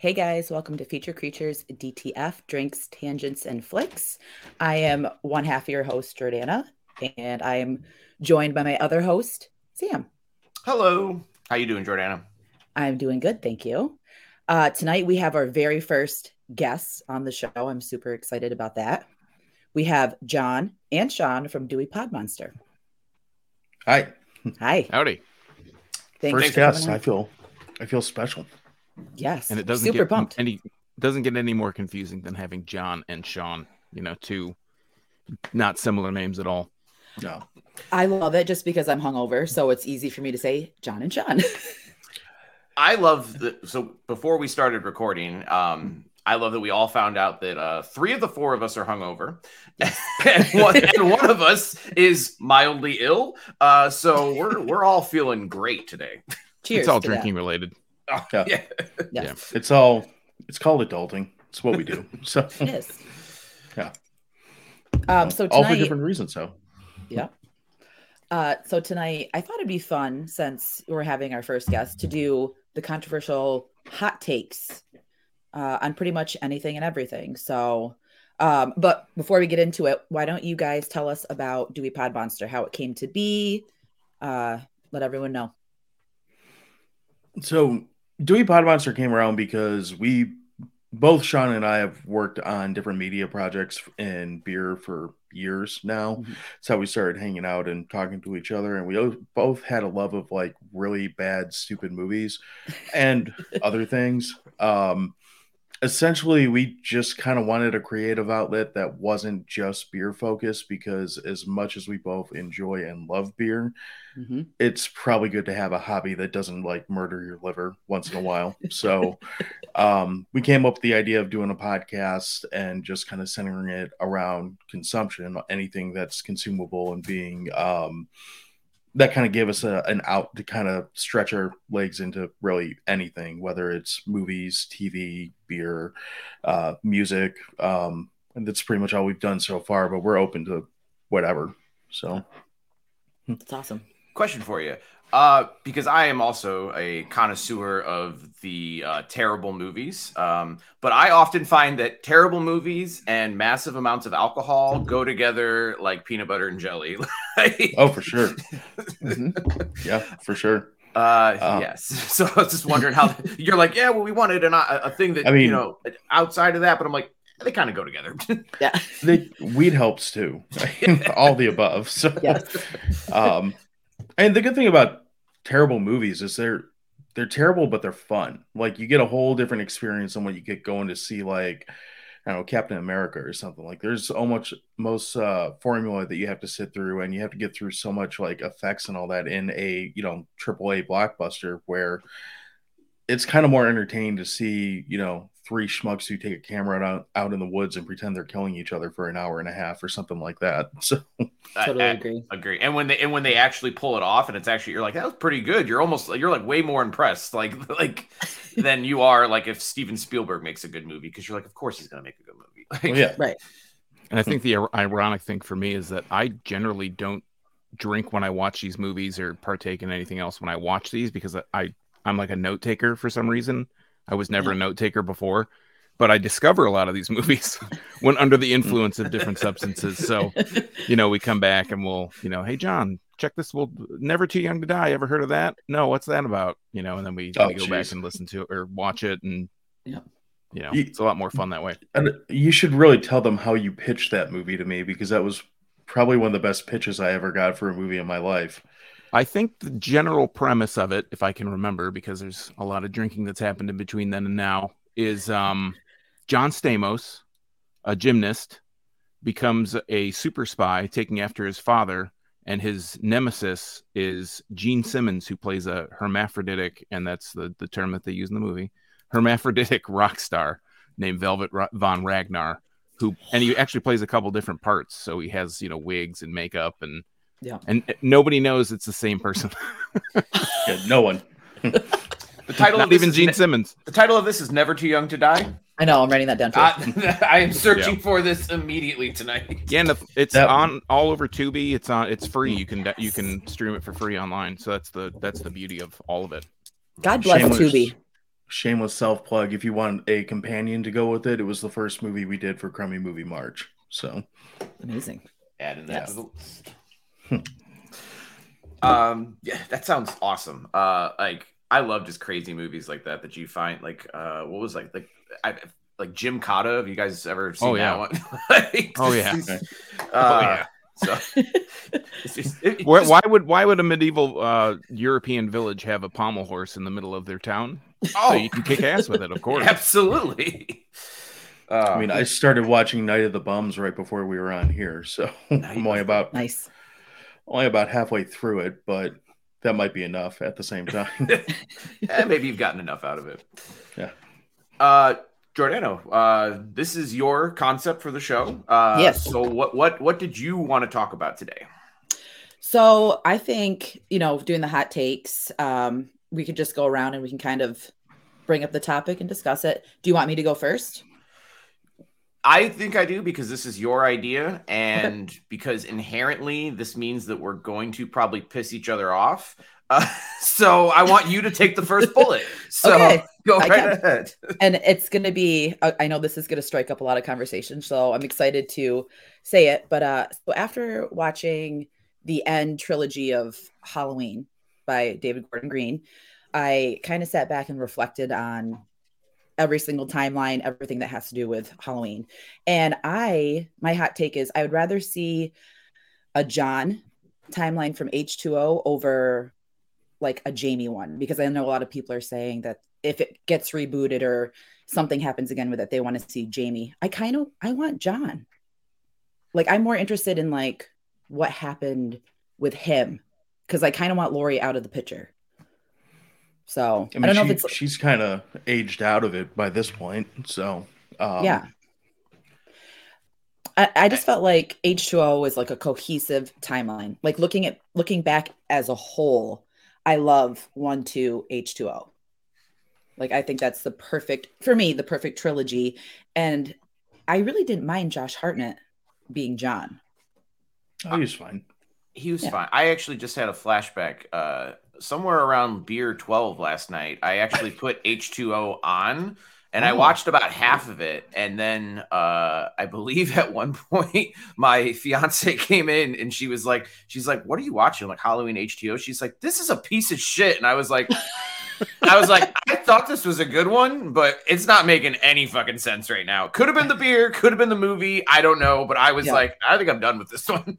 Hey guys, welcome to Feature Creatures DTF Drinks, Tangents, and Flicks. I am one half of your host, Jordana, and I am joined by my other host, Sam. Hello. How you doing, Jordana? I'm doing good, thank you. Uh, tonight we have our very first guests on the show. I'm super excited about that. We have John and Sean from Dewey Podmonster. Hi. Hi. Howdy. Thanks First guest. I feel I feel special. Yes. And it doesn't super get pumped. any doesn't get any more confusing than having John and Sean, you know, two not similar names at all. No. I love it just because I'm hungover, so it's easy for me to say John and Sean. I love the so before we started recording, um, I love that we all found out that uh, three of the four of us are hungover, and, one, and one of us is mildly ill. Uh, so we're we're all feeling great today. Cheers. it's all to that. drinking related. Yeah. Yeah. Yes, It's all it's called adulting. It's what we do. So it is. Yeah. Um. So all for different reasons. So Yeah. Uh, so tonight, I thought it'd be fun since we're having our first guest to do the controversial hot takes uh, on pretty much anything and everything. So, um, but before we get into it, why don't you guys tell us about Dewey Podmonster, how it came to be? Uh, let everyone know. so Dewey Podmonster came around because we both Sean and I have worked on different media projects in beer for years now. Mhm. That's how we started hanging out and talking to each other. And we both had a love of like really bad, stupid movies and other things. Um, essentially, we just kind of wanted a creative outlet that wasn't just beer focused because, as much as we both enjoy and love beer, Mhm. it's probably good to have a hobby that doesn't like murder your liver once in a while. So um, we came up with the idea of doing a podcast and just kind of centering it around consumption, anything that's consumable and being um, that kind of gave us a, an out to kind of stretch our legs into really anything, whether it's movies, TV, beer, uh, music. Um, and that's pretty much all we've done so far, but we're open to whatever. So That's awesome. Question for you, uh, because I am also a connoisseur of the uh, terrible movies, um, but I often find that terrible movies and massive amounts of alcohol go together like peanut butter and jelly. Like- Oh, for sure. Mhm. Yeah, for sure. Uh, Um, yes. So I was just wondering how you're like, yeah, well, we wanted an, a, a thing that I mean- you know outside of that, but I'm like, they kind of go together. Yeah. The weed helps too. All the above. So, Yes. um, and the good thing about terrible movies is they're they're terrible, but they're fun. Like you get a whole different experience than what you get going to see like I don't know Captain America or something. Like there's so much most uh, formula that you have to sit through, and you have to get through so much like effects and all that in a you know triple A blockbuster where it's kind of more entertaining to see you know three schmucks who take a camera out out in the woods and pretend they're killing each other for an hour and a half or something like that. So Totally I- I agree. agree. And when they and when they actually pull it off, and it's actually you're like, that was pretty good. You're almost you're like way more impressed, like like than you are like if Steven Spielberg makes a good movie because you're like, of course he's gonna make a good movie. Like, well, yeah, Right. And I think the ironic thing for me is that I generally don't drink when I watch these movies or partake in anything else when I watch these because I, I I'm like a note taker for some reason. I was never a note taker before, but I discover a lot of these movies when under the influence of different substances. So, you know, we come back and we'll, you know, hey John, check this. We'll never too young to die. Ever heard of that? No, what's that about? You know, and then we, Oh, we go back and listen to it or watch it, and yeah. you know, Ye- it's a lot more fun that way. And you should really tell them how you pitched that movie to me because that was probably one of the best pitches I ever got for a movie in my life. I think the general premise of it, if I can remember, because there's a lot of drinking that's happened in between then and now, is um, John Stamos, a gymnast, becomes a super spy taking after his father, and his nemesis is Gene Simmons, who plays a hermaphroditic, and that's the, the term that they use in the movie, hermaphroditic rock star named Velvet von Ragnar, who and he actually plays a couple different parts, so he has you know wigs and makeup and Yeah. and uh, nobody knows it's the same person. Yeah, no one. The title Not of this even is Gene ne- Simmons. the title of this is Never Too Young to Die. I know. I'm writing that down too. I, uh, I am searching for this immediately tonight. Yeah, and the- it's That- on all over Tubi. It's on. It's free. You can you can stream it for free online. So that's the that's the beauty of all of it. God bless Shameless- Tubi. shameless self plug. If you want a companion to go with it, it was the first movie we did for Crummy Movie March. So Amazing. Adding that Yes. To the list. um, yeah, that sounds awesome. Uh, like I love just crazy movies like that that you find. Like, uh, what was like like I like Gymkata. Have you guys ever seen Oh, yeah. that one? Like, Oh, yeah. this is- Oh, uh, yeah. So it's just, it- it Why, just- why would why would a medieval uh, European village have a pommel horse in the middle of their town? oh, So you can kick ass with it, of course. absolutely. Uh, I mean, I started watching Night of the Bums right before we were on here, so I'm only about Nice. Only about halfway through it, but that might be enough at the same time. eh, maybe you've gotten enough out of it. Yeah. Uh, Jordana, uh, this is your concept for the show. Uh, Yes. So what what what did you want to talk about today? So I think, you know, doing the hot takes, um, we could just go around and we can kind of bring up the topic and discuss it. Do you want me to go first? I think I do because this is your idea, and because inherently this means that we're going to probably piss each other off. Uh, so I want you to take the first bullet. So Okay. go right ahead. and it's going to be I I know this is going to strike up a lot of conversation so i'm excited to say it but uh so after watching the end trilogy of halloween by david gordon green i kind of sat back and reflected on every single timeline everything that has to do with halloween and i my hot take is i would rather see a john timeline from h2o over like a jamie one because i know a lot of people are saying that if it gets rebooted or something happens again with it, they want to see Jamie. I kind of I want John. Like I'm more interested in like what happened with him because I kind of want Laurie out of the picture. So I, I mean, don't know she, if it's she's kind of aged out of it by this point, so um, yeah. I, I just felt like H2O was like a cohesive timeline. Like looking at looking back as a whole, I love one, two, H2O. Like I think that's the perfect for me, the perfect trilogy. And I really didn't mind Josh Hartnett being John. Oh, was fine. He was Yeah. fine. I actually just had a flashback. Uh, somewhere around beer 12 last night, I actually put H2O on and I Oh. watched about half of it. And then uh, I believe at one point my fiance came in and she was like, she's like, what are you watching? Like Halloween H2O? She's like, this is a piece of shit. And I was like, I was like, I thought this was a good one, but it's not making any fucking sense right now. Could have been the beer, could have been the movie. I don't know. But I was Yeah. like, I think I'm done with this one.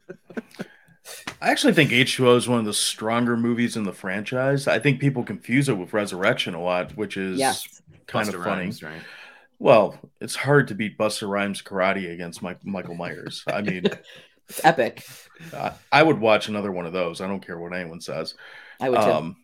I actually think H2O is one of the stronger movies in the franchise. I think people confuse it with Resurrection a lot, which is Yes. kind Busta of funny. Rhymes, right? Well, it's hard to beat Busta Rhymes karate against Mike, Michael Myers. I mean, It's epic. I, I would watch another one of those. I don't care what anyone says. I would too. Um,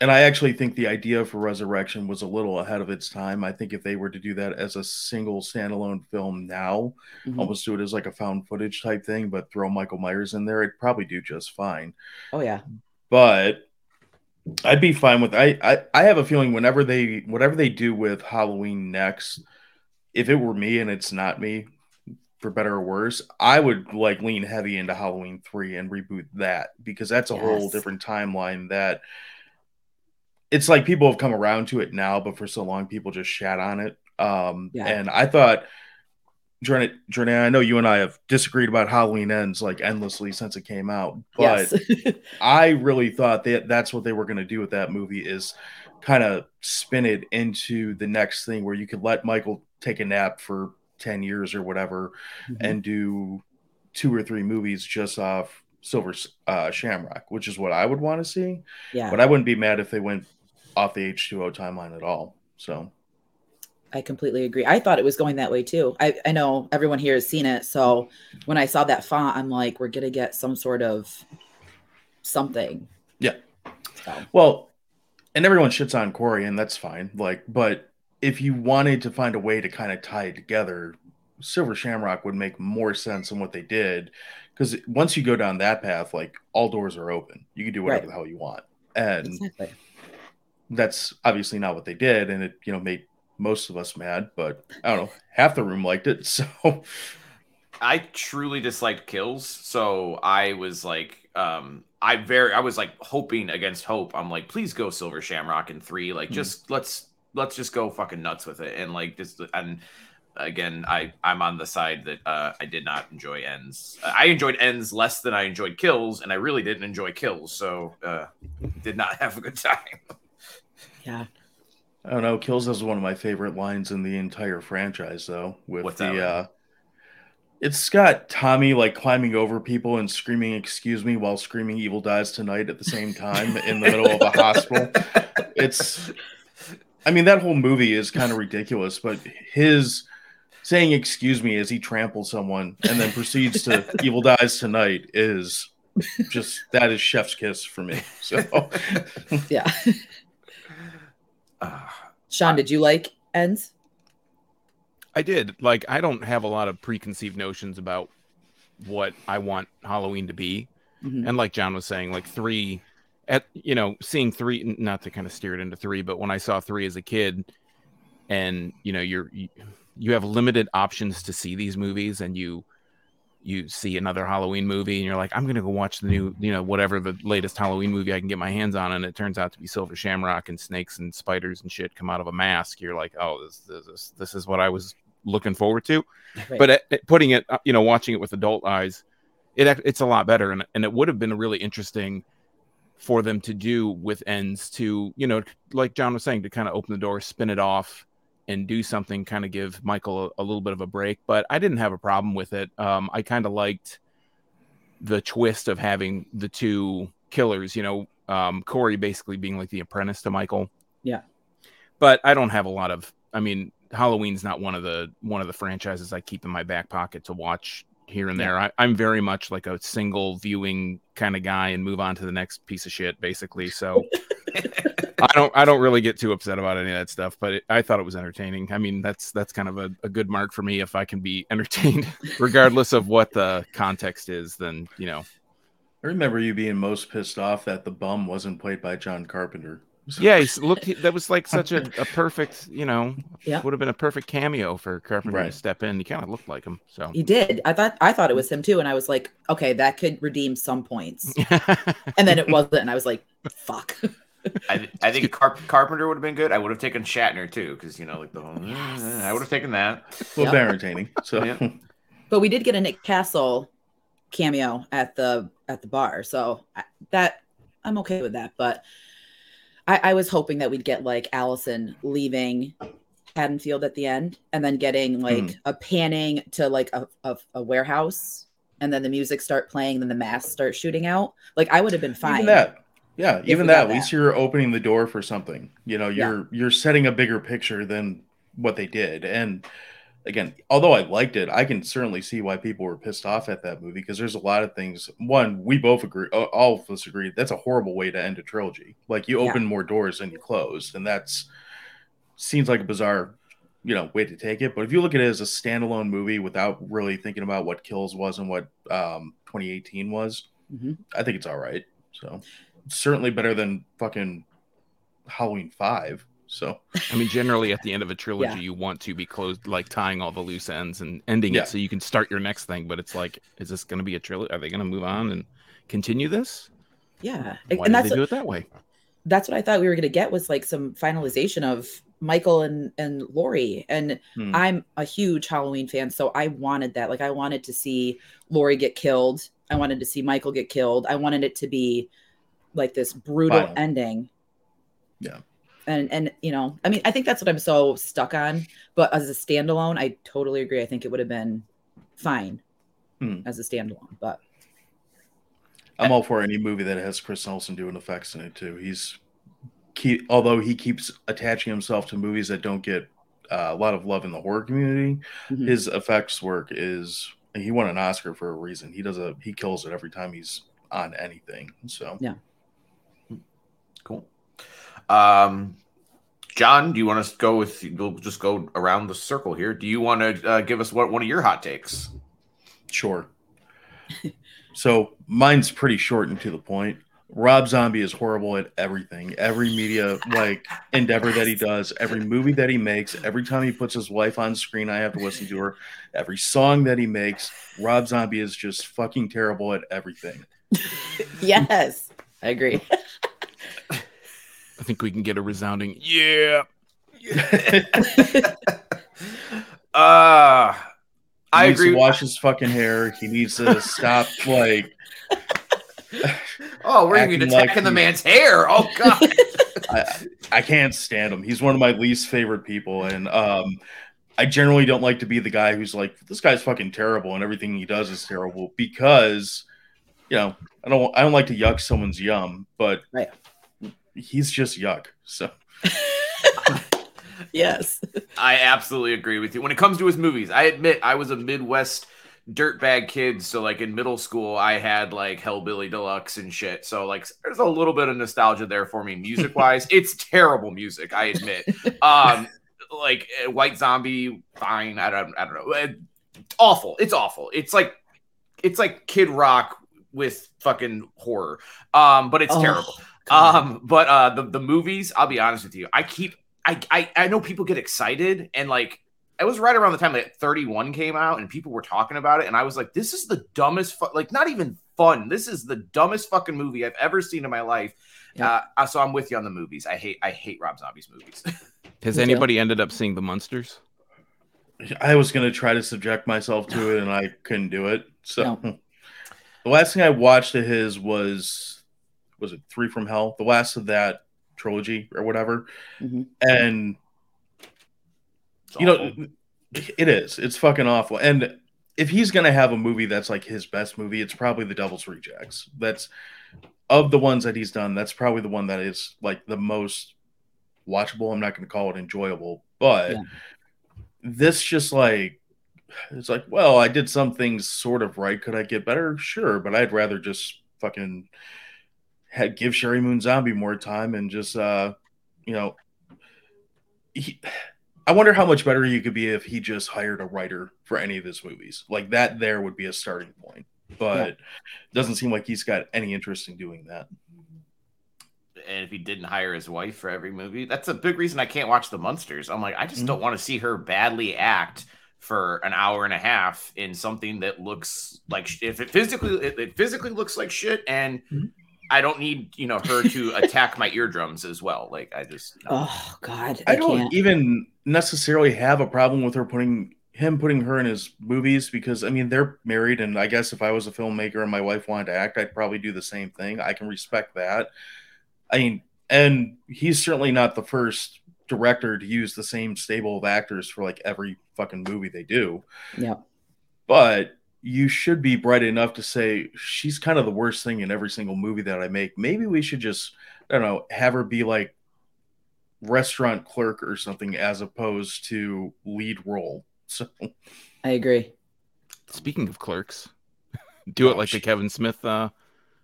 and I actually think the idea for Resurrection was a little ahead of its time. I think if they were to do that as a single standalone film now, Mhm. almost do it as like a found footage type thing, but throw Michael Myers in there, it'd probably do just fine. Oh yeah. But I'd be fine with I, I I have a feeling whenever they whatever they do with Halloween next, if it were me and it's not me, for better or worse, I would like lean heavy into Halloween 3 and reboot that because that's a whole different timeline that it's like people have come around to it now, but for so long people just shat on it. Um Yeah. and I thought Jordan, Jordan, I know you and I have disagreed about Halloween ends like endlessly since it came out, but yes. I really thought that that's what they were going to do with that movie is kind of spin it into the next thing where you could let Michael take a nap for 10 years or whatever Mhm. and do two or three movies just off Silver uh, Shamrock, which is what I would want to see. yeah. But I wouldn't be mad if they went off the H2O timeline at all. So, I completely agree. I thought it was going that way too. I, I know everyone here has seen it. So when I saw that font, I'm like, we're gonna get some sort of something. Yeah. So, well, and everyone shits on Corey, and that's fine. Like, but if you wanted to find a way to kind of tie it together, Silver Shamrock would make more sense than what they did. Because once you go down that path, like all doors are open. You can do whatever Right. the hell you want. And exactly. That's obviously not what they did. And it, you know, made most of us mad, but I don't know, half the room liked it. So I truly disliked kills, so I was like, um, I very, I was like hoping against hope. I'm like, please go Silver Shamrock in three. Like, Mhm. just let's let's just go fucking nuts with it and like just and again I I'm on the side that uh, I did not enjoy ends. I enjoyed ends less than I enjoyed kills, and I really didn't enjoy kills, so uh, did not have a good time. Yeah. I don't know. Kills is one of my favorite lines in the entire franchise, though. With What's the, that uh, it's got Tommy like climbing over people and screaming "Excuse me" while screaming "Evil dies tonight" at the same time in the middle of a hospital. It's, I mean, that whole movie is kind of ridiculous, but his saying "Excuse me" as he tramples someone and then proceeds to "Evil dies tonight" is just that is chef's kiss for me. So Yeah. Uh, Sean, did you like ends? I did. Like, I don't have a lot of preconceived notions about what I want Halloween to be. Mhm. And like John was saying, like three, at you know, seeing three, not to kind of steer it into three, but when I saw three as a kid, and you know, you're you, you have limited options to see these movies, and you you see another Halloween movie, and you're like, I'm gonna go watch the new, you know, whatever the latest Halloween movie I can get my hands on, and it turns out to be Silver Shamrock and snakes and spiders and shit come out of a mask. You're like, oh, this this is, this is what I was looking forward to Right. but it, it- putting it uh, you know watching it with adult eyes it it's a lot better and, and it would have been really interesting for them to do with ends to you know like john was saying to kind of open the door spin it off and do something kind of give michael a, a little bit of a break but i didn't have a problem with it. Um, i kind of liked the twist of having the two killers you know um, corey basically being like the apprentice to michael. Yeah. but i don't have a lot of i mean halloween's not one of the one of the franchises i keep in my back pocket to watch here and there. I, i'm very much like a single viewing kind of guy and move on to the next piece of shit basically so i don't i don't really get too upset about any of that stuff but it, i thought it was entertaining i mean that's that's kind of a, a good mark for me if i can be entertained regardless of what the context is then you know I remember you being most pissed off that the bum wasn't played by John Carpenter. yeah he's looked he- that was like such a, a perfect you know Yeah. would have been a perfect cameo for carpenter to step in he kind of looked like him so He did. I thought I thought it was him too, and I was like, okay, that could redeem some points. And then it wasn't, and I was like, fuck. I, I think Carp- Carpenter would have been good. I would have taken Shatner too, because you know, like the whole. I would have taken that. Well, Yep. entertaining. So Yeah. But we did get a Nick Castle cameo at the at the bar, so I, that I'm okay with that. But I, I was hoping that we'd get like Allyson leaving Haddonfield at the end, and then getting like Mhm. a panning to like a, a, a warehouse, and then the music start playing, then the masks start shooting out. Like I would have been fine. even that, yeah, even that, at least that. you're opening the door for something. You know, you're you're setting a bigger picture than what they did. And again, although I liked it, I can certainly see why people were pissed off at that movie because there's a lot of things. One, we both agree, all of us agree, that's a horrible way to end a trilogy. Like you Yeah. open more doors than you closed, and that's seems like a bizarre you know way to take it but if you look at it as a standalone movie without really thinking about what kills was and what um 2018 was Mhm. i think it's all right so certainly better than fucking halloween 5 so I mean, generally at the end of a trilogy, Yeah. you want to be closed, like tying all the loose ends and ending Yeah. it so you can start your next thing. But it's like, is this going to be a trilogy? Are they going to move on and continue this? Yeah, Why and did that's they do it that way? that's what I thought we were going to get was like some finalization of Michael and and Laurie. And hmm. I'm a huge Halloween fan, so I wanted that. Like I wanted to see Laurie get killed. I wanted to see Michael get killed. I wanted it to be like this brutal Final. ending. Yeah. And and you know, I mean, I think that's what I'm so stuck on. But as a standalone, I totally agree. I think it would have been fine Hmm. as a standalone. But i'm all for any movie that has chris nelson doing effects in it too he's keep although he keeps attaching himself to movies that don't get uh, a lot of love in the horror community mhm. his effects work is and he won an oscar for a reason he does a he kills it every time he's on anything so Cool. Um, John, do you want to go with? We'll just go around the circle here. Do you want to uh, give us what one of your hot takes? Sure. so mine's pretty short and to the point. Rob Zombie is horrible at everything. Every media like endeavor that he does, every movie that he makes, every time he puts his wife on screen, I have to listen to her. Every song that he makes, Rob Zombie is just fucking terrible at everything. yes, I agree. I think we can get a resounding, yeah, uh He I needs agree. To wash his fucking hair. He needs to stop like oh, we're even acting like attacking the he's- man's hair. Oh god. I, I can't stand him. He's one of my least favorite people, and um, I generally don't like to be the guy who's like, "This guy's fucking terrible," and everything he does is terrible because, you know, I don't I don't like to yuck someone's yum, but Right. He's just yuck. So yes. I absolutely agree with you. When it comes to his movies, I admit I was a Midwest dirtbag kid. So, like in middle school, I had like Hellbilly Deluxe and shit. So, like, there's a little bit of nostalgia there for me, music wise. it's terrible music, I admit. Um, like uh, White Zombie, fine. I don't, I don't know. Uh, awful. It's awful. It's like, it's like Kid Rock with fucking horror. Um, but it's Oh, terrible. God. Um, but uh, the the movies, I'll be honest with you, I keep I, I I know people get excited and like it was right around the time that 31 came out and people were talking about it and I was like, this is the dumbest fu- like not even fun. This is the dumbest fucking movie I've ever seen in my life. Yeah. Uh, so I'm with you on the movies. I hate I hate Rob Zombie's movies. Has anybody ended up seeing the Munsters? I was gonna try to subject myself to it, and I couldn't do it. So No. the last thing I watched of his was was it Three from Hell, the last of that trilogy or whatever, Mhm. and It's you know it is. It's fucking awful. And if he's gonna have a movie that's like his best movie it's probably the devil's rejects. That's of the ones that he's done that's probably the one that is like the most watchable. I'm not gonna call it enjoyable but Yeah. this just like it's like well i did some things sort of right. Could i get better? Sure but i'd rather just fucking had, give Sheri Moon Zombie more time and just uh you know he, I wonder how much better he could be if he just hired a writer for any of his movies. Like that, there would be a starting point. But it doesn't seem like he's got any interest in doing that. and if he didn't hire his wife for every movie, that's a big reason I can't watch the Munsters. I'm like, I just Mhm. don't want to see her badly act for an hour and a half in something that looks like sh- if it physically it, it physically looks like shit, and Mhm. I don't need you know her to attack my eardrums as well. Like I just no. Oh God. I I, don't can't. even necessarily have a problem with her putting him putting her in his movies because I mean they're married and I guess if I was a filmmaker and my wife wanted to act, I'd probably do the same thing. I can respect that. I mean, and he's certainly not the first director to use the same stable of actors for like every fucking movie they do. Yeah. But you should be bright enough to say she's kind of the worst thing in every single movie that I make. Maybe we should just I don't know, have her be like restaurant clerk or something as opposed to lead role. So I agree. Speaking of clerks, do it like the. Kevin Smith, uh,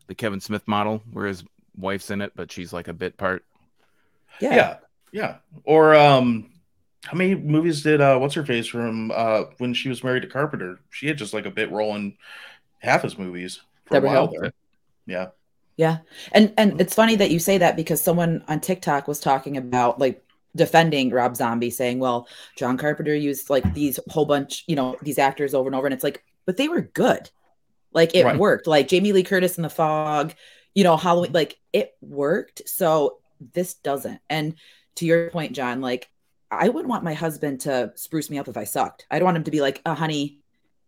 the Kevin Smith model, where his wife's in it, but she's like a bit part. Yeah. yeah, yeah. Or um how many movies did uh what's her face from uh when she was married to Carpenter? She had just like a bit role in half his movies for Deborah a while Hill? there. Yeah. Yeah. And and it's funny that you say that because someone on TikTok was talking about like defending Rob Zombie saying, well, John Carpenter used like these whole bunch, you know, these actors over and over and it's like, but they were good. Like it Right. worked. Like Jamie Lee Curtis in The Fog, you know, Halloween like it worked. So this doesn't. And to your point, John, like I wouldn't want my husband to spruce me up if I sucked. I'd want him to be like, oh, honey,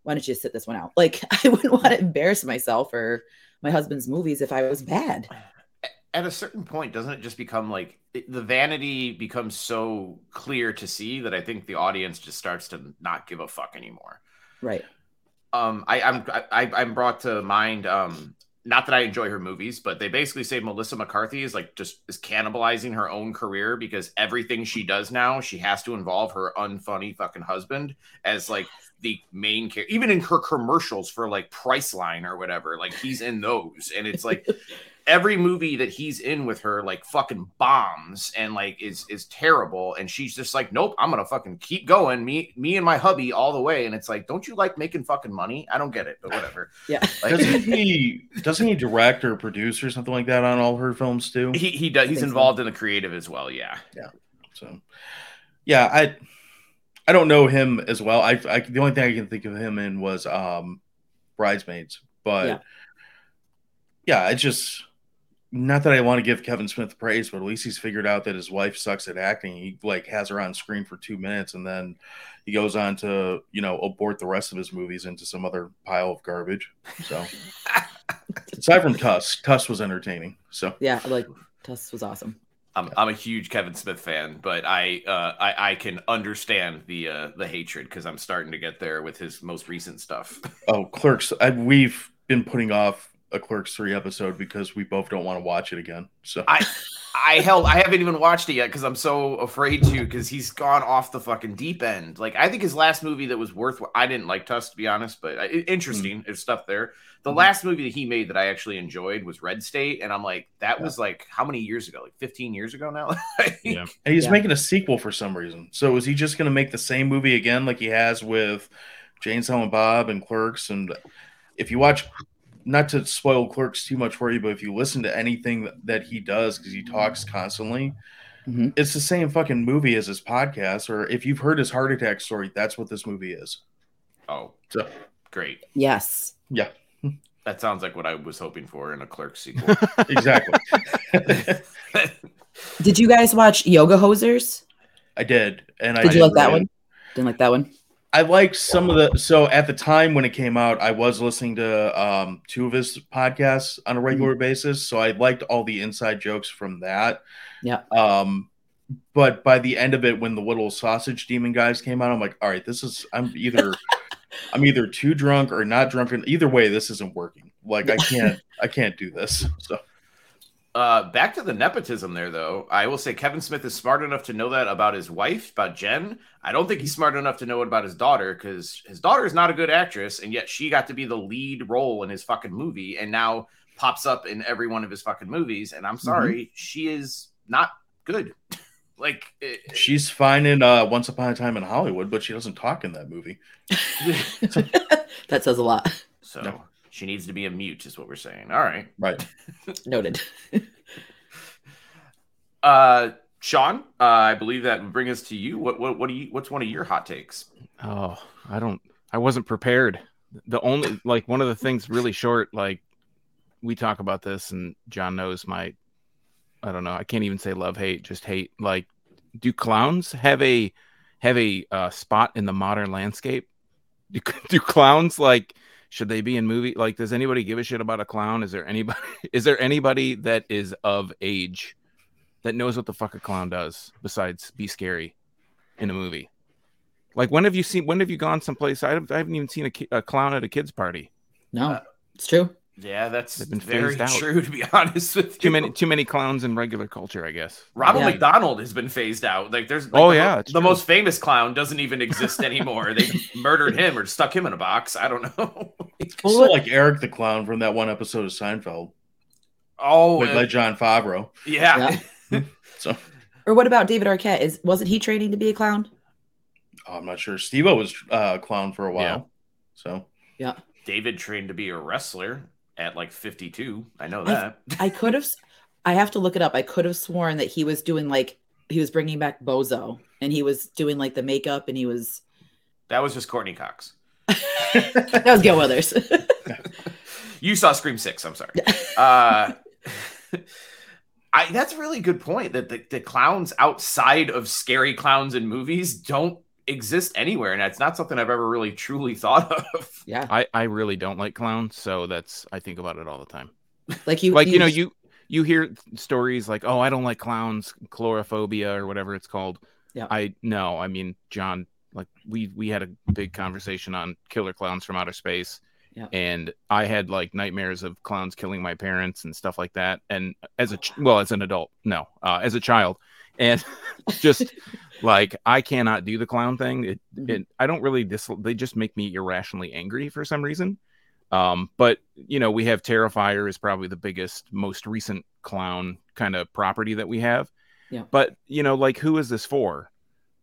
why don't you sit this one out? Like I wouldn't want to embarrass myself or my husband's movies if I was bad. at a certain point, doesn't it just become like the vanity becomes so clear to see that I think the audience just starts to not give a fuck anymore. Right. um I, I'm I, I'm brought to mind um not that I enjoy her movies, but they basically say Melissa McCarthy is like just is cannibalizing her own career because everything she does now she has to involve her unfunny fucking husband as like the main character. Even in her commercials for like Priceline or whatever, like he's in those, and it's like every movie that he's in with her like fucking bombs and like is is terrible and she's just like nope i'm gonna fucking keep going me me and my hubby all the way and it's like don't you like making fucking money i don't get it but whatever Yeah. like Doesn't he doesn't he direct or produce or something like that on all her films too? he, he does he's think so. involved in the creative as well Yeah, yeah So, yeah, I I don't know him as well. I, I the only thing I can think of him in was um Bridesmaids, but Yeah. yeah, it's just not that I want to give Kevin Smith praise, but at least he's figured out that his wife sucks at acting. He like has her on screen for two minutes, and then he goes on to you know abort the rest of his movies into some other pile of garbage. So aside from Tusk, Tusk was entertaining. So Yeah, like Tusk was awesome. I'm, I'm a huge Kevin Smith fan, but I uh, I, I can understand the uh, the hatred because I'm starting to get there with his most recent stuff. oh, Clerks, I, we've been putting off a Clerks three episode because we both don't want to watch it again. So I I held I haven't even watched it yet because I'm so afraid to because he's gone off the fucking deep end. Like I think his last movie that was worth I didn't like Tusk to be honest, but uh, interesting Mm. there's stuff there. The Mhm. last movie that he made that I actually enjoyed was Red State, and I'm like that Yeah. was like how many years ago? Like 15 years ago now. Yeah. And he's Yeah. making a sequel for some reason. So is he just going to make the same movie again, like he has with Jay and Silent Bob and Clerks? And if you watch, not to spoil Clerks too much for you, but if you listen to anything that, that he does, because he talks constantly, Mhm. it's the same fucking movie as his podcast. Or if you've heard his heart attack story, that's what this movie is. oh, So great. Yes. yeah, That sounds like what I was hoping for in a Clerk sequel. exactly. Did you guys watch Yoga Hosers? I did, and I Did you like that really- one? Didn't like that one. I liked some of the so at the time when it came out, I was listening to um two of his podcasts on a regular basis. So I liked all the inside jokes from that. Yeah. Um but by the end of it, when the little sausage demon guys came out, I'm like, all right, this is I'm either I'm either too drunk or not drunk. And either way, this isn't working. Like I can't I can't do this. So Uh, back to the nepotism there, though. I will say Kevin Smith is smart enough to know that about his wife, about Jen. I don't think he's smart enough to know it about his daughter because his daughter is not a good actress, and yet she got to be the lead role in his fucking movie, and now pops up in every one of his fucking movies. And I'm sorry, she is not good. like, it- she's fine in uh Once Upon a Time in Hollywood, but she doesn't talk in that movie. that says a lot. so No. She needs to be a mute, is what we're saying. All right. Right. Noted. Uh, Sean, uh, I believe that would bring us to you. What, what, what do you? What's one of your hot takes? Oh, I don't. I wasn't prepared. The only like one of the things really short. Like we talk about this, and John knows my. I don't know. I can't even say love hate. Just hate. Like, do clowns have a have a uh, spot in the modern landscape? Do, do clowns like? Should they be in movie? Like, does anybody give a shit about a clown? Is there anybody? Is there anybody that is of age that knows what the fuck a clown does besides be scary in a movie? Like when have you seen? When have you gone someplace? I haven't, I haven't even seen a, ki- a clown at a kids party. No, Uh, it's true. Yeah, that's They've been very out. true. To be honest with you, Too many, too many clowns in regular culture, I guess. Ronald Yeah. McDonald has been phased out. Like, there's like, Oh, the, yeah, the true. most famous clown doesn't even exist anymore. they murdered him or stuck him in a box. I don't know. Still like Eric the Clown from that one episode of Seinfeld. oh, With uh, like Jon Favreau. yeah. So Or what about David Arquette? Is wasn't he training to be a clown? oh, I'm not sure. Steve was uh, a clown for a while. Yeah. So Yeah. David trained to be a wrestler at like 52. I know I- that. I could have. I have to look it up. I could have sworn that he was doing like he was bringing back Bozo, and he was doing like the makeup, and he was that was just Courteney Cox. that was Gale Weathers. You saw Scream Six. I'm sorry. uh, I that's a really good point that the, the clowns outside of scary clowns in movies don't exist anywhere, and it's not something I've ever really truly thought of. yeah, I, I really don't like clowns, so that's I think about it all the time. like you, Like you know, you you hear stories like, "Oh, I don't like clowns, chlorophobia or whatever it's called." Yeah. I no, I mean, John, like we we had a big conversation on killer clowns from outer space. Yeah. And I had like nightmares of clowns killing my parents and stuff like that. And as a ch- well, as an adult, no, uh, as a child, and just like I cannot do the clown thing. It, Mhm. it I don't really dis. They just make me irrationally angry for some reason. Um, but you know, we have Terrifier is probably the biggest, most recent clown kind of property that we have. Yeah. But you know, like who is this for?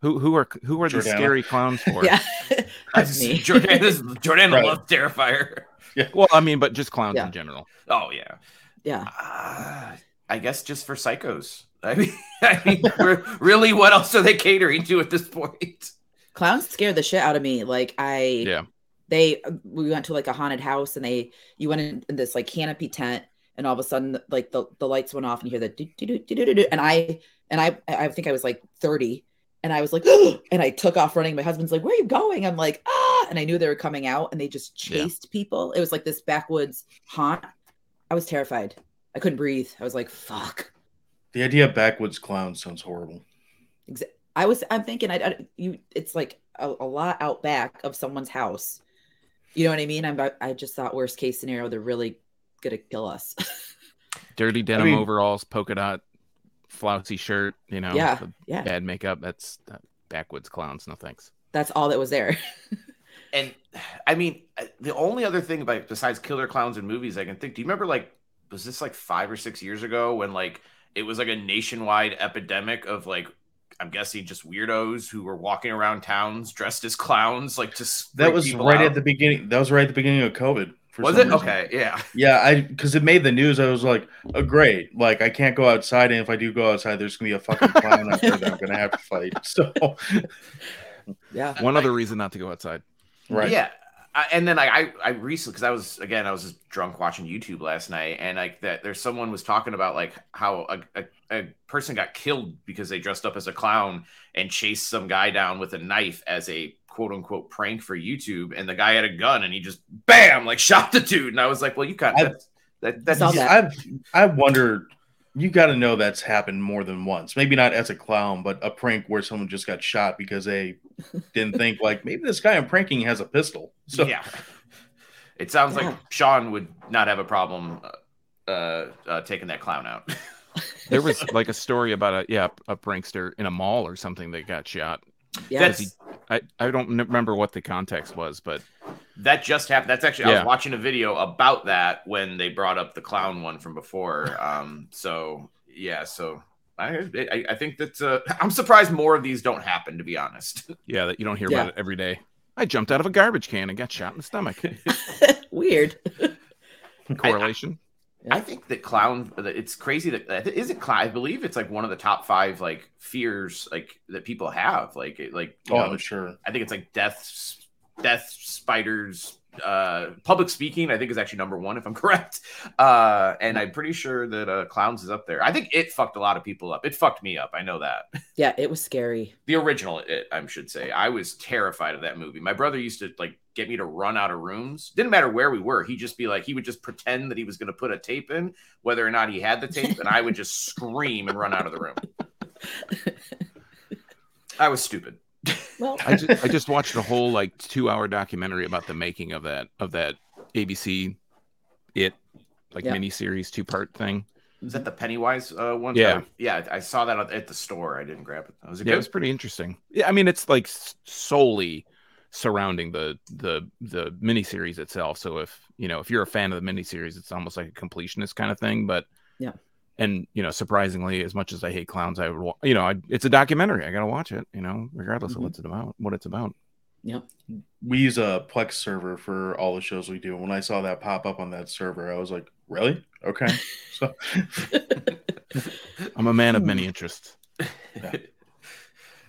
Who who are who are the scary clowns for? yeah, that's me. Jordan, this, Jordan Right. loves Terrifier. Yeah. Well, I mean, but just clowns Yeah. in general. Oh yeah. Yeah, Uh, I guess just for psychos. I mean, I mean really, what else are they catering to at this point? clowns scared the shit out of me. Like I, Yeah. they we went to like a haunted house, and they you went in, in this like canopy tent, and all of a sudden like the, the lights went off and you hear the do, do, do, do, do, do, and I and I I think I was like 30 and I was like and I took off running. My husband's like, Where are you going? I'm like, ah, and I knew they were coming out and they just chased yeah. people. It was like this backwoods haunt. I was terrified. I couldn't breathe. I was like, fuck. The idea of backwoods clowns sounds horrible. I was I'm thinking I, I you it's like a, a, lot out back of someone's house. You know what I mean? I'm I just thought worst case scenario they're really gonna kill us. Dirty denim I mean, overalls, polka dot flouncy shirt, you know, yeah, yeah. bad makeup. That's that backwoods clowns. No thanks. That's all that was there. and I mean, uh, the only other thing about besides killer clowns in movies I can think. Do you remember like was this like five or six years ago when like it was like a nationwide epidemic of like I'm guessing just weirdos who were walking around towns dressed as clowns, like just that was right out. at the beginning. That was right at the beginning of COVID. was it reason. okay? Yeah, yeah. I because it made the news. I was like, oh great! Like I can't go outside, and if I do go outside, there's gonna be a fucking clown out there that I'm gonna have to fight. So, yeah. One other reason not to go outside. Right. Yeah. I, and then I, I recently because I was again I was just drunk watching YouTube last night and like that there's someone was talking about like how a, a, a, person got killed because they dressed up as a clown and chased some guy down with a knife as a quote unquote prank for YouTube and the guy had a gun and he just bam like shot the dude and I was like well you got of that, that's that. I've I wonder you got to know that's happened more than once. Maybe not as a clown, but a prank where someone just got shot because they didn't think like maybe this guy I'm pranking has a pistol. So yeah, it sounds yeah. like Sean would not have a problem uh, uh, taking that clown out. there was like a story about a yeah a prankster in a mall or something that got shot. Yeah, I I don't remember what the context was, but that just happened. That's actually yeah. I was watching a video about that when they brought up the clown one from before. Um, so yeah, so I I, I think that uh, I'm surprised more of these don't happen. To be honest. Yeah, that you don't hear yeah. about it every day. I jumped out of a garbage can and got shot in the stomach. Weird correlation. I, I, think that clown. It's crazy that is it. Clown. I believe it's like one of the top five like fears like that people have. Like like oh know, sure. I think it's like death death spiders uh public speaking i think is actually number one if i'm correct. Uh and i'm pretty sure that uh clowns is up there. I think it fucked a lot of people up. It fucked me up. I know that. Yeah it was scary. The original it i should say. I was terrified of that movie. My brother used to like get me to run out of rooms. Didn't matter where we were. He'd just be like he would just pretend that he was going to put a tape in whether or not he had the tape and i would just scream and run out of the room. I was stupid well, I just, I just watched a whole like two hour documentary about the making of that of that ABC it like yeah. mini series two part thing. Is that the Pennywise uh, one? Yeah, yeah. I saw that at the store. I didn't grab it. Was it yeah, it was pretty interesting. Yeah, I mean, it's like solely surrounding the the the miniseries itself. So if you know if you're a fan of the miniseries, it's almost like a completionist kind of thing. But yeah, and you know surprisingly as much as i hate clowns i would you know I, it's a documentary. I gotta watch it you know regardless mm-hmm. of what's it about what it's about. Yep. We use a plex server for all the shows we do. When i saw that pop up on that server i was like really? Okay. So i'm a man of many interests. Yeah.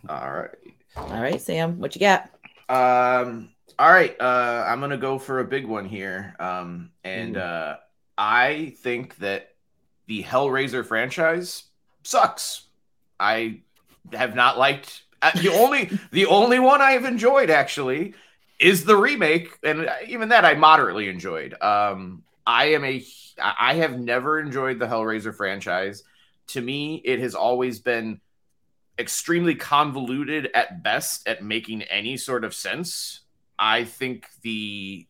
all right. All right sam what you got? Um all right uh i'm gonna go for a big one here. Um and Ooh. uh i think that the Hellraiser franchise sucks. I have not liked uh, the only the only one I've enjoyed actually is the remake, and even that I moderately enjoyed. Um, I am a I have never enjoyed the Hellraiser franchise. To me, it has always been extremely convoluted at best at making any sort of sense. I think the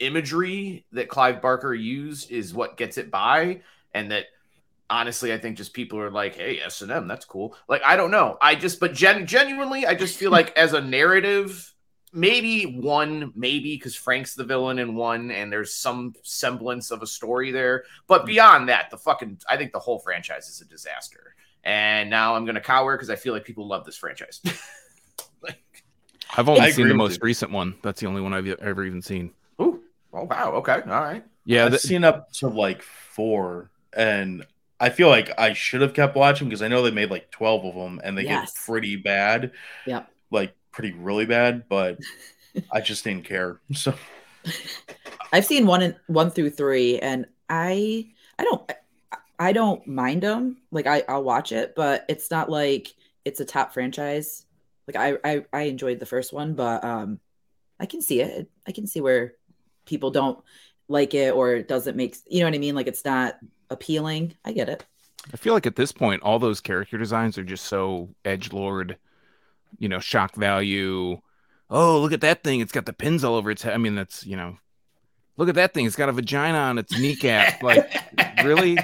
imagery that Clive Barker used is what gets it by, and that honestly i think just people are like hey s&m that's cool. Like i don't know. I just but gen- genuinely i just feel like as a narrative maybe one maybe because frank's the villain in one and there's some semblance of a story there but mm. beyond that the fucking i think the whole franchise is a disaster. And now i'm gonna cower because i feel like people love this franchise. Like, i've only seen the most recent one. That's the only one i've ever even seen. Ooh. oh wow. Okay. All right. Yeah i've the- seen up to like four and I feel like I should have kept watching because I know they made like 12 of them and they yes. get pretty bad. Yeah. Like pretty really bad, but I just didn't care. So I've seen one and one through three and I I don't I don't mind them. Like I I'll watch it, but it's not like it's a top franchise. Like I I, I enjoyed the first one, but um I can see it. I can see where people don't like it or it doesn't make you know what I mean. Like it's not appealing. I get it. I feel like at this point, all those character designs are just so edge lord, you know, shock value. Oh, look at that thing! It's got the pins all over its head. I mean, that's you know, look at that thing! It's got a vagina on its kneecap. like, really?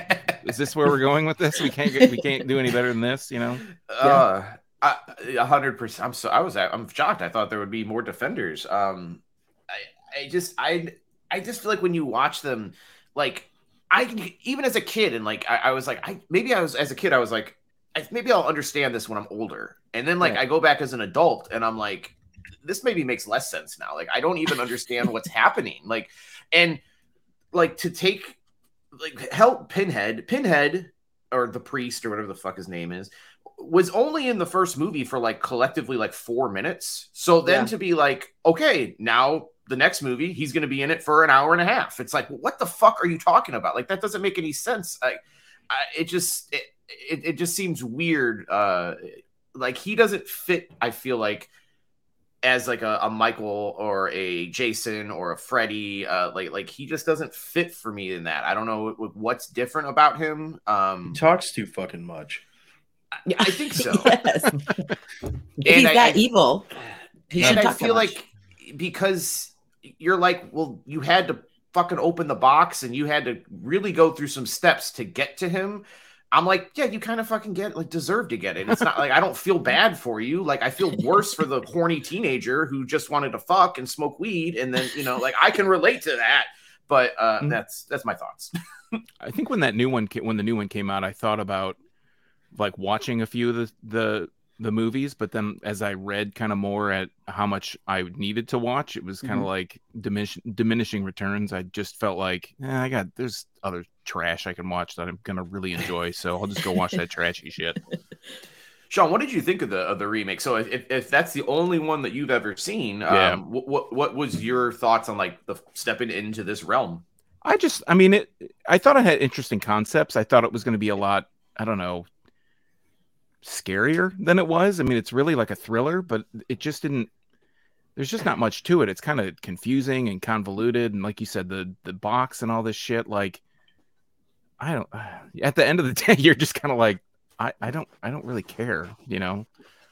Is this where we're going with this? We can't get, we can't do any better than this, you know? Uh, a hundred percent. I'm so I was I'm shocked. I thought there would be more defenders. Um, I I just I I just feel like when you watch them, like I can even as a kid and like I, I was like I maybe I was as a kid I was like I, maybe I'll understand this when I'm older, and then like right. I go back as an adult and I'm like this maybe makes less sense now. Like I don't even understand what's happening. Like and like to take like help Pinhead, Pinhead or the priest or whatever the fuck his name is was only in the first movie for like collectively like four minutes. So then yeah. to be like, okay, now the next movie he's going to be in it for an hour and a half. It's like, what the fuck are you talking about? Like that doesn't make any sense. I, I it just it, it, it just seems weird. Uh, like he doesn't fit. I feel like as like a, a Michael or a Jason or a Freddy. Uh, like like he just doesn't fit for me in that. I don't know what's different about him. Um, he talks too fucking much. I think so. yes. He's I, that I, evil. He and I feel like because you're like, well, you had to fucking open the box and you had to really go through some steps to get to him. I'm like, yeah, you kind of fucking get like deserve to get it. It's not like I don't feel bad for you. Like I feel worse for the horny teenager who just wanted to fuck and smoke weed, and then you know, like I can relate to that. But uh, mm-hmm. that's that's my thoughts. I think when that new one when the new one came out, I thought about like watching a few of the the the movies, but then as I read kind of more at how much I needed to watch, it was kind of mm-hmm. like diminish, diminishing returns. I just felt like eh, I got there's other trash I can watch that I'm gonna really enjoy, so I'll just go watch that trashy shit. Sean, what did you think of the of the remake? So if, if that's the only one that you've ever seen, yeah. Um, what, what what was your thoughts on like the stepping into this realm? I just, I mean, it. I thought it had interesting concepts. I thought it was going to be a lot. I don't know, scarier than it was. I mean, it's really like a thriller, but it just didn't. There's just not much to it. It's kind of confusing and convoluted, and like you said, the the box and all this shit. Like, I don't. At the end of the day, you're just kind of like, I I don't I don't really care. You know,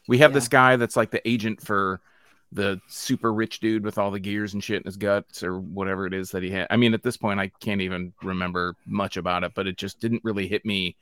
we have yeah. this guy that's like the agent for the super rich dude with all the gears and shit in his guts or whatever it is that he had. I mean, at this point, I can't even remember much about it, but it just didn't really hit me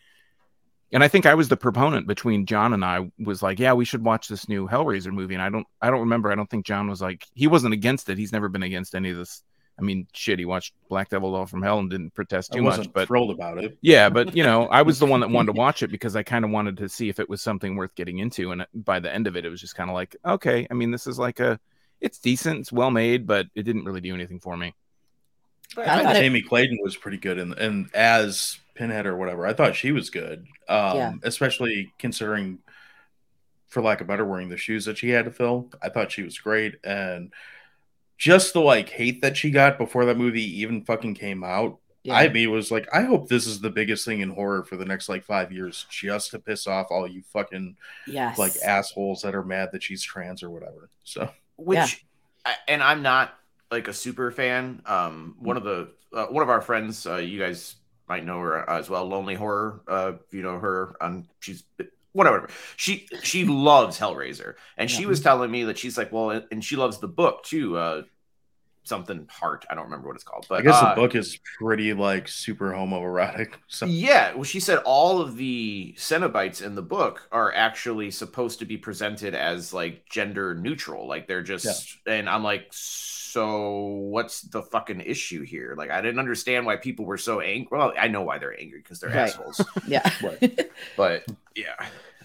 and I think I was the proponent between John and I was like, yeah, we should watch this new Hellraiser movie. And I don't, I don't remember. I don't think John was like, he wasn't against it. He's never been against any of this. I mean, shit, he watched Black Devil Doll from Hell and didn't protest too much. But thrilled about it. Yeah, but you know, I was the one that wanted to watch it because I kind of wanted to see if it was something worth getting into. And by the end of it, it was just kind of like, okay, I mean, this is like a, it's decent, it's well made, but it didn't really do anything for me. I thought Jamie Clayton was pretty good, and and as Pinhead or whatever. I thought she was good, um, yeah. especially considering, for lack of better wearing the shoes that she had to fill. I thought she was great, and just the like hate that she got before that movie even fucking came out. Yeah. I mean, was like, I hope this is the biggest thing in horror for the next like five years, just to piss off all you fucking yes. like assholes that are mad that she's trans or whatever. So, which, yeah. and I'm not like a super fan. Um, one of the uh, one of our friends, uh, you guys might know her as well. Lonely Horror, uh, you know her. Um, she's whatever. She she loves Hellraiser, and yeah. she was telling me that she's like, well, and she loves the book too. Uh, something heart. I don't remember what it's called, but I guess uh, the book is pretty like super homoerotic. So. Yeah, well, she said all of the Cenobites in the book are actually supposed to be presented as like gender neutral, like they're just. Yeah. And I'm like, so what's the fucking issue here? Like, I didn't understand why people were so angry. Well, I know why they're angry because they're right. assholes. yeah, but, but yeah.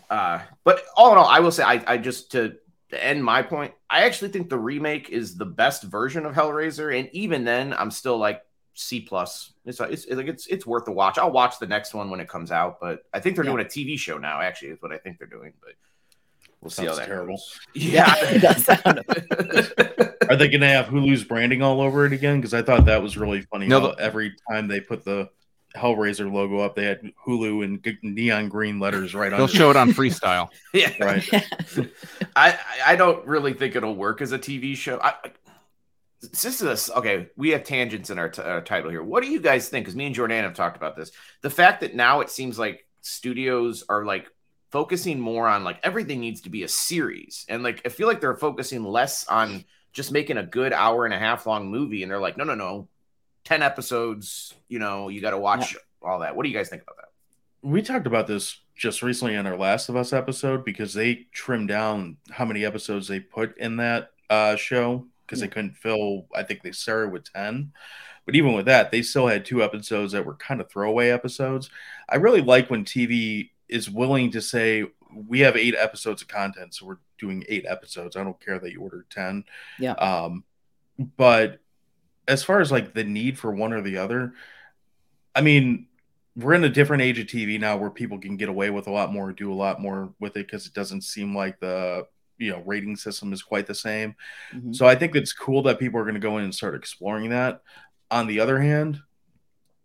Uh, but all in all, I will say, I, I just to to end my point, I actually think the remake is the best version of Hellraiser, and even then, I'm still like C plus. It's, it's like it's it's worth a watch. I'll watch the next one when it comes out, but I think they're yeah. doing a TV show now. Actually, is what I think they're doing. But we'll see how that terrible. Goes. Yeah, does sound. Are they going to have Hulu's branding all over it again? Because I thought that was really funny. No, every time they put the Hellraiser logo up. They had Hulu and g- neon green letters right on. They'll show it on freestyle. Yeah, Right. I I don't really think it'll work as a TV show. I, this is this okay. We have tangents in our, t- our title here. What do you guys think? Because me and Jordan have talked about this. The fact that now it seems like studios are like focusing more on like everything needs to be a series, and like I feel like they're focusing less on just making a good hour and a half long movie, and they're like, no, no, no, ten episodes. You know, you got to watch all that. What do you guys think about that? we talked about this just recently in our Last of Us episode because they trimmed down how many episodes they put in that uh, show because they couldn't fill. I think they started with ten, but even with that, they still had two episodes that were kind of throwaway episodes. I really like when TV is willing to say we have eight episodes of content, so we're doing eight episodes. I don't care that you ordered ten. Yeah. Um, but as far as like the need for one or the other, I mean, we're in a different age of TV now where people can get away with a lot more, do a lot more with it because it doesn't seem like the you know rating system is quite the same. Mhm. So I think it's cool that people are going to go in and start exploring that. On the other hand,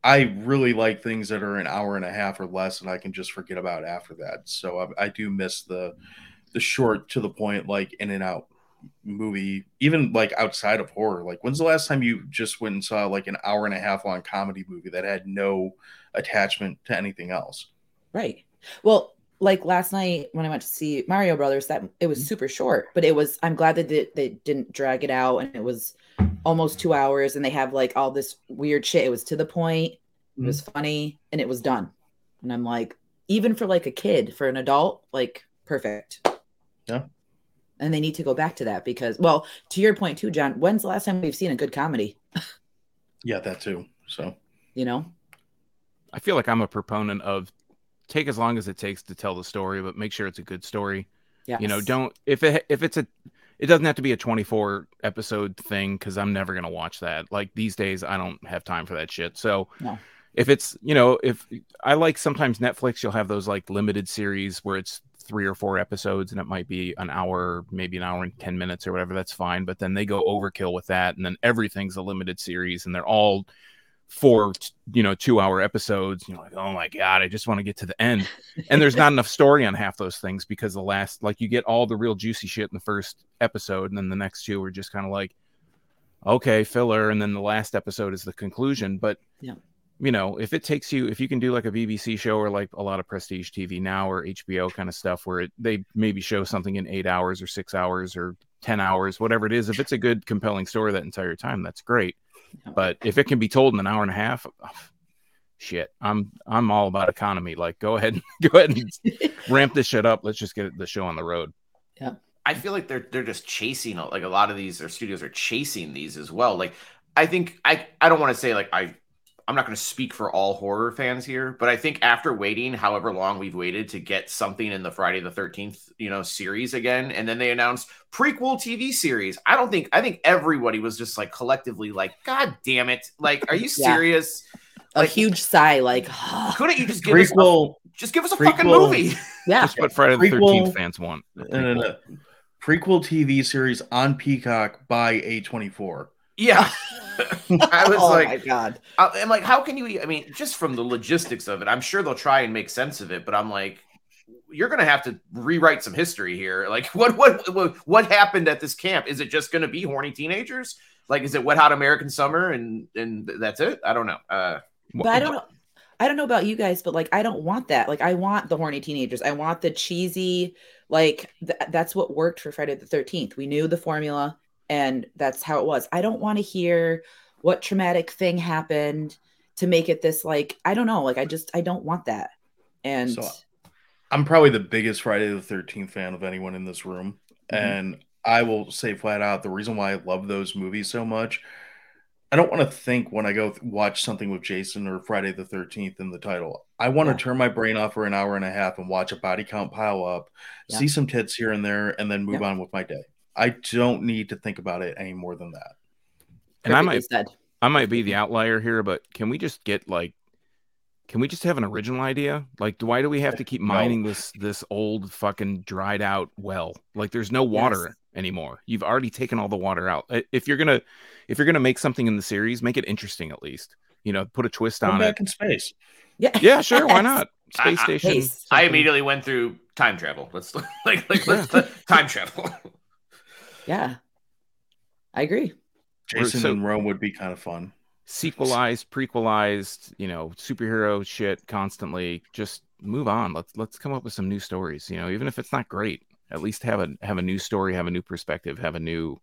I really like things that are an hour and a half or less, and I can just forget about after that. So I, I do miss the the short to the point, like in and out movie, even like outside of horror. Like, when's the last time you just went and saw like an hour and a half long comedy movie that had no attachment to anything else? Right. Well, like last night when I went to see Mario Brothers, that it was mm-hmm. super short, but it was. I'm glad that they, they didn't drag it out, and it was almost two hours, and they have like all this weird shit. It was to the point. It was mm-hmm. funny, and it was done. And I'm like, even for like a kid, for an adult, like perfect. Yeah. And they need to go back to that because, well, to your point too, John. When's the last time we've seen a good comedy? Yeah, that too. So You know. I feel like I'm a proponent of take as long as it takes to tell the story, but make sure it's a good story. Yeah. You know, don't if it if it's a it doesn't have to be a 24 episode thing because I'm never gonna watch that. Like these days, I don't have time for that shit. So No. if it's you know if I like sometimes Netflix, you'll have those like limited series where it's three or four episodes and it might be an hour, maybe an hour and 10 minutes or whatever. That's fine. But then they go overkill with that, and then everything's a limited series, and they're all four you know two hour episodes you know like oh my god i just want to get to the end and there's not enough story on half those things because the last like you get all the real juicy shit in the first episode and then the next two are just kind of like okay filler and then the last episode is the conclusion but Yeah. You know if it takes you if you can do like a bbc show or like a lot of prestige tv now or hbo kind of stuff where it, they maybe show something in eight hours or six hours or 10 hours whatever it is if it's a good compelling story that entire time that's great but if it can be told in an hour and a half shit i'm i'm all about economy like go ahead go ahead and ramp this shit up let's just get the show on the road Yeah. I feel like they're they're just chasing like a lot of these or studios are chasing these as well. Like I think I I don't want to say like I I'm not going to speak for all horror fans here, but I think after waiting however long we've waited to get something in the Friday the 13th, you know, series again and then they announced prequel TV series. I don't think I think everybody was just like collectively like god damn it. Like are you Yeah. serious? a huge sigh, like, Couldn't you just give us a, prequel just give us a fucking movie? yeah, just what friday the Prequel- 13th fans want no, no, prequel. no. prequel TV series on Peacock by A24. Yeah. I was oh like my god, I- I'm like, how can you? I mean, just from the logistics of it, I'm sure they'll try and make sense of it, but I'm like, you're gonna have to rewrite some history here. Like, what what what, what happened at this camp? Is it just gonna be horny teenagers? Like, is it Wet Hot American Summer and and that's it? I don't know. Uh, but I don't know. I don't know about you guys, but like, I don't want that. Like, I want the horny teenagers. I want the cheesy. Like, th- that's what worked for Friday the Thirteenth. We knew the formula, and that's how it was. I don't want to hear what traumatic thing happened to make it this. Like, I don't know. Like, I just I don't want that. And So, I'm probably the biggest Friday the 13th fan of anyone in this room. Mhm. And I will say flat out the reason why I love those movies so much. I don't want to think when I go th- watch something with Jason or Friday the 13th in the title. I want Yeah. to turn my brain off for an hour and a half and watch a body count pile up, Yeah. see some tits here and there, and then move on with my day. I don't need to think about it any more than that. and i might said. I might be the outlier here, but can we just get like can we just have an original idea? Like why do we have to keep No. mining this this old fucking dried out well? Like there's no water Yes. anymore. You've already taken all the water out. If you're going to if you're going to make something in the series, make it interesting at least. you know, put a twist Come on it. back in space. Yeah. Yeah, sure, why not? I- Space I- station. Space. I immediately went through time travel. Let's like like let's time travel. Yeah. I agree. Jason so- in Rome would be kind of fun. sequelized, prequelized, you know, superhero shit constantly. Just move on. Let's let's come up with some new stories. You know, even if it's not great, at least have a have a new story, have a new perspective, have a new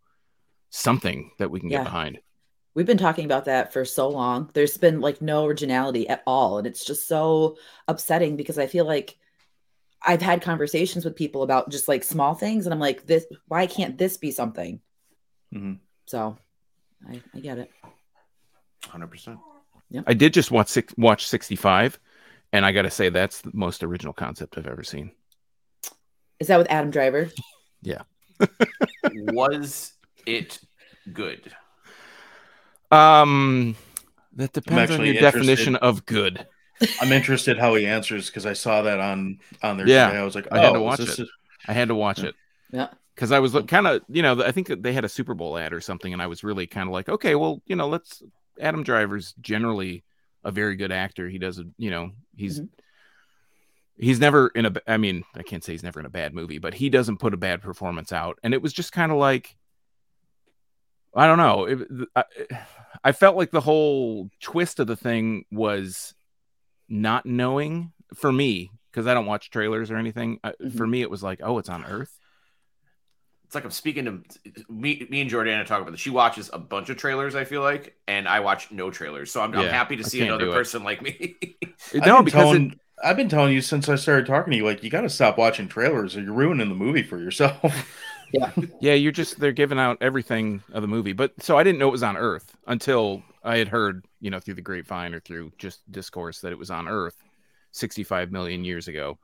something that we can Yeah. get behind. We've been talking about that for so long. There's been like no originality at all. And it's just so upsetting because I feel like I've had conversations with people about just like small things. And I'm like, this, why can't this be something? Mhm. So I, I get it. Hundred percent. Yeah. I did just watch six, watch 65 and I got to say that's the most original concept I've ever seen. Is that with Adam Driver? Yeah. was it good? Um that depends on actually your interested. definition of good. I'm interested how he answers because I saw that on on there Yeah, today. I was like, oh, I had to watch it. I had to watch Yeah. it. Yeah. because I was kind of, you know, I think that they had a Super Bowl ad or something, and I was really kind of like, okay, well, you know, let's. Adam Driver's generally a very good actor. He does, you know, he's Mhm. he's never in a. I mean, I can't say he's never in a bad movie, but he doesn't put a bad performance out, and it was just kind of like, I don't know. It, I, I felt like the whole twist of the thing was not knowing for me because I don't watch trailers or anything. Uh, For me, it was like, oh, it's on Earth. It's like I'm speaking to me. Me and Jordana talk about this. She watches a bunch of trailers. I feel like, and I watch no trailers. So I'm, I'm happy to see another person like me. No, been because it, I've been telling you since I started talking to you, like you got to stop watching trailers, or you're ruining the movie for yourself. Yeah, yeah, you're just they're giving out everything of the movie. But so I didn't know it was on Earth until I had heard, you know, through the grapevine or through just discourse that it was on Earth 65 million years ago.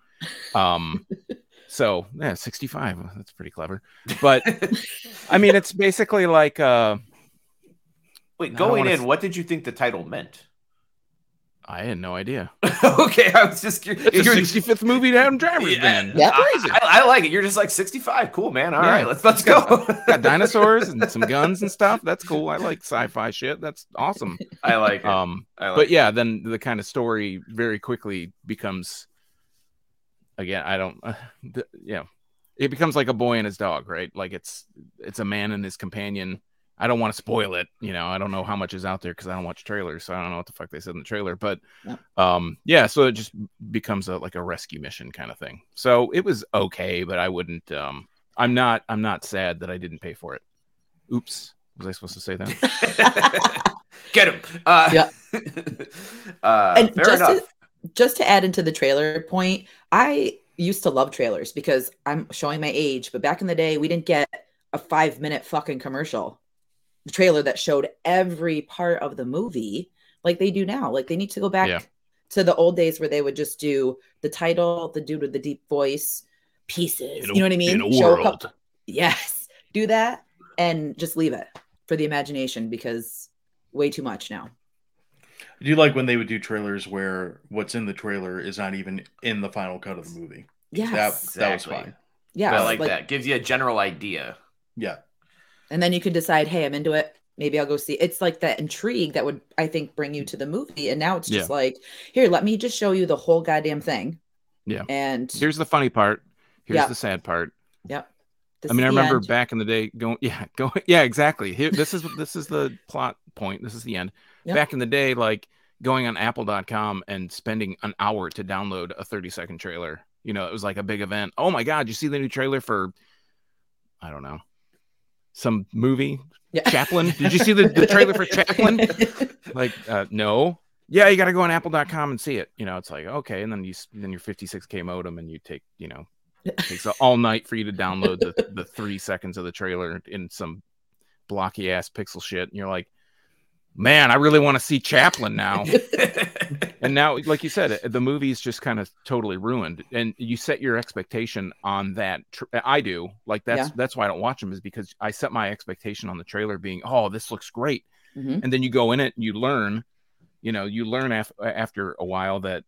Um so yeah, 65. That's pretty clever. But I mean it's basically like uh Wait, going in, s- what did you think the title meant? I had no idea. okay, I was just curious. It's the 65th movie that Adam Driver's Yeah. been in. Yeah. I, I- I like it. You're just like 65. Cool, man. All Yeah. right, let's let's go. Got dinosaurs and some guns and stuff. That's cool. I like sci-fi shit. That's awesome. I like it. Um I like but it. yeah, then the kind of story very quickly becomes again. I don't, uh, th- yeah, it becomes like a boy and his dog, right? Like it's it's a man and his companion. I don't want to spoil it, you know. I don't know how much is out there because I don't watch trailers, so I don't know what the fuck they said in the trailer. But Yeah. um, yeah, so it just becomes a like a rescue mission kind of thing. So it was okay, but I wouldn't. Um, I'm not. I'm not sad that I didn't pay for it. Oops, was I supposed to say that? Get him. Uh, Yeah. uh, And fair just enough. to, just to add into the trailer point, I used to love trailers because I'm showing my age, but back in the day, we didn't get a five minute fucking commercial the trailer that showed every part of the movie like they do now. Like they need to go back Yeah. to the old days where they would just do the title, the dude with the deep voice, pieces. A- you know what I mean? In a Show world. couple- yes, do that and just leave it for the imagination because way too much now. I do like when they would do trailers where what's in the trailer is not even in the final cut of the movie. Yes. That that was fine. yeah. I like, that. Gives you a general idea. Yeah. And then you could decide hey i'm into it maybe i'll go see it's like that intrigue that would i think bring you to the movie and now it's just like here let me just show you the whole goddamn thing Yeah. and Here's the funny part. Here's Yeah. the sad part. yep I mean, I remember end. back in the day going, yeah, going, yeah, exactly. Here, this is this is the plot point. This is the end. Yep. Back in the day, like going on Apple.com and spending an hour to download a 30 second trailer. You know, it was like a big event. Oh my god, you see the new trailer for, I don't know, some movie, yeah. Chaplin. Did you see the, the trailer for Chaplin? Like, uh, no. Yeah, you got to go on Apple.com and see it. You know, it's like okay, and then you then your 56k modem, and you take you know it takes all night for you to download the, the three seconds of the trailer in some blocky ass pixel shit. And you're like, man, I really want to see Chaplin now. and now, like you said, the movie's just kind of totally ruined. And you set your expectation on that. Tr- I do. Like that's Yeah. that's why I don't watch them is because I set my expectation on the trailer being, oh, this looks great. Mhm. And then you go in it and you learn, you know, you learn af- after a while that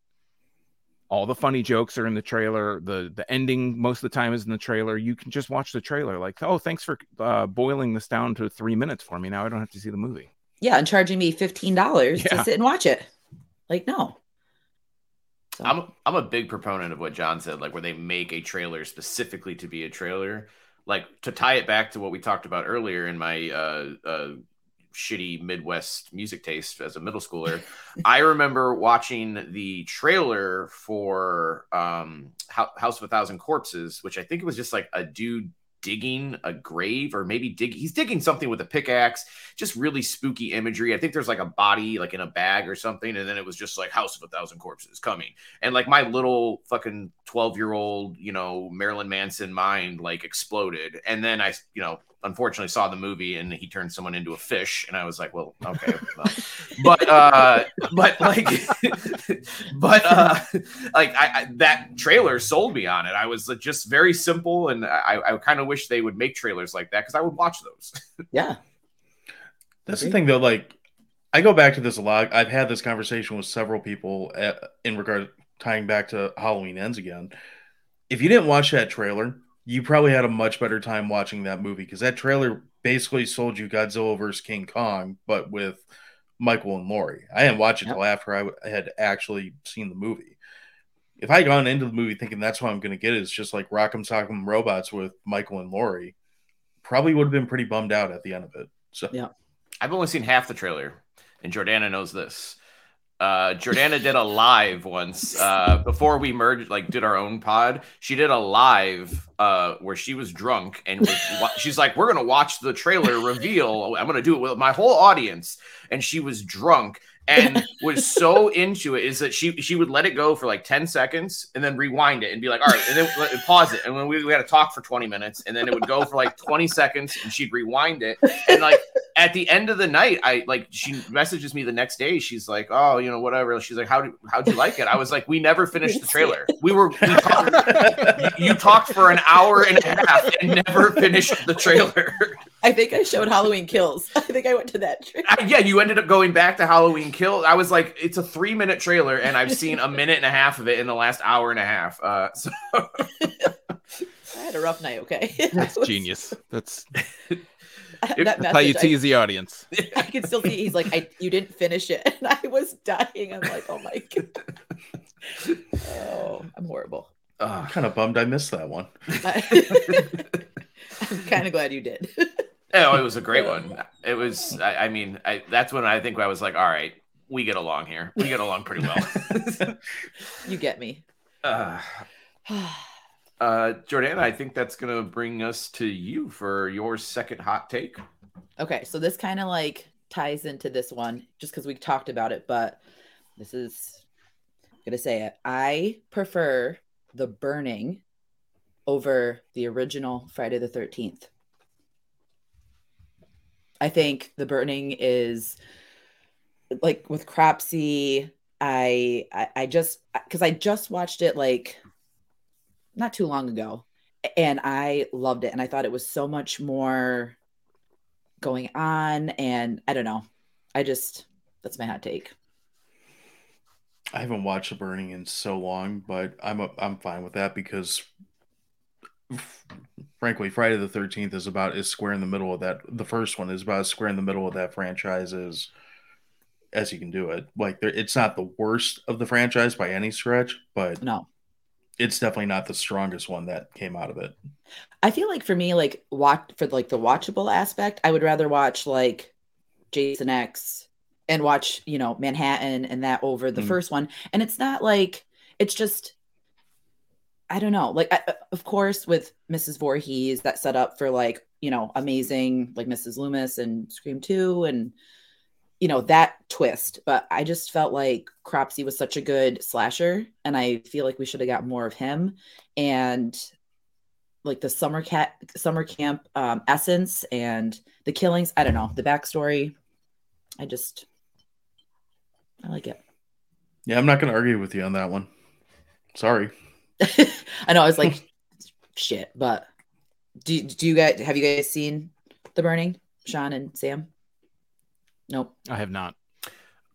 all the funny jokes are in the trailer. The the ending most of the time is in the trailer. You can just watch the trailer. Like, oh, thanks for uh, boiling this down to three minutes for me. Now I don't have to see the movie. Yeah, and charging me fifteen dollars Yeah. to sit and watch it. Like, no. So, I'm I'm a big proponent of what John said, like where they make a trailer specifically to be a trailer. Like to tie it back to what we talked about earlier in my uh, uh, shitty Midwest music taste as a middle schooler. I remember watching the trailer for um, House of a Thousand Corpses, which I think it was just like a dude digging a grave or maybe dig he's digging something with a pickaxe just really spooky imagery. I think there's like a body like in a bag or something and then it was just like house of a thousand corpses coming. And like my little fucking 12 year old you know marilyn manson mind like exploded. And then i you know unfortunately saw the movie and he turned someone into a fish and i was like well okay well. but uh but like but uh like I, I that trailer sold me on it i was just very simple and i i kind of wish they would make trailers like that because i would watch those yeah. That's the thing, though. Like, I go back to this a lot. I've had this conversation with several people uh in regard tying back to Halloween Ends again. If you didn't watch that trailer, you probably had a much better time watching that movie because that trailer basically sold you Godzilla versus King Kong, but with Michael and Laurie. I didn't watch it Yep. till after I w- had actually seen the movie. If I had gone into the movie thinking that's what I'm going to get, is just like Rock'em Sock'em Robots with Michael and Laurie, probably would have been pretty bummed out at the end of it. So Yeah. I've only seen half the trailer, and Jordana knows this. Uh, Jordana did a live once uh, before we merged, like did our own pod. She did a live uh, where she was drunk and was, she's like, "We're gonna watch the trailer reveal. I'm gonna do it with my whole audience." And she was drunk and was so into it is that she she would let it go for like 10 seconds and then rewind it and be like all right and then let- pause it. And then we, we had to talk for 20 minutes and then it would go for like 20 seconds and she'd rewind it. And like at the end of the night i like she messages me the next day. She's like oh you know whatever. She's like how do how'd you like it? I was like we never finished the trailer. We were we talked, you talked for an hour and a half and never finished the trailer. I think I showed Halloween Kills. I think I went to that trailer. I- yeah, you ended up going back to Halloween Kill. I was like, it's a three minute trailer, and I've seen a minute and a half of it in the last hour and a half. Uh, so I had a rough night, okay? That's was- genius. That's, that that's how you message, I- tease the audience. I can still see he's like, I you didn't finish it. And I was dying. I'm like, oh my god. Oh, I'm horrible. I'm kind of bummed I missed that one. I, am kind of glad you did. oh, it was a great one. It was. I, I mean, I, that's when I think I was like, all right, we get along here. We get along pretty well. You get me. uh, uh, Jordana, I think that's gonna bring us to you for your second hot take. okay, so this kind of like ties into this one just because we talked about it, but this is I'm gonna say it. I prefer the burning over the original Friday the 13th. I think the burning is like with Cropsy. I I, I just because I just watched it like not too long ago, and I loved it, and I thought it was so much more going on, and I don't know. I just that's my hot take. I haven't watched The Burning in so long, but I'm a, I'm fine with that because, frankly, Friday the Thirteenth is about as square in the middle of that. The first one is about square in the middle of that franchise as as you can do it. Like there, it's not the worst of the franchise by any stretch, but No, it's definitely not the strongest one that came out of it. I feel like for me, like watch for like the watchable aspect, I would rather watch like Jason X and watch, you know, Manhattan and that over the Mm. first one. And it's not like it's just I don't know. Like I, of course with Mrs. Voorhees that set up for like, you know, amazing like Mrs. Loomis and Scream 2 and you know that twist but i just felt like cropsy was such a good slasher and i feel like we should have got more of him and like the summer cat summer camp um, essence and the killings. I don't know the backstory. I just I like it. Yeah, I'm not going to argue with you on that one. Sorry. I know I was like shit, but do do you guys have you guys seen The Burning, Sean and Sam? Nope. I have not.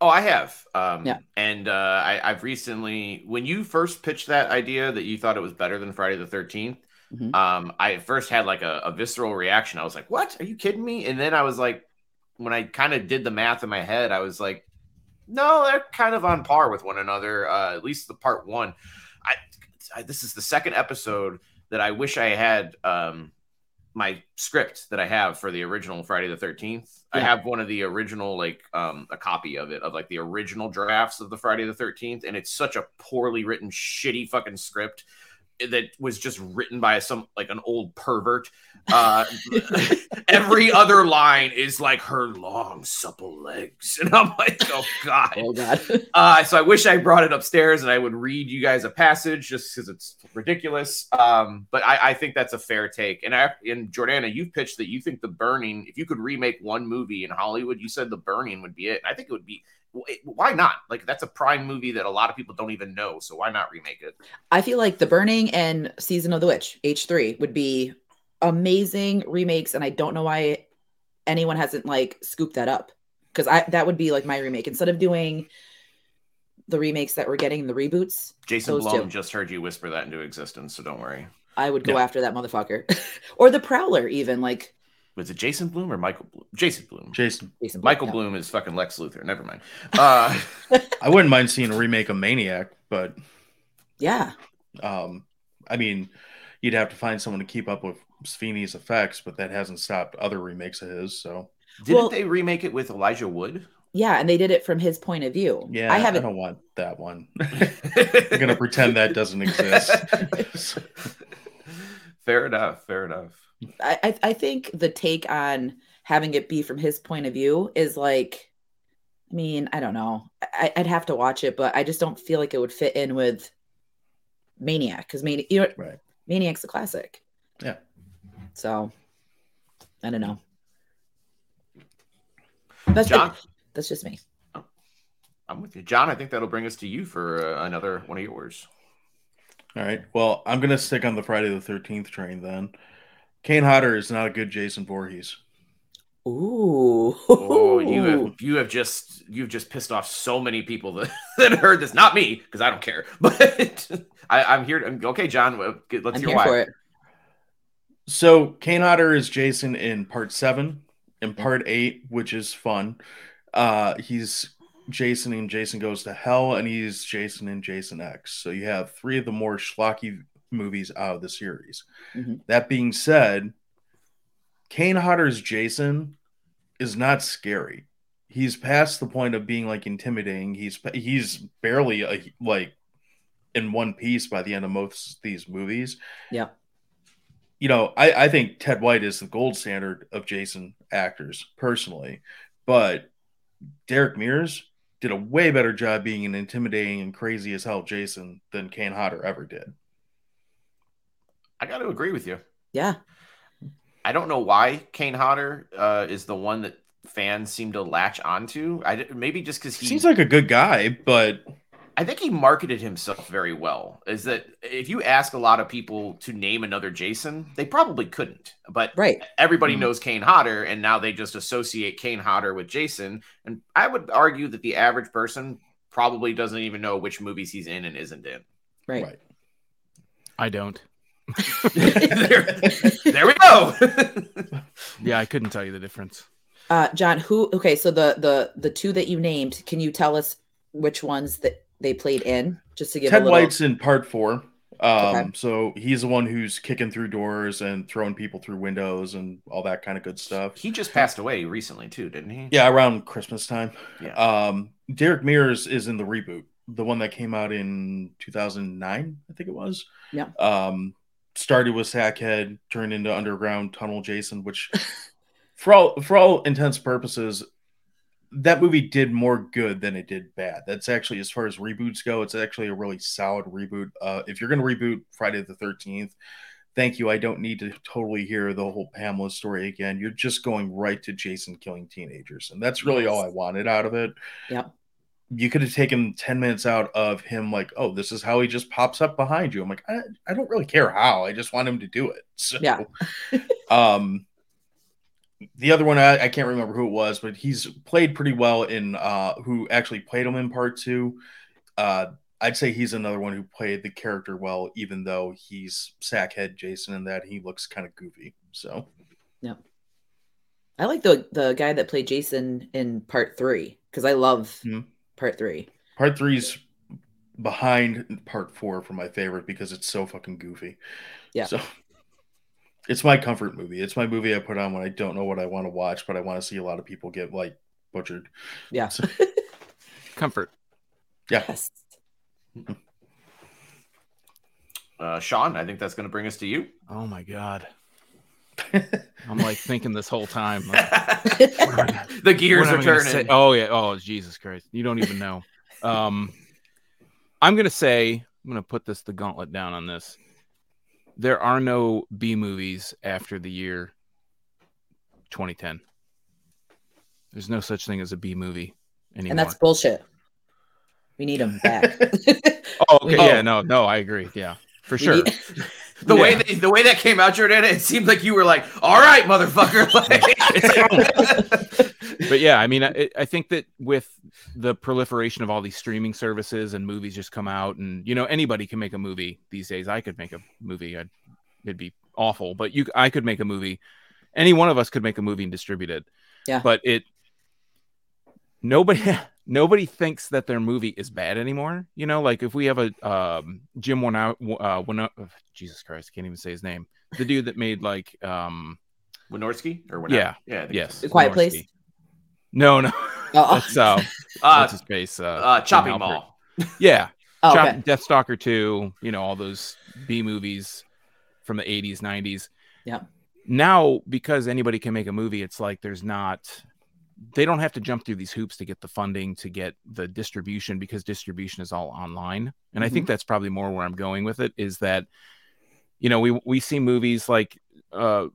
Oh, I have. Um, Yeah. And uh, I, I've recently, when you first pitched that idea that you thought it was better than Friday the 13th, Mhm. um, I at first had like a, a visceral reaction. I was like, what? Are you kidding me? And then I was like, when I kind of did the math in my head, I was like, no, they're kind of on par with one another. Uh, at least the part one. I, I this is the second episode that I wish I had um, my script that I have for the original Friday the 13th. I have one of the original, like um, a copy of it, of like the original drafts of the Friday the 13th. And it's such a poorly written, shitty fucking script that was just written by some like an old pervert. Uh, every other line is like her long, supple legs. And I'm like, oh God. Oh God. Uh, so I wish I brought it upstairs and I would read you guys a passage just because it's ridiculous. Um, but I, I think that's a fair take. And I, and Jordana, you've pitched that you think the Burning, if you could remake one movie in Hollywood, you said the Burning would be it. I think it would be. Why not? Like that's a prime movie that a lot of people don't even know. So why not remake it? I feel like The Burning and Season of the Witch, H3, would be amazing remakes, and I don't know why anyone hasn't like scooped that up. Because I that would be like my remake. Instead of doing the remakes that we're getting, the reboots, Jason Blum two. just heard you whisper that into existence, so don't worry. I would go Yeah. after that motherfucker. or the Prowler, even like Was it Jason Blum or Michael Bloom? Jason Blum. Jason, Jason Blum, Michael yeah. Bloom is fucking Lex Luthor. Never mind. Uh, I wouldn't mind seeing a remake of Maniac, but Yeah. um, I mean, you'd have to find someone to keep up with Savini's effects, but that hasn't stopped other remakes of his. So didn't Well- they remake it with Elijah Wood? Yeah, and they did it from his point of view. yeah, I I, haven't don't want that one. I'm gonna pretend that doesn't exist. fair enough. Fair enough. I, I I think the take on having it be from his point of view is like, I mean, I don't know. I, I'd have to watch it, but I just don't feel like it would fit in with Maniac because Maniac, you know, Right. Maniac's a classic. Yeah. So, I don't know. That's John, that's just me. I'm with you. John, I think that'll bring us to you for uh, another one of yours. All right. Well, I'm gonna stick on the Friday the Thirteenth train then. Kane Hodder is not a good Jason Voorhees. Ooh. Oh, you have you have just you've just pissed off so many people that, that heard this. Not me, because I don't care. But I, I'm here. To, okay, John, let's I'm hear here why. for it. So Kane Hodder is Jason in part seven. In part eight, which is fun, uh, he's Jason in Jason Goes to Hell, and he's Jason and Jason X. So you have three of the more schlocky movies out of the series. Mhm. That being said, Kane Hodder's Jason is not scary. He's past the point of being like intimidating. He's he's barely a, like in one piece by the end of most of these movies Yeah. you know, I, I think Ted White is the gold standard of Jason actors personally, but Derek Mears did a way better job being an intimidating and crazy as hell Jason than Kane Hodder ever did. I got to agree with you. Yeah. I don't know why Kane Hodder uh, is the one that fans seem to latch onto. I maybe just because he Seems like a good guy, but I think he marketed himself very well. Is that if you ask a lot of people to name another Jason, they probably couldn't. But Right. everybody Mhm. knows Kane Hodder, and now they just associate Kane Hodder with Jason. And I would argue that the average person probably doesn't even know which movies he's in and isn't in. Right. right. I don't. There, there we go. Yeah, I couldn't tell you the difference. Uh, John, who? Okay, so the the the two that you named, can you tell us which ones that they played in, just to give Ted a little? White's in part four. Um, Okay. so he's the one who's kicking through doors and throwing people through windows and all that kind of good stuff. he just passed away recently too, didn't he? Yeah, around Christmas time. Yeah. Um, Derek Mears is in the reboot, the one that came out in 2009, I think it was. Yeah. Um, started with Sackhead, turned into Underground Tunnel Jason, which, for all for all intents and purposes, that movie did more good than it did bad. That's actually, as far as reboots go, it's actually a really solid reboot. Uh, if you're going to reboot Friday the 13th, thank you. I don't need to totally hear the whole Pamela story again. You're just going right to Jason killing teenagers. And that's really all I wanted out of it. Yep. You could have taken 10 minutes out of him, like, oh, this is how he just pops up behind you. I'm like, I, I don't really care how. I just want him to do it. So, Yeah. um, the other one I, I can't remember who it was, but he's played pretty well in uh who actually played him in part two. Uh I'd say he's another one who played the character well, even though he's sackhead Jason and that he looks kind of goofy. So yeah I like the the guy that played Jason in part three because I love Hmm. Part three. Part three's behind part four for my favorite because it's so fucking goofy. Yeah. So it's my comfort movie. It's my movie I put on when I don't know what I want to watch, but I want to see a lot of people get like butchered. Yeah. So- Comfort. Yeah. Yes. Uh, Sean, I think that's going to bring us to you. Oh my god. I'm like thinking this whole time. like, the gears are turning. say? Oh yeah. Oh Jesus Christ. You don't even know. Um, I'm gonna say I'm gonna put this the gauntlet down on this. There are no B movies after the year 2010. There's no such thing as a B movie anymore. And that's bullshit. We need them back. oh, okay. we- Yeah. No. No. I agree. Yeah. For We sure. Need- The way that, the way that came out, Jordana, it seemed like you were like, "All right, motherfucker." Like, but yeah, I mean, I, I think that with the proliferation of all these streaming services and movies just come out, and you know, anybody can make a movie these days. I could make a movie. I'd, it'd be awful, but you, I could make a movie. Any one of us could make a movie and distribute it. Yeah. But it, nobody, nobody thinks that their movie is bad anymore. You know, like if we have a um, Jim one out, uh, one Jesus Christ, I can't even say his name. The dude that made like, um, Wynorski or Winor- Yeah. yeah, yes, The Quiet Wynorski. Place? No, no. Oh, That's uh, Uh, what's his face? Uh, uh, Chopping Halpert. Mall. Yeah, oh, Chop- okay. Deathstalker two. You know all those B movies from the '80s, '90s. Yeah. Now, because anybody can make a movie, it's like there's not. They don't have to jump through these hoops to get the funding to get the distribution because distribution is all online. And I think that's probably more where I'm going with it is that, you know, we we see movies like uh,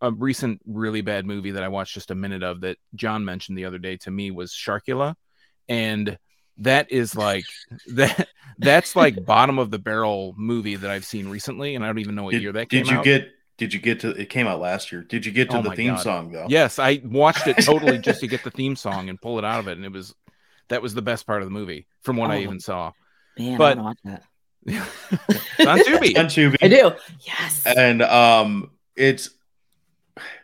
a recent really bad movie that I watched just a minute of that John mentioned the other day to me was Sharkula, and that is like that that's like bottom of the barrel movie that I've seen recently, and I don't even know what Did, year that came did you out. get did you get to it came out last year. Did you get to Oh the theme God. song though? Yes, I watched it totally just to get the theme song and pull it out of it, and it was that was the best part of the movie from what I Oh. even saw. Man, but- I want to watch that. It's on Tubi. On Tubi. I do. Yes. and um it's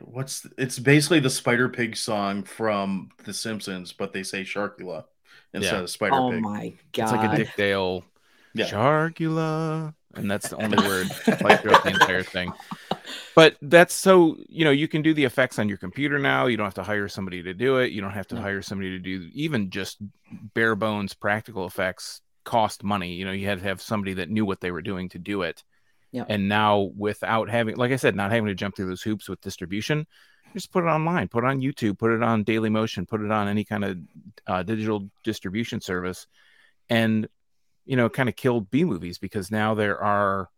what's it's basically the spider pig song from the simpsons but they say sharkula instead Yeah. of spider Pig. oh my god. It's like a Dick Dale Yeah. Sharkula. And that's the only word like throughout the entire thing. But that's so you know, you can do the effects on your computer now. You don't have to hire somebody to do it. You don't have to Yeah. hire somebody to do even just bare bones practical effects cost money. You know, you had to have somebody that knew what they were doing to do it. Yeah. And now without having like I said, not having to jump through those hoops with distribution, just put it online, put it on YouTube, put it on Daily Motion, put it on any kind of uh, digital distribution service, and you know, kind of killed B movies because now there are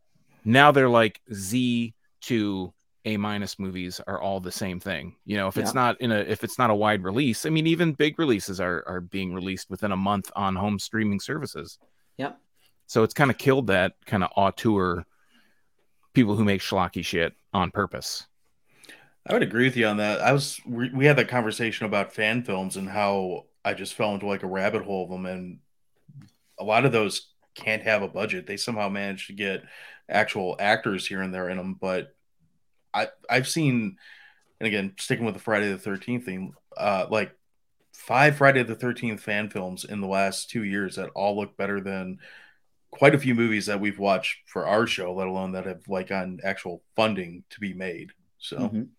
now they're like Z to A minus movies are all the same thing. You know, if it's Yeah. not in a if it's not a wide release, I mean, even big releases are are being released within a month on home streaming services. Yep. So it's kind of killed that kind of auteur people who make schlocky shit on purpose. i would agree with you on that i was we, we had that conversation about fan films and how i just fell into like a rabbit hole of them and a lot of those can't have a budget they somehow manage to get actual actors here and there in them but i i've seen and again sticking with the friday the 13th thing uh like five friday the 13th fan films in the last two years that all look better than quite a few movies that we've watched for our show let alone that have like on actual funding to be made so Mhm.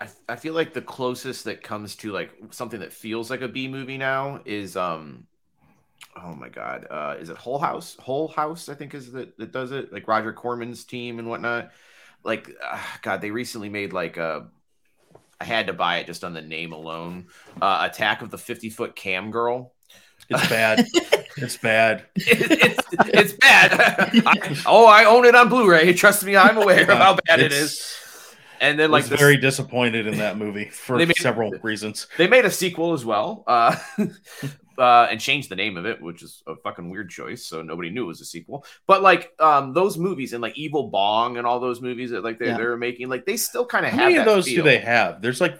I, I feel like the closest that comes to like something that feels like a B movie now is um oh my god. Uh is it Whole House? Whole House I think is that that does it? Like Roger Corman's team and whatnot. Like uh, God they recently made like a I had to buy it just on the name alone. Uh Attack of the 50 foot cam girl. It's bad. it's bad. it, it's it's bad. I, oh I own it on Blu-ray. Trust me I'm aware of how bad it It's- and then Like like was the very disappointed in that movie for made- several reasons. They made a sequel as well, uh, uh, and changed the name of it, which is a fucking weird choice. So nobody knew it was a sequel. But like um, those movies and like Evil Bong and all those movies that like they Yeah. they're making, like they still kind of have. How many of those feel. do they have? There's like,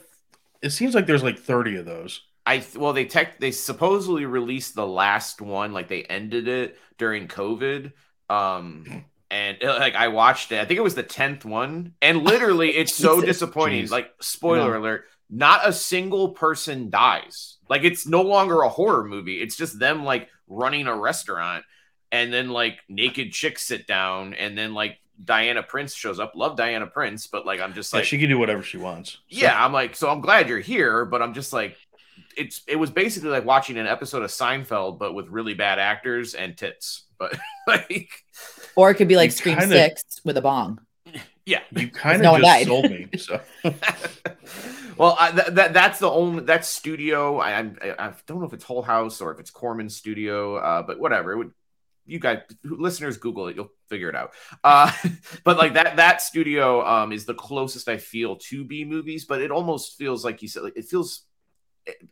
it seems like there's like 30 of those. I well, they tech they supposedly released the last one, like they ended it during COVID, um, and uh, like I watched it. I think it was the tenth one, and literally, it's so disappointing. Jeez. Like spoiler No. alert: not a single person dies. Like it's no longer a horror movie. It's just them like running a restaurant, and then like naked chicks sit down, and then like Diana Prince shows up. Love Diana Prince, but like I'm just Yeah, like she can do whatever she wants. So- yeah, I'm like, so I'm glad you're here, but I'm just like, it's it was basically like watching an episode of Seinfeld, but with really bad actors and tits. But like, Or it could be like You Scream kinda- Six with a bong. yeah. you kind of No just died. sold me. So well, I, that, that that's the only that studio. I, I I don't know if it's Whole House or if it's Corman Studio, uh, but whatever. It would you guys listeners Google it, you'll figure it out. Uh, but like that that studio um is the closest I feel to B movies, but it almost feels like you said like it feels.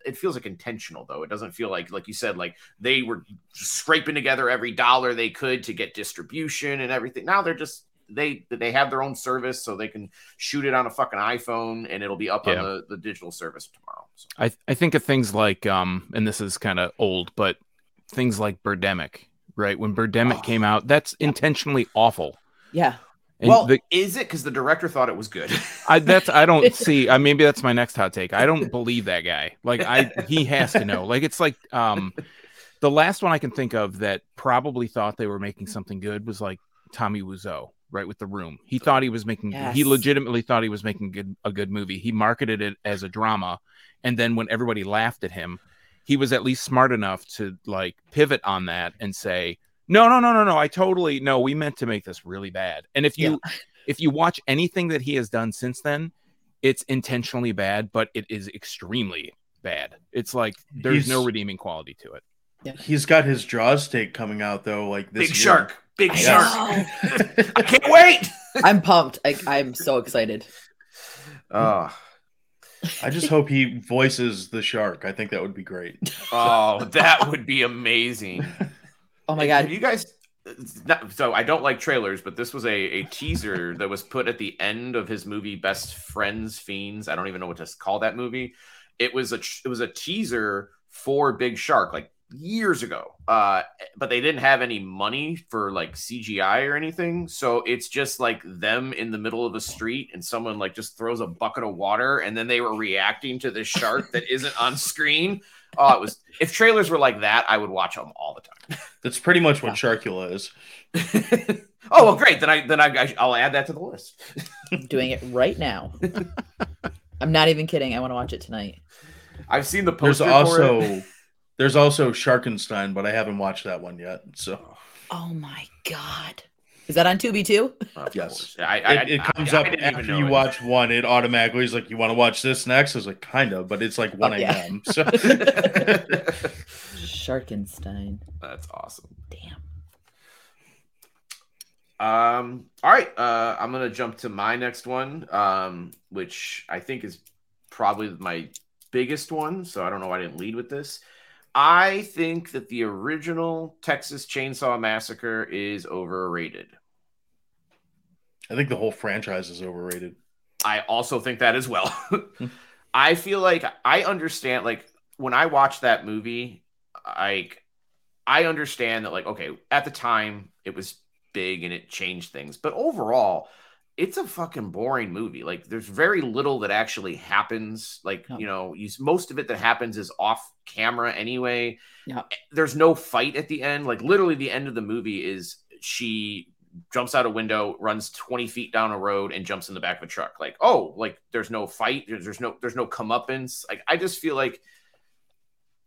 It feels like intentional though. It doesn't feel like, like you said, like they were scraping together every dollar they could to get distribution and everything. Now they're just they they have their own service, so they can shoot it on a fucking iPhone and it'll be up Yeah. on the, the digital service tomorrow. So. I I think of things like um, and this is kind of old, but things like Birdemic, right? When Birdemic Oh. came out, that's intentionally awful. Yeah. And well, the, is it because the director thought it was good? I that's I don't see. I maybe that's my next hot take. I don't believe that guy. Like I, he has to know. Like it's like um, the last one I can think of that probably thought they were making something good was like Tommy Wiseau, right? With the room, he thought he was making. He legitimately thought he was making good a good movie. He marketed it as a drama, and then when everybody laughed at him, he was at least smart enough to like pivot on that and say. No, no, no, no, no. I totally no. We meant to make this really bad. And if you if you watch anything that he has done since then, it's intentionally bad, but it is extremely bad. It's like there's no redeeming quality to it. he's got his Jaws take coming out though, like this Big year. shark, big I shark. I can't wait. I'm pumped. I, I'm so excited. Oh, I just hope he voices the shark. I think that would be great. oh, that would be amazing. Oh my Have god. you guys? not- so I don't like trailers, but this was a, a teaser that was put at the end of his movie Best Friends Fiends. I don't even know what to call that movie. It was a it was a teaser for Big Shark like years ago. Uh, but they didn't have any money for like CGI or anything, so it's just like them in the middle of a street and someone like just throws a bucket of water and then they were reacting to this shark that isn't on screen. Oh, it was if trailers were like that, I would watch them all the time. That's pretty much what Sharkula is. oh well, great. Then I then I I'll add that to the list. I'm doing it right now. I'm not even kidding. I want to watch it tonight. I've seen the There's poster. for it. also there's also Sharkenstein, but I haven't watched that one yet. So Oh my god. Is that on Tubi too? Of Yes. I, I, it, it comes I up didn't after you it. watch one. It automatically is like, you want to watch this next? I was like, kind of, but it's like 1 yeah. a.m. So Sharkenstein. That's awesome. Damn. Um. All right. Uh, I'm gonna jump to my next one. Um, which I think is probably my biggest one. So I don't know why I didn't lead with this. I think that the original Texas Chainsaw Massacre is overrated. I think the whole franchise is overrated. I also think that as well. Hmm. I feel like I understand like when I watch that movie, like I understand that like okay, at the time it was big and it changed things, but overall it's a fucking boring movie. Like there's very little that actually happens. Like, you know, you, most of it that happens is off camera anyway. Yeah. There's no fight at the end. Like literally the end of the movie is she jumps out a window, runs 20 feet down a road and jumps in the back of a truck. Like, oh, like there's no fight. There's, there's no, there's no comeuppance. Like, I just feel like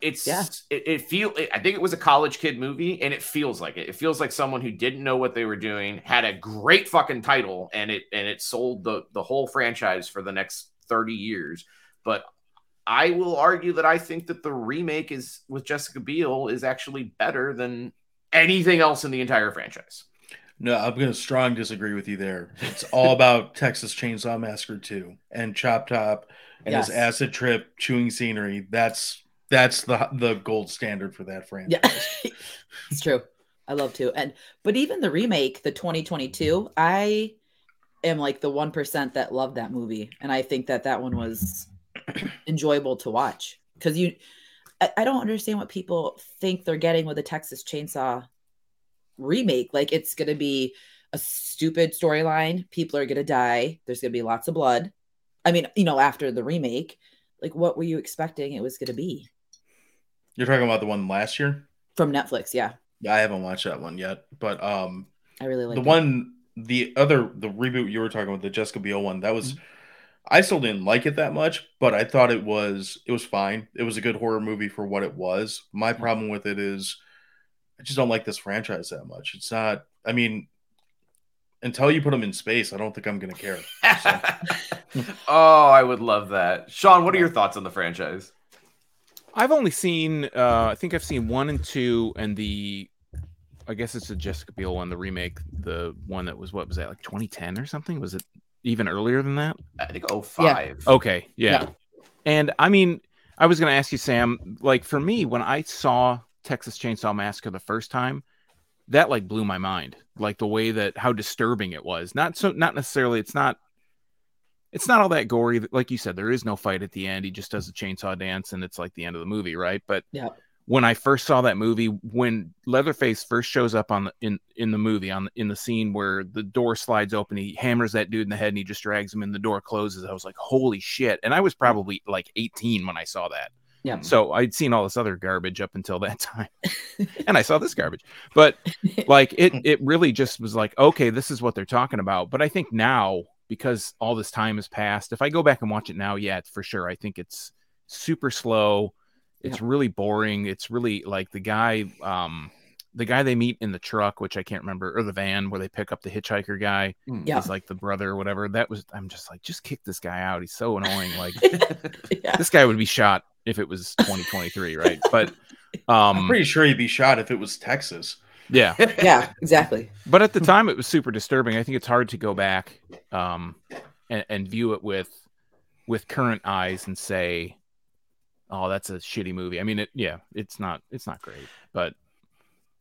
it's, Yeah. it, it feel, I think it was a college kid movie and it feels like it. It feels like someone who didn't know what they were doing had a great fucking title and it, and it sold the, the whole franchise for the next 30 years. But I will argue that I think that the remake is with Jessica Biel is actually better than anything else in the entire franchise. No, I'm going to strong disagree with you there. It's all about Texas Chainsaw Massacre 2 and Chop Top and Yes. his acid trip chewing scenery. That's that's the the gold standard for that franchise. Yeah, it's true. I love to. And but even the remake, the 2022, I am like the one percent that loved that movie, and I think that that one was enjoyable to watch because you. I, I don't understand what people think they're getting with a Texas Chainsaw remake. Like it's going to be a stupid storyline. People are going to die. There's going to be lots of blood. I mean, you know, after the remake, like what were you expecting it was going to be You're talking about the one last year? from Netflix? Yeah, I haven't watched that one yet, but um, I really like the one, the other, the reboot you were talking about, the Jessica Biel one, that was. I still didn't like it that much, but I thought it was it was fine. It was a good horror movie for what it was. My problem with it is I just don't like this franchise that much. It's not I mean until you put them in space, I don't think I'm going to care. oh, I would love that. Sean, what are your thoughts on the franchise? I've only seen, uh, I think I've seen one and two, and the, I guess it's the Jessica Biel one, the remake, the one that was what was that like 2010 or something? Was it even earlier than that? I think 05. Okay, yeah. Yeah. And I mean, I was going to ask you, Sam. Like for me, when I saw Texas Chainsaw Massacre the first time, that like blew my mind. Like the way that how disturbing it was. Not so, not necessarily. It's not. It's not all that gory. Like you said, there is no fight at the end. He just does a chainsaw dance, and it's like the end of the movie, right? But Yeah. When I first saw that movie, when Leatherface first shows up on the in in the movie on in the scene where the door slides open, he hammers that dude in the head and he just drags him in. The door closes. I was like, holy shit! And I was probably like 18 when I saw that. Yeah. So I'd seen all this other garbage up until that time, and I saw this garbage. But like it, it really just was like, okay, this is what they're talking about. But I think now because all this time has passed, if I go back and watch it now, yeah, for sure, I think it's super slow. It's really boring. It's really like the guy, um, the guy they meet in the truck, which I can't remember, or the van where they pick up the hitchhiker guy. Yeah. He's like the brother or whatever. That was, I'm just like, just kick this guy out. He's so annoying. Like yeah. this guy would be shot if it was 2023, right? But I'm um, pretty sure he'd be shot if it was Texas. yeah. yeah, exactly. But at the time, it was super disturbing. I think it's hard to go back um, and, and view it with with current eyes and say, "Oh, that's a shitty movie." I mean, it yeah, it's not it's not great, but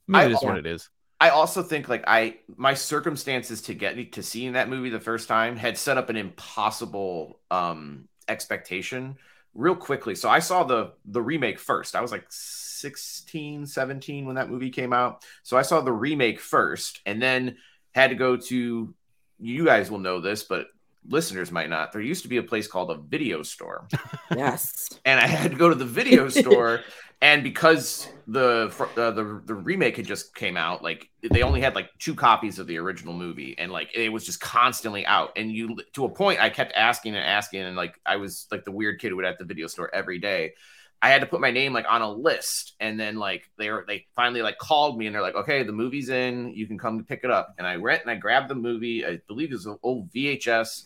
I mean, I- it is what it is. I also think like I my circumstances to get to seeing that movie the first time had set up an impossible um expectation real quickly. So I saw the the remake first. I was like 16, 17 when that movie came out. So I saw the remake first and then had to go to you guys will know this, but listeners might not. There used to be a place called a video store Yes. and I had to go to the video store. And because the uh, the the remake had just came out, like they only had like two copies of the original movie, and like it was just constantly out. And you to a point, I kept asking and asking, and like I was like the weird kid who would at the video store every day. I had to put my name like on a list, and then like they were they finally like called me, and they're like, "Okay, the movie's in. You can come to pick it up." And I went and I grabbed the movie. I believe it was an old VHS.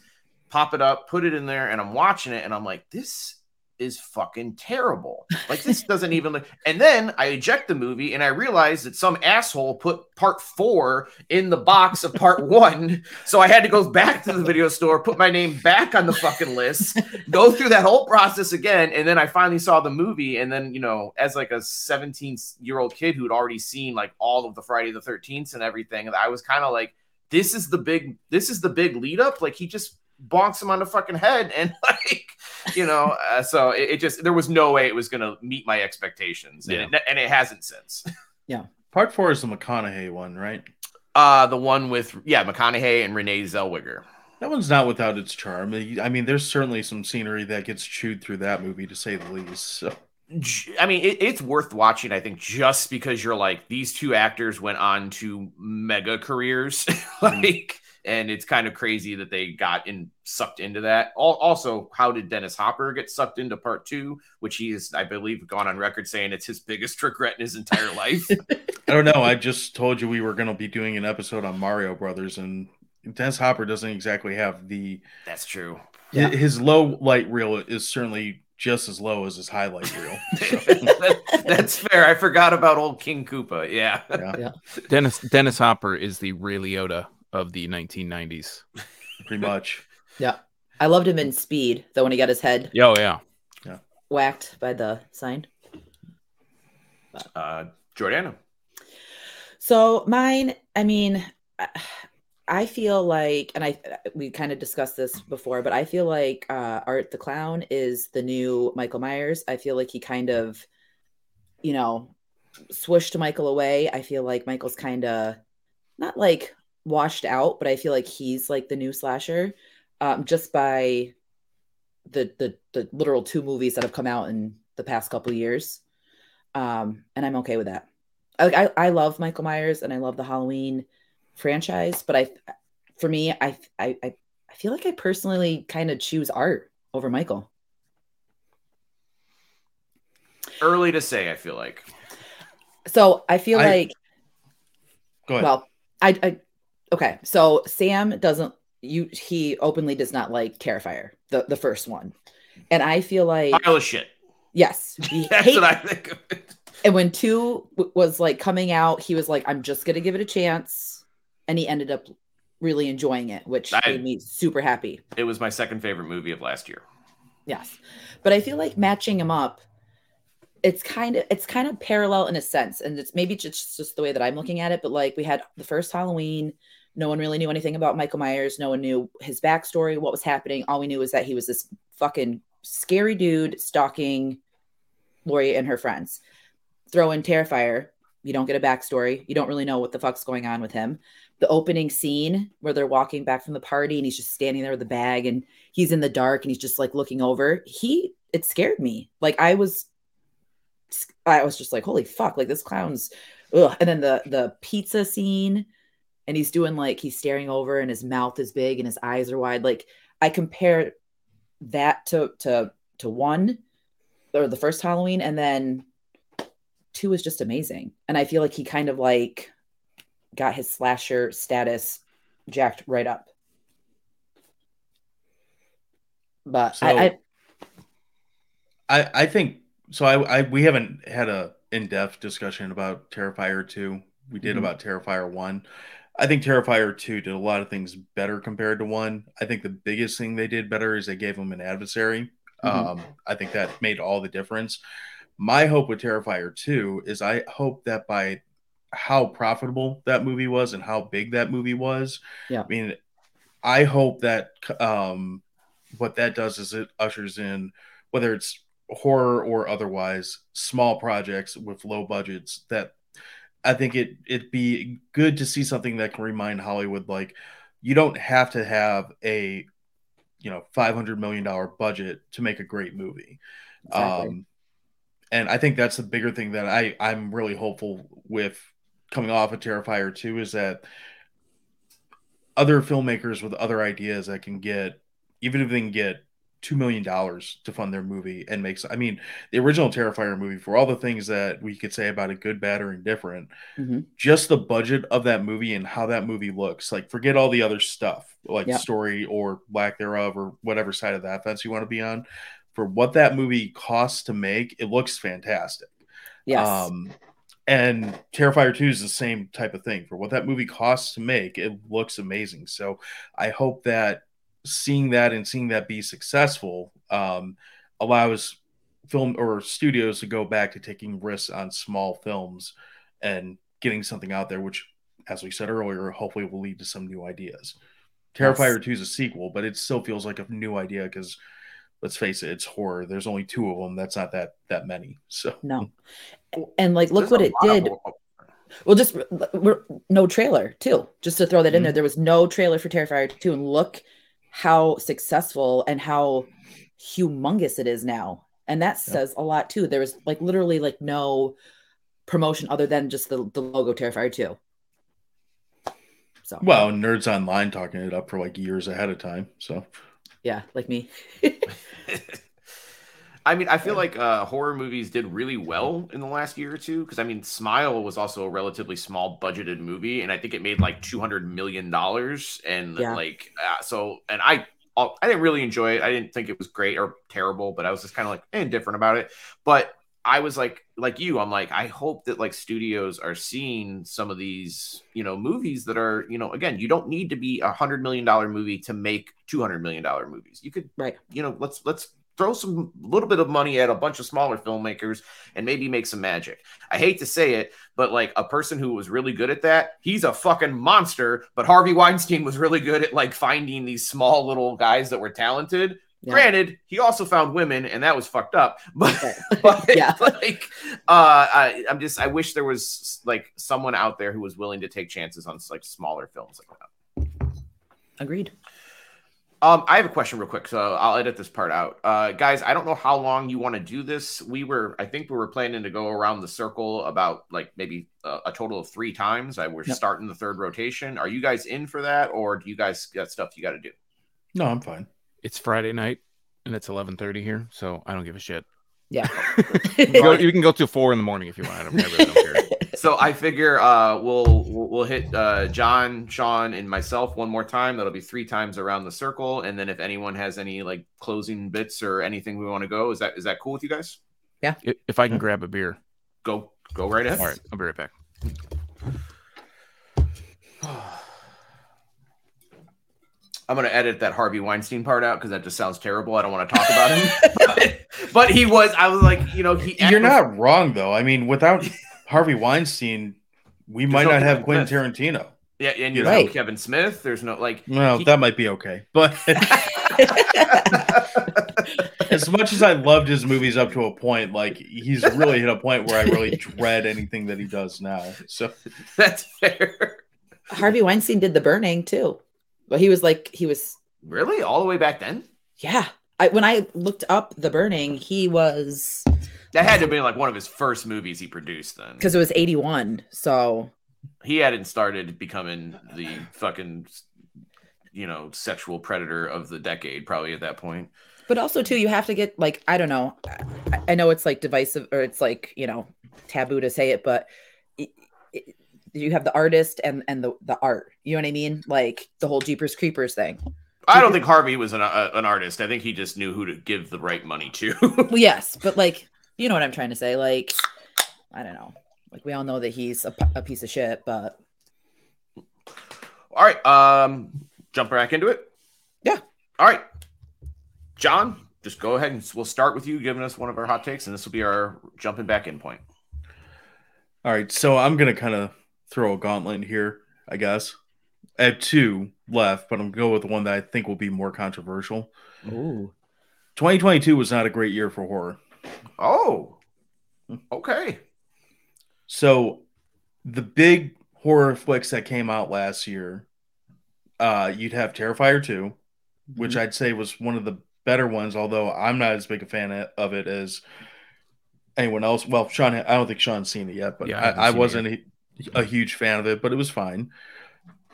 Pop it up, put it in there, and I'm watching it, and I'm like, "This is fucking terrible. Like this doesn't even look. And then I eject the movie and I realize that some asshole put part four in the box of part one. So I had to go back to the video store, put my name back on the fucking list, go through that whole process again. And then I finally saw the movie. And then, you know, as like a 17 year old kid who'd already seen like all of the Friday the 13th and everything, I was kind of like, this is the big, this is the big lead up. Like he just bonks him on the fucking head and like you know uh, so it, it just there was no way it was going to meet my expectations and, it, and it hasn't since yeah Part four is the McConaughey one, right? uh the one with yeah mcconaughey and renee zellweger That one's not without its charm. I mean, there's certainly some scenery that gets chewed through that movie, to say the least. So, J- I mean, it, it's worth watching. I think just because you're like these two actors went on to mega careers, like, and it's kind of crazy that they got in sucked into that. Also, how did Dennis Hopper get sucked into part two, which he is, I believe, gone on record saying it's his biggest regret in his entire life. I don't know. I just told you we were going to be doing an episode on Mario Brothers, and Dennis Hopper doesn't exactly have the That's true. Yeah. his low light reel is certainly just as low as his highlight reel. That- that's fair. I forgot about old King Koopa. Yeah. Yeah, Dennis Dennis Hopper is the Ray Liotta of the 1990s. pretty much. Yeah. I loved him in Speed, though, when he got his head Oh yeah, yeah. whacked by the sign. Uh, Jordana. So mine, I mean, I- I feel like, and I we kind of discussed this before, but I feel like uh, Art the Clown is the new Michael Myers. I feel like he kind of, you know, swished Michael away. I feel like Michael's kind of not like washed out, but I feel like he's like the new slasher, um, just by the the the literal two movies that have come out in the past couple years. Um, and I'm okay with that. I, I I love Michael Myers and I love the Halloween franchise, but I for me, I I I I feel like I personally kind of choose art over Michael. Early to say, I feel like. So I feel I- like Go ahead. well, I, I okay. So Sam doesn't you he openly does not like Terrifier, the the first one, and I feel like Pile of shit. yes, That's what I think of it. and when two w- was like coming out, he was like, I'm just gonna give it a chance, and he ended up really enjoying it, which I- made me super happy. It was my second favorite movie of last year. Yes. But I feel like matching him up, it's kind of it's kind of parallel in a sense. And it's maybe just, just the way that I'm looking at it. But like we had the first Halloween, no one really knew anything about Michael Myers. No one knew his backstory, what was happening. All we knew was that he was this fucking scary dude stalking Laurie and her friends. Throw in Terrifier, you don't get a backstory. You don't really know what the fuck's going on with him. The opening scene where they're walking back from the party and he's just standing there with a the bag and he's in the dark and he's just like looking over. He it scared me. Like I was I was just like, holy fuck, like this clown's ugh. And then the the pizza scene and he's doing like he's staring over and his mouth is big and his eyes are wide. Like I compare that to to to one or the first Halloween and then two is just amazing. And I feel like he kind of like got his slasher status jacked right up. But So- I, I I I think so. I, I we haven't had a in depth discussion about Terrifier two. We did Mhm. about Terrifier one. I think Terrifier two did a lot of things better compared to one. I think the biggest thing they did better is they gave him an adversary. Mhm. Um, I think that made all the difference. My hope with Terrifier two is I hope that by how profitable that movie was and how big that movie was. Yeah. I mean, I hope that um, what that does is it ushers in whether it's horror or otherwise small projects with low budgets that I think it it'd be good to see something that can remind Hollywood like you don't have to have a you know 500 million dollar budget to make a great movie. Exactly. Um and I think that's the bigger thing that I I'm really hopeful with coming off of Terrifier 2 is that other filmmakers with other ideas that can get even if they can get two million dollars to fund their movie and makes I mean the original Terrifier movie for all the things that we could say about it good, bad, or indifferent, Mhm. just the budget of that movie and how that movie looks, like forget all the other stuff, like Yeah. story or lack thereof, or whatever side of that fence you want to be on. For what that movie costs to make, it looks fantastic. yes. Um, and Terrifier 2 is the same type of thing. For what that movie costs to make, it looks amazing. So I hope that seeing that and seeing that be successful um, allows film or studios to go back to taking risks on small films and getting something out there, which, as we said earlier, hopefully will lead to some new ideas. Terrifier 2 is a sequel, but it still feels like a new idea because let's face it, it's horror. There's only two of them. That's not that that many. So no. And like look There's what it lot of did. Well, just we're, no trailer too. Just to throw that in Mhm. there, there was no trailer for Terrifier 2, and look how successful and how humongous it is now. And that Yeah. says a lot too. There was like literally like no promotion other than just the, the logo Terrifier 2. So Well, nerds online talking it up for like years ahead of time. So yeah, like me. I mean, I feel like uh, horror movies did really well in the last year or two because I mean, Smile was also a relatively small budgeted movie, and I think it made like two hundred million dollars. And Yeah. like, uh, so, and I, I didn't really enjoy it. I didn't think it was great or terrible, but I was just kind of like eh, indifferent about it. But I was like, like you, I'm like, I hope that like studios are seeing some of these, you know, movies that are, you know, again, you don't need to be a hundred million dollar movie to make two hundred million dollar movies. You could, Right. You know, let's let's throw some little bit of money at a bunch of smaller filmmakers and maybe make some magic. I hate to say it, but like a person who was really good at that, he's a fucking monster. But Harvey Weinstein was really good at like finding these small little guys that were talented Yeah. Granted, he also found women, and that was fucked up. But, but Yeah. like, uh, I, I'm just, I wish there was like someone out there who was willing to take chances on like smaller films like that. Agreed. Um, I have a question real quick, so I'll edit this part out. Uh, guys, I don't know how long you want to do this. We were, I think, we were planning to go around the circle about like maybe a, a total of three times. I we're Yep. starting the third rotation. Are you guys in for that, or do you guys got stuff you got to do? No, I'm fine. It's Friday night and it's 11:30 here, so I don't give a shit. Yeah. You, can go- you can go till four in the morning if you want. I, don't, I really don't care. So I figure uh, we'll we'll we'll hit uh, John, Sean, and myself one more time. That'll be three times around the circle, and then if anyone has any like closing bits or anything we want to go, is that is that cool with you guys? Yeah. if I can grab a beer. Go go right ahead. All right, I'll be right back. I'm gonna edit that Harvey Weinstein part out because that just sounds terrible. I don't want to talk about him. but, but he was. I was like, you know, he. You're not wrong though. I mean, without Harvey Weinstein, we might no not have Quentin Smith. Tarantino. Yeah, and you Right. know Kevin Smith. There's no like. Well, He- that might be okay. But as much as I loved his movies up to a point, like he's really hit a point where I really dread anything that he does now. So That's fair. Harvey Weinstein did the burning too. But he was like, he was, Really, all the way back then. yeah. I, when I looked up the burning, he was, That had to have been like one of his first movies he produced. Then because it was 81. So he hadn't started becoming the fucking, you know, sexual predator of the decade. Probably at that point. but also too you have to get like i don't know i, I know it's like divisive or it's like you know taboo to say it but it, it- you have the artist and and the the art you know what i mean like the whole jeepers creepers thing I don't think Harvey was an, uh, an artist. I think he just knew who to give the right money to. well yes but like you know what i'm trying to say like i don't know like we all know that he's a piece of shit but All right, um, jump back into it. Yeah. All right, John, just go ahead and we'll start with you giving us one of our hot takes, and this will be our jumping back in point. all right, so I'm gonna kind of throw a gauntlet here, I guess. I have two left, but I'm gonna go with the one that I think will be more controversial. Ooh. 2022 was not a great year for horror. Oh, okay. So the big horror flicks that came out last year, uh, you'd have Terrifier 2, which I'd say was one of the better ones, although I'm not as big a fan of it as anyone else. Well, Sean, I don't think Sean's seen it yet, but Yeah, I I, I wasn't a, a huge fan of it, but it was fine.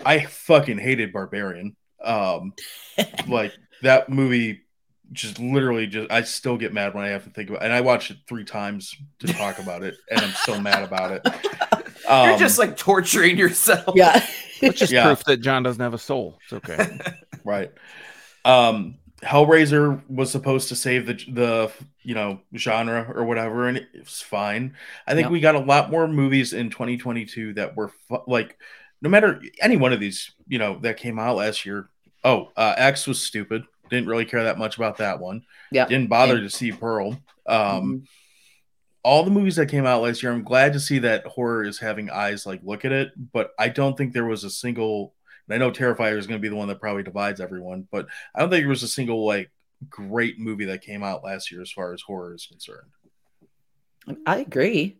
I fucking hated Barbarian. Um, like that movie just literally just I still get mad when I have to think about it. and I watched it three times to talk about it and I'm so mad about it. Um, You're just like torturing yourself. yeah That's just Yeah. proof that John doesn't have a soul. It's okay. right. Um Hellraiser was supposed to save the the you know genre or whatever and it was fine. I think Yep. we got a lot more movies in 2022 that were fu- like no matter any one of these, you know, that came out last year. Oh, uh X was stupid. Didn't really care that much about that one. yeah Didn't bother Same. to see Pearl. Um Mhm. all the movies that came out last year, I'm glad to see that horror is having eyes like look at it, but I don't think there was a single. And I know Terrifier is going to be the one that probably divides everyone, but I don't think there was a single like great movie that came out last year as far as horror is concerned. i agree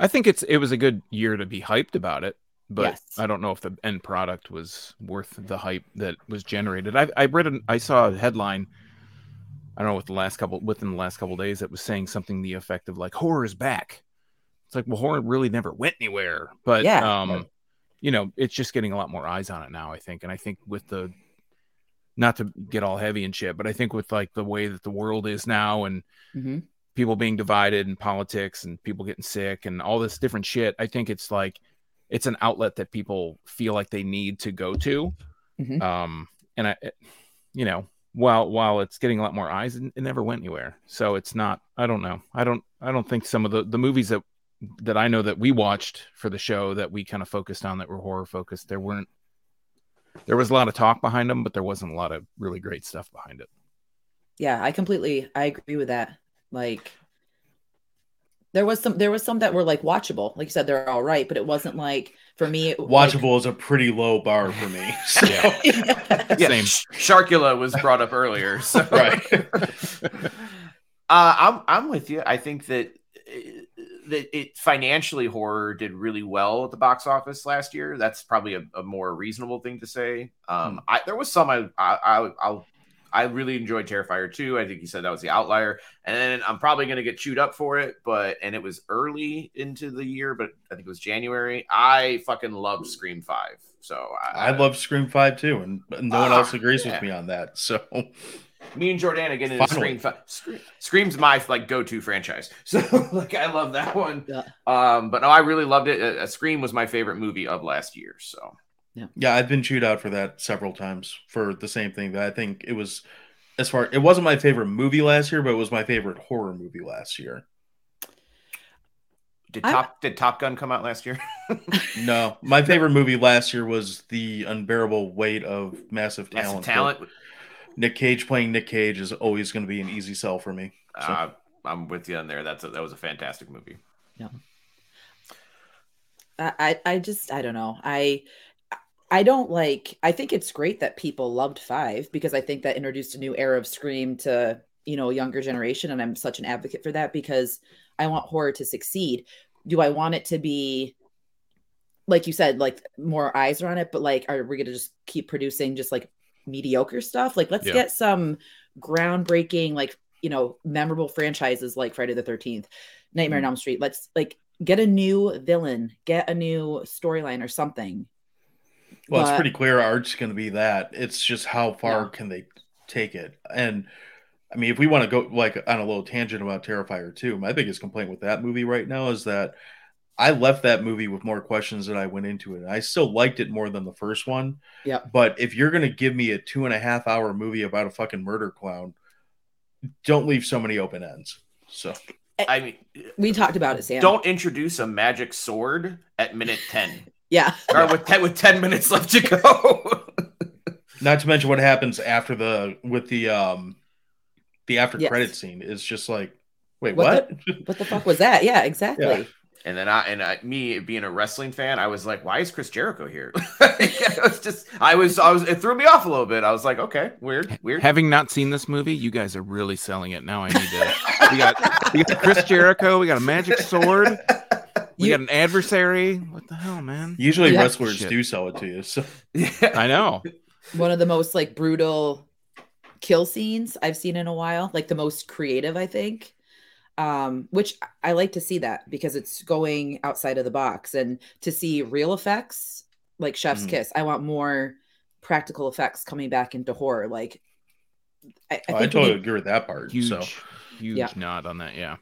I think it's it was a good year to be hyped about it, but Yes. I don't know if the end product was worth the hype that was generated. I I read an, I saw a headline. I don't know with the last couple within the last couple days that was saying something the effect of like horror is back. It's like well horror really never went anywhere, but Yeah. um, you know it's just getting a lot more eyes on it now. I think, and I think with the not to get all heavy and shit, but I think with like the way that the world is now and hmm people being divided and politics and people getting sick and all this different shit. I think it's like it's an outlet that people feel like they need to go to. Mhm. Um, and I, it- you know, while while it's getting a lot more eyes, it, it never went anywhere. So it's not. I don't know. I don't. I don't think some of the the movies that that I know that we watched for the show that we kind of focused on that were horror focused. There weren't. There was a lot of talk behind them, but there wasn't a lot of really great stuff behind it. yeah i completely i agree with that like There was some there was some that were like watchable. Like you said, they're all right, but it wasn't like for me it- Watchable is a pretty low bar for me. So, Yeah. Yeah, Same. Sharkula was brought up earlier. So Right. uh, I'm I'm with you. I think that uh, that it financially horror did really well at the box office last year. That's probably a, a more reasonable thing to say. Um, I there was some I I I I'll, I really enjoyed Terrifier 2. I think you said that was the outlier. And then I'm probably going to get chewed up for it, but and it was early into the year, but I think it was January. I fucking love Scream 5. So I love Scream Five too, and no one Ah, else agrees yeah. with me on that. So me and Jordana get into Finally. Scream. Fi- Scream. Scream's my like go-to franchise, so like I love that one. Yeah. Um, but no, I really loved it. Uh, Scream was my favorite movie of last year. So yeah, I've been chewed out for that several times for the same thing. That I think it was as far it wasn't my favorite movie last year, but it was my favorite horror movie last year. did I- Top did Top Gun come out last year? No, my favorite movie last year was The Unbearable Weight of Massive Talent. Massive talent. Nick Cage playing Nick Cage is always going to be an easy sell for me. So, Uh, I'm with you on there. That's a, that was a fantastic movie. Yeah. I I just I don't know. I I don't like I think it's great that people loved five because I think that introduced a new era of Scream to, you know, a younger generation. And I'm such an advocate for that because I want horror to succeed. Do I want it to be like you said, like more eyes are on it, but like are we gonna just keep producing just like mediocre stuff? Like let's Yeah. get some groundbreaking, like you know, memorable franchises like Friday the thirteenth, Nightmare on mm-hmm. Elm Street. Let's like get a new villain, get a new storyline or something. Well, it's pretty clear art's going to be that. It's just how far Yeah. can they take it? And I mean, if we want to go like on a little tangent about Terrifier 2, my biggest complaint with that movie right now is that I left that movie with more questions than I went into it. I still liked it more than the first one. Yeah. But if you're gonna give me a two and a half hour movie about a fucking murder clown, don't leave so many open ends. So I mean, We talked about it, Sam. don't introduce a magic sword at minute ten Yeah. or with ten, with ten minutes left to go. not to mention what happens after the with the um the after Yes. credit scene is just like wait What what? What the fuck was that? Yeah, exactly. Yeah. And then I and I, me being a wrestling fan, I was like, "Why is Chris Jericho here?" it was just, I was, I was, it threw me off a little bit. I was like, "Okay, weird, weird." Having not seen this movie, you guys are really selling it. Now I need to. we got we got Chris Jericho. We got a magic sword. We You- got an adversary. What the hell, man? Usually Yeah. wrestlers Shit. do sell it to you. So Yeah. I know. One of the most like brutal kill scenes I've seen in a while, like the most creative, I think. Um, which I like to see that because it's going outside of the box and to see real effects like Chef's Mhm. Kiss. I want more practical effects coming back into horror. Like I, I Oh, I think we totally need- agree with that part. Huge, So huge Yeah. nod on that. Yeah.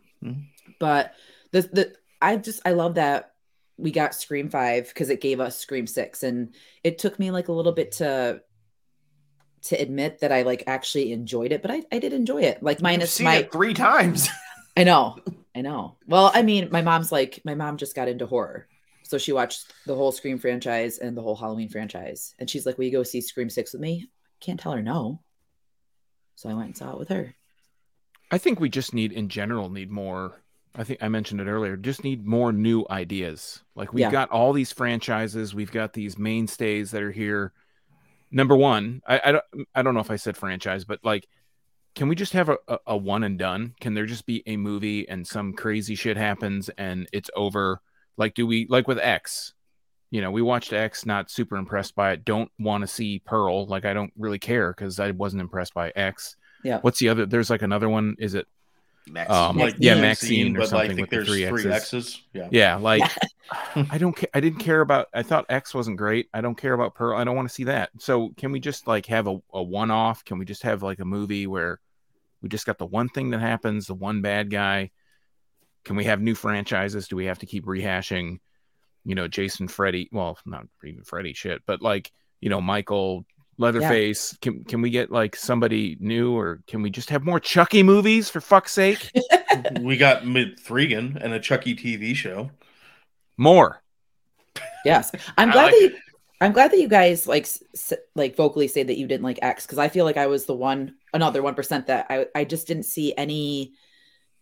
but the the I just I love that we got Scream 5 because it gave us Scream 6 and it took me like a little bit to to admit that I like actually enjoyed it but I, I did enjoy it. Like I've minus seen my it three times. I know. I know. Well I mean my mom's like my mom just got into horror. So she watched the whole Scream franchise and the whole Halloween franchise. And she's like will you go see Scream 6 with me? Can't tell her no. So I went and saw it with her. I think we just need, in general, need more. I think I mentioned it earlier. Just need more new ideas. Like we've Yeah. got all these franchises, we've got these mainstays that are here. Number one, I, I don't, I don't know if I said franchise, but like, can we just have a, a, a one and done? Can there just be a movie and some crazy shit happens and it's over? Like, do we like with X? You know, we watched X, not super impressed by it. Don't want to see Pearl. Like, I don't really care because I wasn't impressed by X. Yeah. What's the other? There's like another one. Is it? Max. Um, like yeah, Maxine, Maxine or but like, something I think with the there's three three X's. X's. Yeah. Yeah, like I don't care. I didn't care about. I thought X wasn't great. I don't care about Pearl. I don't want to see that. So can we just like have a, a one off? Can we just have like a movie where we just got the one thing that happens, the one bad guy? Can we have new franchises? Do we have to keep rehashing? You know, Jason, Freddy. Well, not even Freddy shit, but like you know, Michael. Leatherface, can can we get like somebody new, or can we just have more Chucky movies for fuck's sake? we got M3GAN and a Chucky TV show. More. Yes, I'm glad like that you, I'm glad that you guys like s- like vocally say that you didn't like X because I feel like I was the one another one percent that I I just didn't see any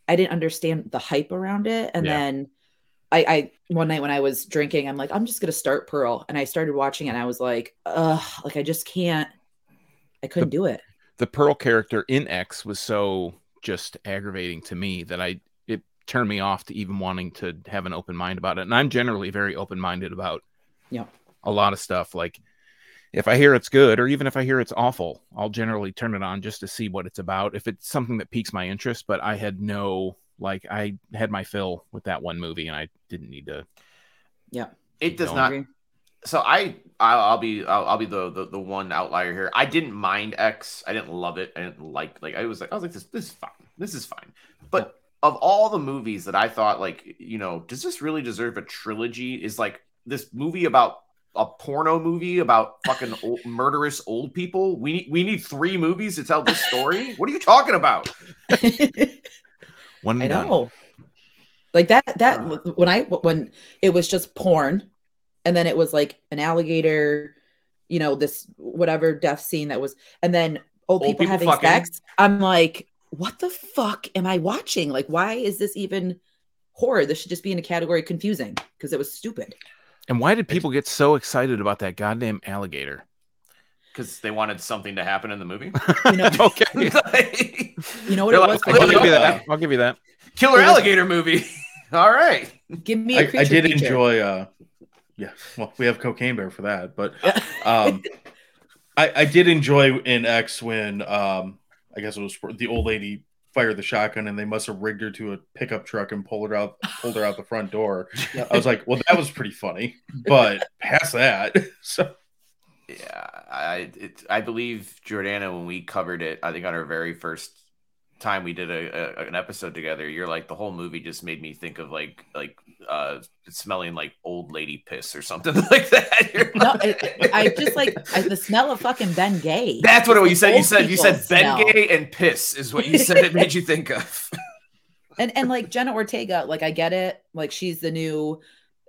I didn't understand the hype around it. And Yeah. then I, I one night when I was drinking, I'm like, I'm just gonna start Pearl. And I started watching it and I was like, ugh, like I just can't I couldn't do it. the Pearl character in X was so just aggravating to me that I it turned me off to even wanting to have an open mind about it. And I'm generally very open minded about Yeah. a lot of stuff. Like if I hear it's good or even if I hear it's awful, I'll generally turn it on just to see what it's about. If it's something that piques my interest, but I had no like I had my fill with that one movie and I didn't need to Yeah, It does Don't So I, I'll, I'll be, I'll, I'll be the, the the one outlier here. I didn't mind X. I didn't love it. I didn't like, like I was like, I was like, this, this is fine. This is fine. But of all the movies that I thought, like, you know, does this really deserve a trilogy? Is like this movie about a porno movie about fucking old, murderous old people. We need, we need three movies to tell this story. what are you talking about? one I done. know. Like that that when I when it was just porn and then it was like an alligator, you know, this whatever death scene that was and then old, Old people, people having fucking. sex. I'm like, what the fuck am I watching? Like why is this even horror? This should just be in a category confusing because it was stupid. And why did people get so excited about that goddamn alligator? Because they wanted something to happen in the movie. You know, okay. you know what They're it like, was? "I'll I'll give you that. I'll give you that. Killer was- alligator movie. All right. Give me a I, creature I did feature. enjoy. uh Yeah, well, we have Cocaine Bear for that, but um, I, I did enjoy in X when um, I guess it was the old lady fired the shotgun and they must have rigged her to a pickup truck and pulled her out, pulled her out the front door. Yep. I was like, well, that was pretty funny, but past that, so Yeah, I it, I believe Jordana when we covered it, I think on our very first time we did a, a an episode together, you're like the whole movie just made me think of like like uh smelling like old lady piss or something like that. No, it, I just like I, the smell of fucking Ben Gay. That's what it was. You said you said you said people Ben. Gay and piss is what you said it made you think of. and and like Jenna Ortega, like I get it. Like she's the new.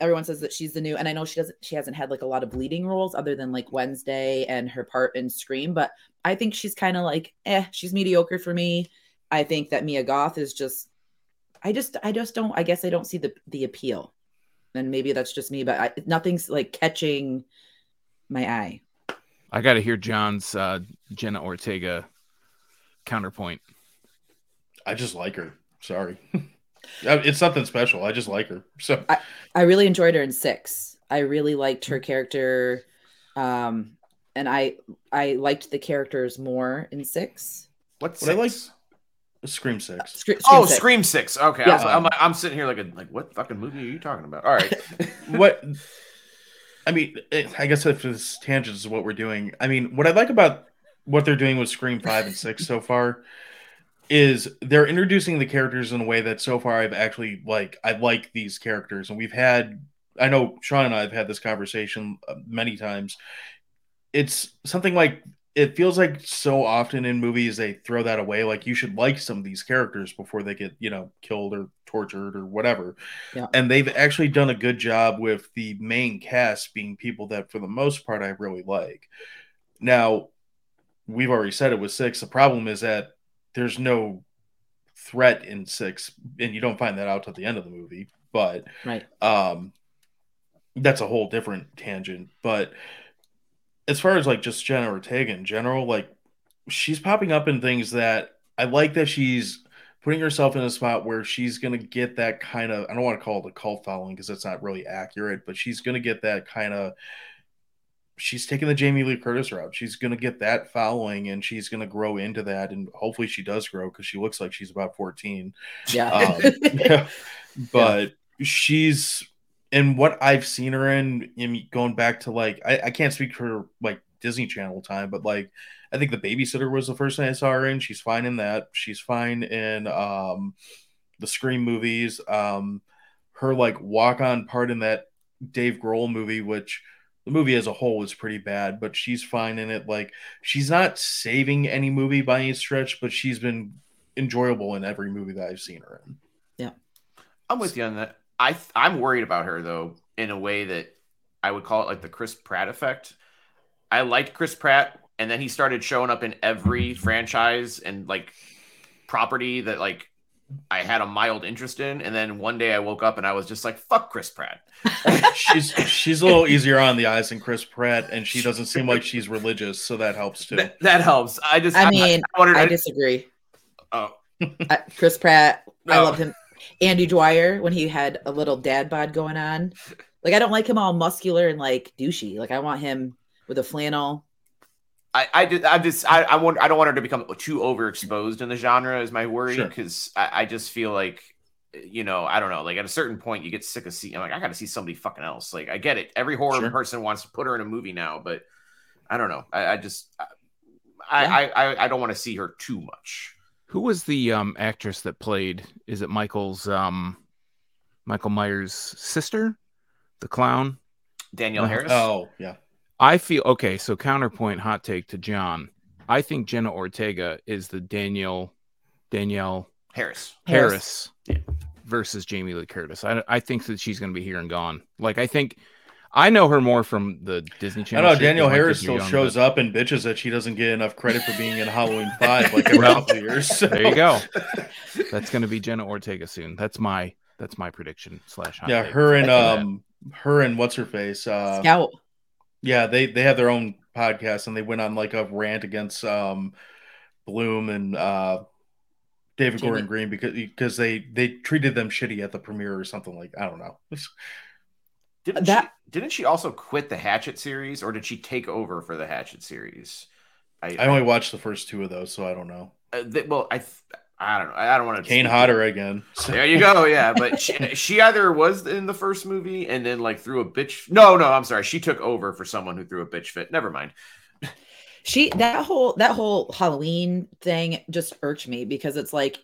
Everyone says that she's the new, and I know she doesn't. She hasn't had like a lot of bleeding roles other than like Wednesday and her part in Scream. But I think she's kind of like, eh, she's mediocre for me. I think that Mia Goth is just. I just, I just don't. I guess I don't see the the appeal, and maybe that's just me. But I, nothing's like catching my eye. I got to hear John's uh, Jenna Ortega counterpoint. I just like her. Sorry, it's something special. I just like her. So I I really enjoyed her in six. I really liked her character, um, and I I liked the characters more in six. What's What I like- six? Scream Six. Scre- Oh, Six. Scream Six. Okay, Yeah. I was- I'm, like- I'm sitting here like a, like what fucking movie are you talking about? All right, what I mean, it, I guess if this tangent is what we're doing, I mean, what I like about what they're doing with Scream Five and Six so far is they're introducing the characters in a way that so far I've actually like. I like these characters, and we've had. I know Sean and I have had this conversation uh, many times. It's something like it feels like so often in movies they throw that away. Like you should like some of these characters before they get you know killed or tortured or whatever and they've actually done a good job with the main cast being people that for the most part I really like. Now, we've already said it was 6. The problem is that there's no threat in 6 and you don't find that out till the end of the movie, but Right. um that's a whole different tangent, but as far as like just Jenna Ortega in general, like she's popping up in things that I like that she's putting herself in a spot where she's going to get that kind of I don't want to call it a cult following because that's not really accurate, but she's going to get that kind of she's taking the Jamie Lee Curtis route. She's going to get that following and she's going to grow into that and hopefully she does grow cuz she looks like she's about 14. Yeah. Um, yeah. But she's in what I've seen her in, in going back to like I, I can't speak for like Disney Channel time, but like I think the babysitter was the first thing I saw her in. She's fine in that. She's fine in um the Scream movies. Um her like walk on part in that Dave Grohl movie, which the movie as a whole is pretty bad, but she's fine in it. Like she's not saving any movie by any stretch, but she's been enjoyable in every movie that I've seen her in. Yeah, I'm with you on that. I I'm worried about her though in a way that I would call it like the Chris Pratt effect. I liked Chris Pratt, and then he started showing up in every franchise and like property that like I had a mild interest in, and then one day I woke up and I was just like, "Fuck Chris Pratt." she's she's a little easier on the eyes than Chris Pratt, and she doesn't seem like she's religious, so that helps too. That, that helps. I just, I mean, I, wanted I disagree. oh, Uh, Chris Pratt, I love him. Andy Dwyer when he had a little dad bod going on. Like I don't like him all muscular and like douchey. Like I want him with a flannel. I, I did. I just. I. I want. I don't want her to become too overexposed in the genre. Is my worry Sure. because I, I just feel like, you know, I don't know. Like at a certain point, you get sick of seeing. I'm like, I got to see somebody fucking else. Like I get it. Every horror Sure. person wants to put her in a movie now, but I don't know. I, I just. I, Yeah. I, I. I don't want to see her too much. Who was the um actress that played? Is it Michael's um Michael Myers' sister, the clown? Danielle Uh, Harris. Oh yeah, I feel okay. So counterpoint, hot take to John. I think Jenna Ortega is the Danielle Danielle Harris. Harris, Yeah. versus Jamie Lee Curtis. I I think that she's going to be here and gone. Like I think I know her more from the Disney Channel. I know shit, Danielle 'cause my Harris kids still young, shows but- up and bitches that she doesn't get enough credit for being in Halloween Five like every Well, couple years. So. There you go. That's going to be Jenna Ortega soon. That's my that's my prediction slash. Yeah, her and After that. um, her and what's her face? Uh, Scout. Yeah, they they have their own podcast and they went on like a rant against um, Blum and uh, David Jamie- Gordon Green because because they they treated them shitty at the premiere or something like I don't know. Didn't That- she? Didn't she also quit the Hatchet series, or did she take over for the Hatchet series? I, I only watched the first two of those, so I don't know. uh, th- well, I. th- I don't know. I don't want to. Kane Hodder again. So- There you go. Yeah, but she, she either was in the first movie and then like threw a bitch. No, no, I'm sorry. She took over for someone who threw a bitch fit. Never mind. She that whole that whole Halloween thing just irked me because it's like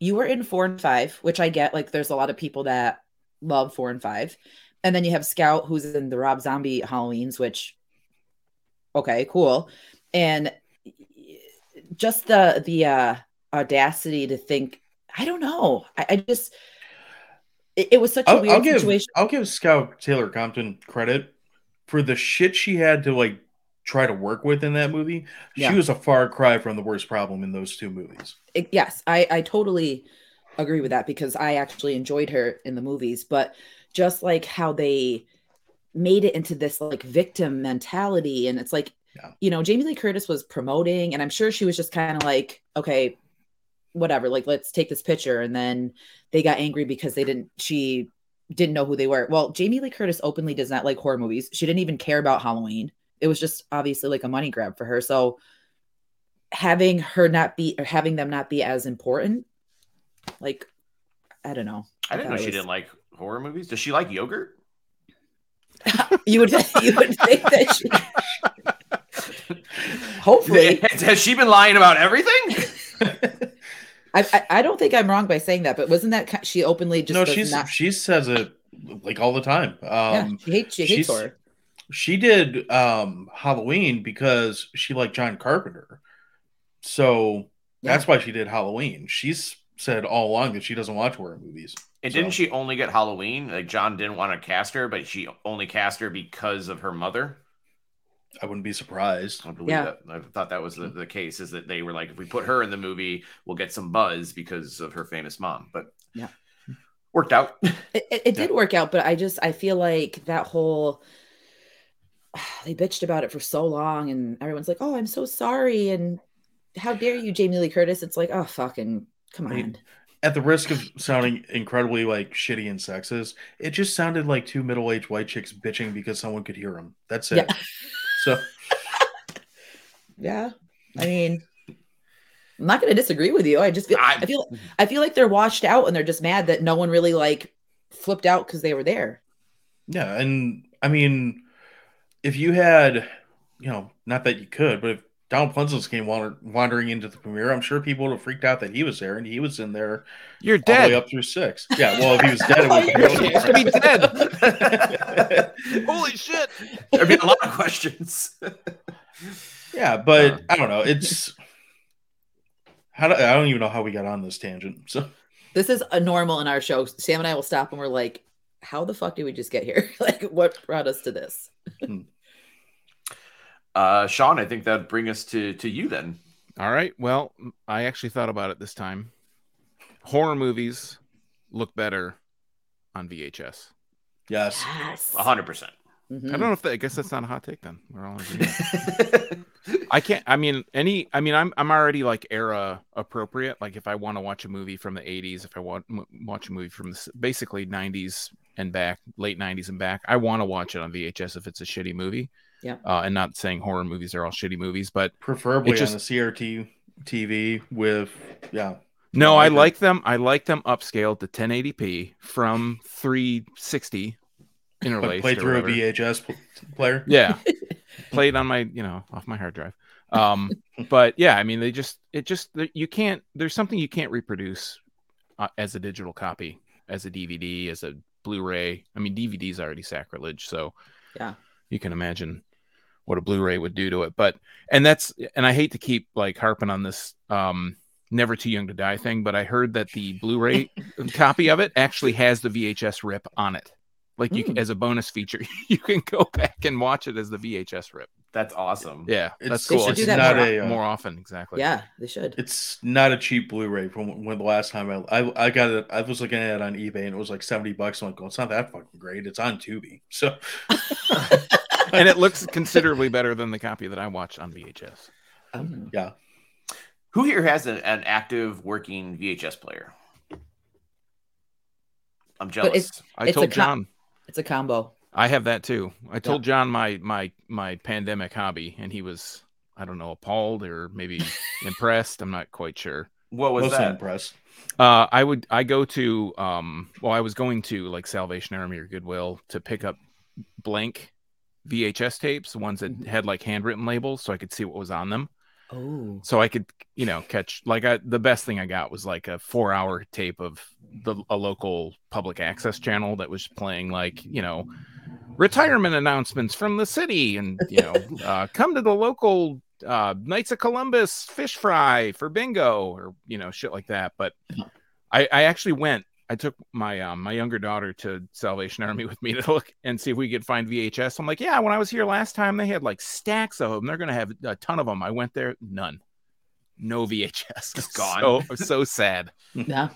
you were in four and five, which I get. Like there's a lot of people that love four and five. And then you have Scout who's in the Rob Zombie Halloweens, which okay, cool. And just the the uh audacity to think I don't know. I, I just it, it was such a I'll, weird I'll give situation. I'll give Scout Taylor Compton credit for the shit she had to like try to work with in that movie. Yeah. She was a far cry from the worst problem in those two movies. it- yes, I, I totally agree with that because I actually enjoyed her in the movies, but just like how they made it into this like victim mentality, and it's like, Yeah. you know, Jamie Lee Curtis was promoting, and I'm sure she was just kind of like, okay, whatever, like let's take this picture, and then they got angry because they didn't, she didn't know who they were. Well, Jamie Lee Curtis openly does not like horror movies. She didn't even care about Halloween. It was just obviously like a money grab for her. So having her not be or having them not be as important, like I don't know. I didn't know she was- didn't like horror movies. Does she like yogurt? You would you would think that she hopefully Has she been lying about everything? I, I I don't think I'm wrong by saying that, but wasn't that ki- she openly just no, she's not she says it like all the time. yeah, Um she hates she hates she's- horror. she did um Halloween because she liked John Carpenter. So that's why she did Halloween. She's said all along that she doesn't watch horror movies. And So- didn't she only get Halloween? Like John didn't want to cast her, but she only cast her because of her mother. I wouldn't be surprised. I believe Yeah. that. I thought that was the, mm-hmm. the case. Is that they were like, if we put her in the movie, we'll get some buzz because of her famous mom. But Yeah. worked out. It, it, it did work out, but I just I feel like that whole they bitched about it for so long, and everyone's like, "Oh, I'm so sorry," and how dare you, Jamie Lee Curtis? It's like, oh, fucking come I mean, on. At the risk of sounding incredibly like shitty and sexist, it just sounded like two middle-aged white chicks bitching because someone could hear them. That's it. Yeah. So Yeah, I mean, I'm not going to disagree with you. I just feel I, I- feel I feel like they're washed out, and they're just mad that no one really like flipped out because they were there. yeah, and I mean, if you had, you know, not that you could, but if Donald Pleasence came wander- wandering into the premiere, I'm sure people would have freaked out that he was there, and he was in there You're all the way dead. up through six. Yeah, well, if he was dead, it oh, would be to be dead. Holy shit! There'd be a lot of questions. Yeah, but uh. I don't know. It's how do, I don't even know how we got on this tangent. So This is a normal in our show. Sam and I will stop, and we're like, "How the fuck did we just get here? like, what brought us to this?" Hmm. Uh, Sean, I think that'd bring us to to you then. All right. Well, I actually thought about it this time. horror movies look better on VHS. Yes. Yes. hundred percent. I Mhm. don't know if that, I guess that's not a hot take then. We're all. I can't. I mean, any. I mean, I'm I'm already like era appropriate. Like if I want to watch a movie from the '80s, if I want m- watch a movie from the, basically '90s and back, late '90s and back, I want to watch it on VHS if it's a shitty movie. Yeah. Uh, and not saying horror movies are all shitty movies, but Preferably It just- on the CRT TV with yeah. no, I I like like them. I like them upscaled to 1080p from 360 But interlaced. play or through a. VHS pl- player. Yeah. Played on my, you know, off my hard drive. Um, but yeah, I mean, they just, it just, you can't, there's something you can't reproduce uh, as a digital copy, as a DVD, as a Blu ray. I mean, DVD is already sacrilege. So Yeah. you can imagine what a Blu ray would do to it. But, and that's, and I hate to keep like harping on this, um, never too young to die thing, but I heard that the Blu ray copy of it actually has the VHS rip on it. Like you, can, Hmm. as a bonus feature, you can go back and watch it as the VHS rip. That's awesome. Yeah, It's, that's They cool. should It's do that not more a uh, more often, exactly. Yeah, they should. It's not a cheap Blu-ray from when the last time I, I I got it. I was looking at it on eBay and it was like seventy bucks. I'm like, well, it's not that fucking great. It's on Tubi, so and it looks considerably better than the copy that I watched on VHS. Um, Who here has an, an active working VHS player? I'm jealous. it's- I It's told co- John it's a combo. I have that too. I told John my my my pandemic hobby, and he was I don't know appalled or maybe impressed. I'm not quite sure. what was mostly that? impressed. Uh, I would I go to um well I was going to like Salvation Army or Goodwill to pick up blank VHS tapes, the ones that Mhm. had like handwritten labels, so I could see what was on them. Oh. so I could, you know, catch like I the best thing I got was like a four hour tape of the a local public access channel that was playing like, you know, retirement announcements from the city and you know, uh, come to the local uh Knights of Columbus fish fry for bingo or you know, shit like that. But I, I actually went I took my um, my younger daughter to Salvation Army with me to look and see if we could find VHS. I'm like, yeah, when I was here last time, they had like stacks of them. They're gonna have a ton of them. I went there, none, no VHS, Just gone. So so sad. Yeah.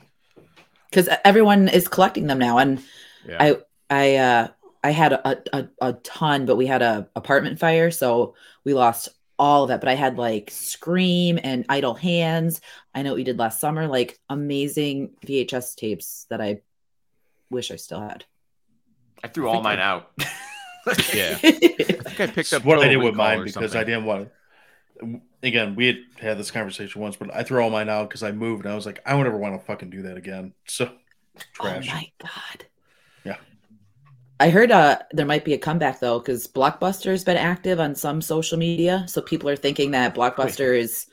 Because everyone is collecting them now, and Yeah, I I uh I had a, a a ton, but we had a apartment fire, so we lost all of that. But I had like Scream and Idle Hands. I know what we did last summer, like amazing VHS tapes that I wish I still had. I threw all mine out. yeah. I think I picked up what I did with mine or because I didn't want to. Again, we had had this conversation once, but I threw all mine out because I moved and I was like, I don't ever want to fucking do that again. So oh trash. Oh my god. Yeah. I heard uh there might be a comeback though because Blockbuster's been active on some social media, so people are thinking that Blockbuster is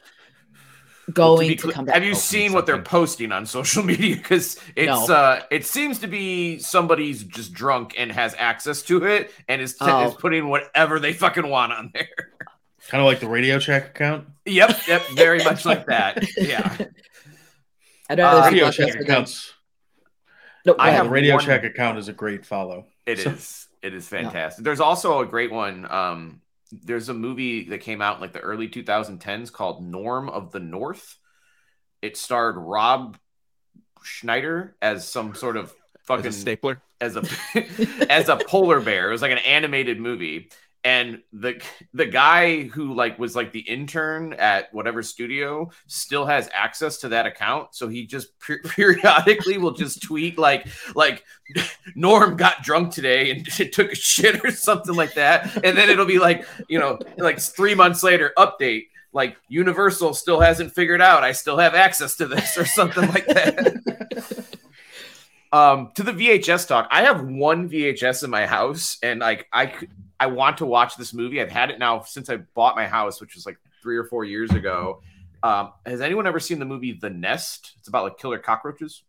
going be to, clear- come back. Have you Open seen what they're posting on social media? Because it's No. uh, it seems to be somebody's just drunk and has access to it and is, Oh. is putting whatever they fucking want on there. Kind of like the Radio Shack account. Yep, yep, very much like that. Yeah, I'd rather Uh, see Radio Blockbuster Shack accounts. No, I have the Radio one- Shack account is a great follow. It So- is. It is fantastic. There's also a great one. Um, there's a movie that came out in like the early 2010s called Norm of the North. It starred Rob Schneider as some sort of As fucking a stapler. as a as a polar bear. It was like an animated movie. And the the guy who like was like the intern at whatever studio still has access to that account, so he just per- periodically will just tweet like like Norm got drunk today and took a shit or something like that, and then it'll be like you know like three months later update like Universal still hasn't figured out I still have access to this or something like that. um to the VHS talk, I have one VHS in my house, and like I could, I want to watch this movie. I've had it now since I bought my house, which was like three or four years ago. Um, has anyone ever seen the movie The Nest? It's about like killer cockroaches.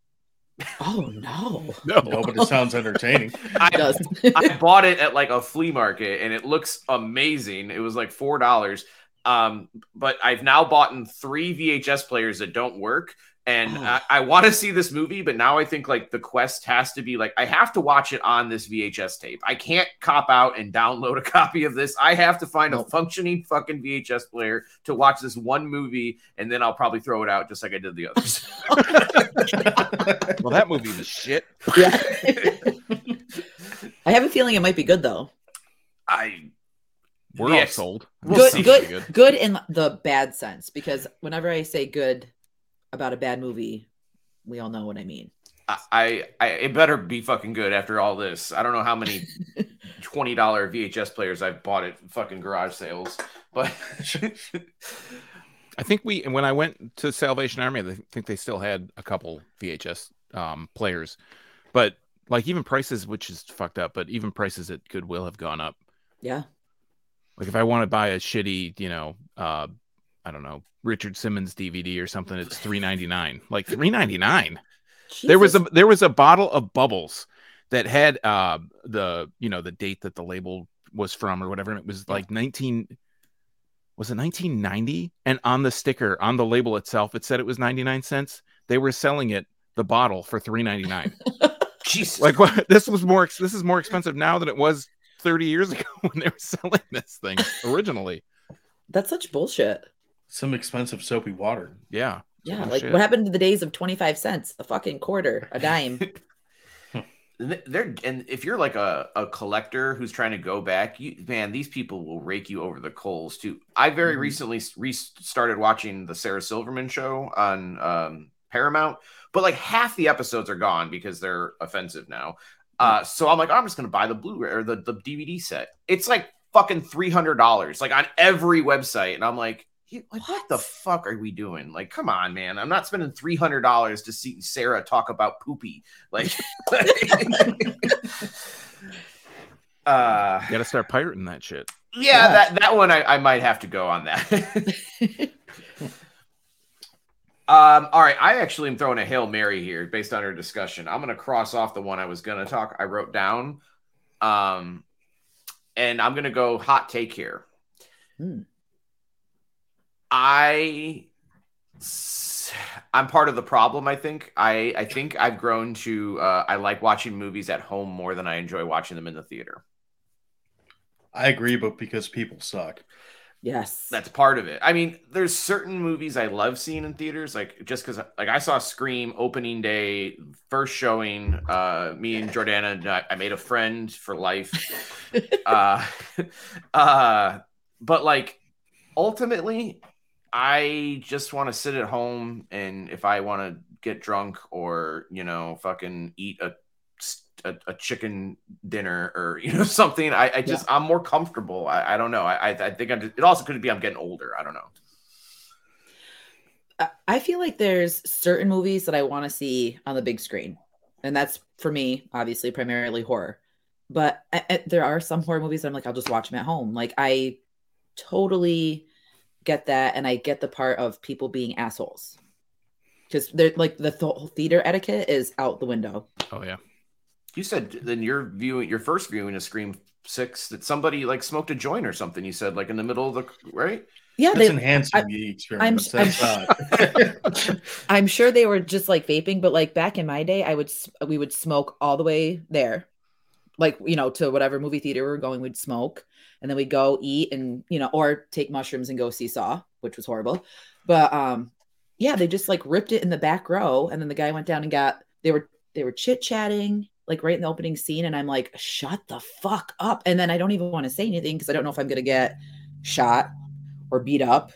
Oh no. No, but it sounds entertaining. It I, does. I bought it at like a flea market, and it looks amazing. It was like four dollars. Um, but I've now bought in three VHS players that don't work. And Oh. I, I want to see this movie, but now I think like the quest has to be like I have to watch it on this VHS tape. I can't cop out and download a copy of this. I have to find a functioning fucking VHS player to watch this one movie, and then I'll probably throw it out just like I did the others. Well, that movie was shit. Yeah. I have a feeling it might be good though. I We're Yes. all sold. We'll good, good, Good. good, in the bad sense. Because whenever I say good about a bad movie, we all know what I mean. I, I it better be fucking good after all this. I don't know how many twenty dollar VHS players I've bought at fucking garage sales, but I think we when I went to Salvation Army, I think they still had a couple VHS um, players, but like even prices, which is fucked up, but even prices at Goodwill have gone up. Yeah. Like if I want to buy a shitty, you know, uh, I don't know, Richard Simmons DVD or something, it's three ninety nine. Like three ninety nine. There was a there was a bottle of bubbles that had uh the you know the date that the label was from or whatever, and it was like nineteen. Was it 1990? And on the sticker, on the label itself, it said it was 99 cents. They were selling it the bottle for 3.99. Jesus, like what? This was more. This is more expensive now than it was 30 years ago when they were selling this thing originally. That's such bullshit. Some expensive soapy water. Yeah. Yeah, Oh, like shit. what happened to the days of 25 cents, a fucking quarter, a dime? they're and if you're like a, a collector who's trying to go back, you man, these people will rake you over the coals too. I very Mhm. recently re- started watching the Sarah Silverman show on um, Paramount, but like half the episodes are gone because they're offensive now. Uh, so I'm like, I'm just gonna buy the Blu-ray or the, the DVD set. It's like fucking three hundred dollars, like on every website, and I'm like, you- like what? the fuck are we doing? Like, come on, man! I'm not spending three hundred dollars to see Sarah talk about poopy. Like, uh, You got to start pirating that shit. yeah, Yeah. that that one I, I might have to go on that. um, all right, I actually am throwing a hail mary here based on our discussion. I'm gonna cross off the one I was gonna talk. I wrote down, um, and I'm gonna go hot take here. Hmm. I I'm part of the problem. I think I I think I've grown to uh, I like watching movies at home more than I enjoy watching them in the theater. I agree, but because people suck. yes. That's part of it. I mean, there's certain movies I love seeing in theaters, like just because like I saw Scream opening day, first showing. Uh, me and Jordana, I- I made a friend for life. uh, uh, but like ultimately, I just want to sit at home and if I want to get drunk or you know fucking eat a a, a chicken dinner or you know something, I, I just I'm more comfortable. I, I don't know. I I, think I'm. Just, it also could be I'm getting older. I don't know. I- I feel like there's certain movies that I want to see on the big screen. And that's for me, obviously, primarily horror. But I, I- there are some horror movies that I'm like, I'll just watch them at home. Like, I totally get that. And I get the part of people being assholes. Because they're like the th- theater etiquette is out the window. Oh yeah. You said then your viewing your first viewing of Scream Six that somebody like smoked a joint or something. You said like in the middle of the right. Yeah, That's they, enhancing I- the experience. I'm- That's not. I'm sure they were just like vaping, but like back in my day, I would we would smoke all the way there, like you know to whatever movie theater we were going, we'd smoke, and then we'd go eat and you know or take mushrooms and go see Saw, which was horrible, but um yeah, they just like ripped it in the back row, and then the guy went down and got they were they were chit chatting like right in the opening scene, and I'm like, shut the fuck up, and then I don't even want to say anything because I don't know if I'm gonna get shot or beat up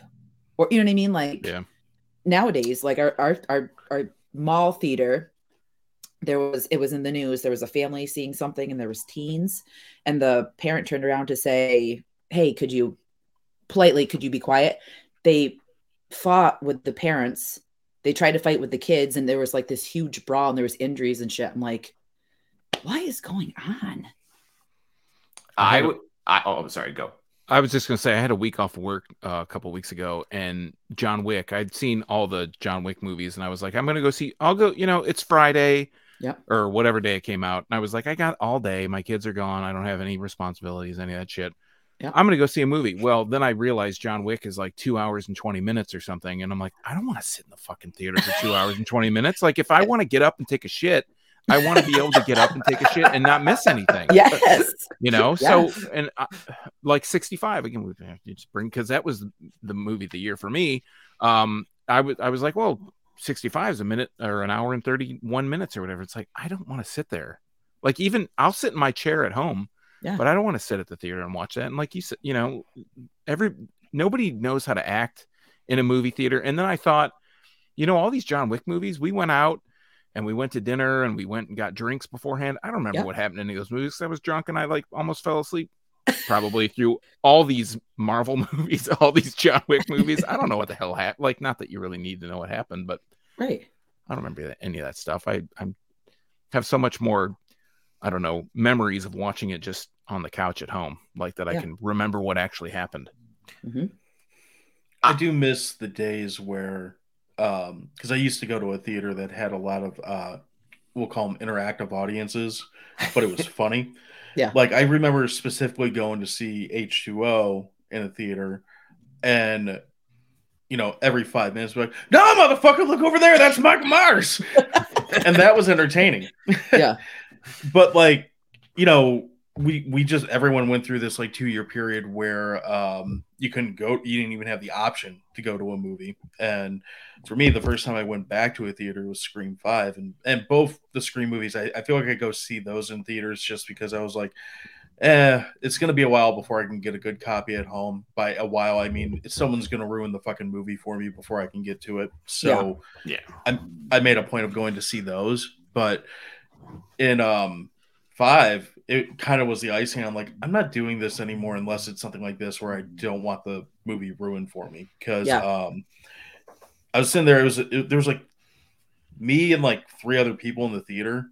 or you know what I mean, like Yeah. nowadays like our our our, our mall theater there was it was in the news there was a family seeing something and there was teens and the parent turned around to say hey could you politely could you be quiet they fought with the parents they tried to fight with the kids and there was like this huge brawl and there was injuries and shit i'm like what is going on I I have a- would. I oh sorry. Go. I was just gonna say I had a week off of work uh, a couple weeks ago, and John Wick. I'd seen all the John Wick movies, and I was like, I'm gonna go see. I'll go. You know, it's Friday, Yep. or whatever day it came out, and I was like, I got all day. My kids are gone. I don't have any responsibilities, any of that shit. Yeah. I'm gonna go see a movie. Well, then I realized John Wick is like two hours and 20 minutes or something, and I'm like, I don't want to sit in the fucking theater for two hours and 20 minutes. Like, if I want to get up and take a shit, I want to be able to get up and take a shit and not miss anything. Yes. you know Yes. so and uh, like 65 again to just bring because that was the movie of the year for me um i was i was like well 65 is a minute or an hour and 31 minutes or whatever it's like i don't want to sit there like even i'll sit in my chair at home Yeah. but i don't want to sit at the theater and watch that and like you said you know every nobody knows how to act in a movie theater and then i thought you know all these john wick movies we went out and we went to dinner and we went and got drinks beforehand. I don't remember Yeah. what happened in any of those movies. I was drunk and I like almost fell asleep. Probably through all these Marvel movies, all these John Wick movies. I don't know what the hell happened. Like, not that you really need to know what happened, but Right. I don't remember any of that stuff. I I'm have so much more, I don't know, memories of watching it just on the couch at home, like that I can remember what actually happened. hmm I do miss the days where, um, because I used to go to a theater that had a lot of, uh, we'll call them interactive audiences, but it was funny. Yeah. Like I remember specifically going to see H2O in a theater, and you know, every five minutes, like, no, motherfucker, look over there. That's Mike Myers. and that was entertaining. Yeah. but like you know we we just everyone went through this like two year period where um you couldn't go you didn't even have the option to go to a movie. And for me the first time i went back to a theater was scream 5 and and both the scream movies i, I feel like i go see those in theaters just because i was like eh it's gonna be a while before i can get a good copy at home. By a while i mean someone's gonna ruin the fucking movie for me before i can get to it. So Yeah. I'm, i made a point of going to see those. But in um five it kind of was the icing i'm like i'm not doing this anymore unless it's something like this where i don't want the movie ruined for me because Yeah. um i was sitting there it was it, there was like me and like three other people in the theater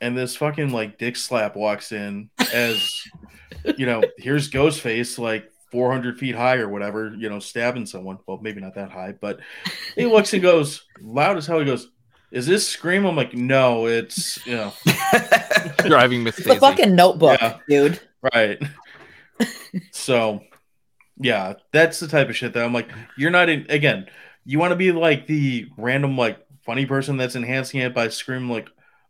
and this fucking like dick slap walks in as you know here's ghostface like 400 feet high or whatever you know stabbing someone well maybe not that high but he looks and goes loud as hell he goes is this scream? I'm like no it's you know. Driving Miss It's the fucking notebook, Yeah. dude. right. So yeah that's the type of shit that i'm like you're not in again you want to be like the random like funny person that's enhancing it by screaming like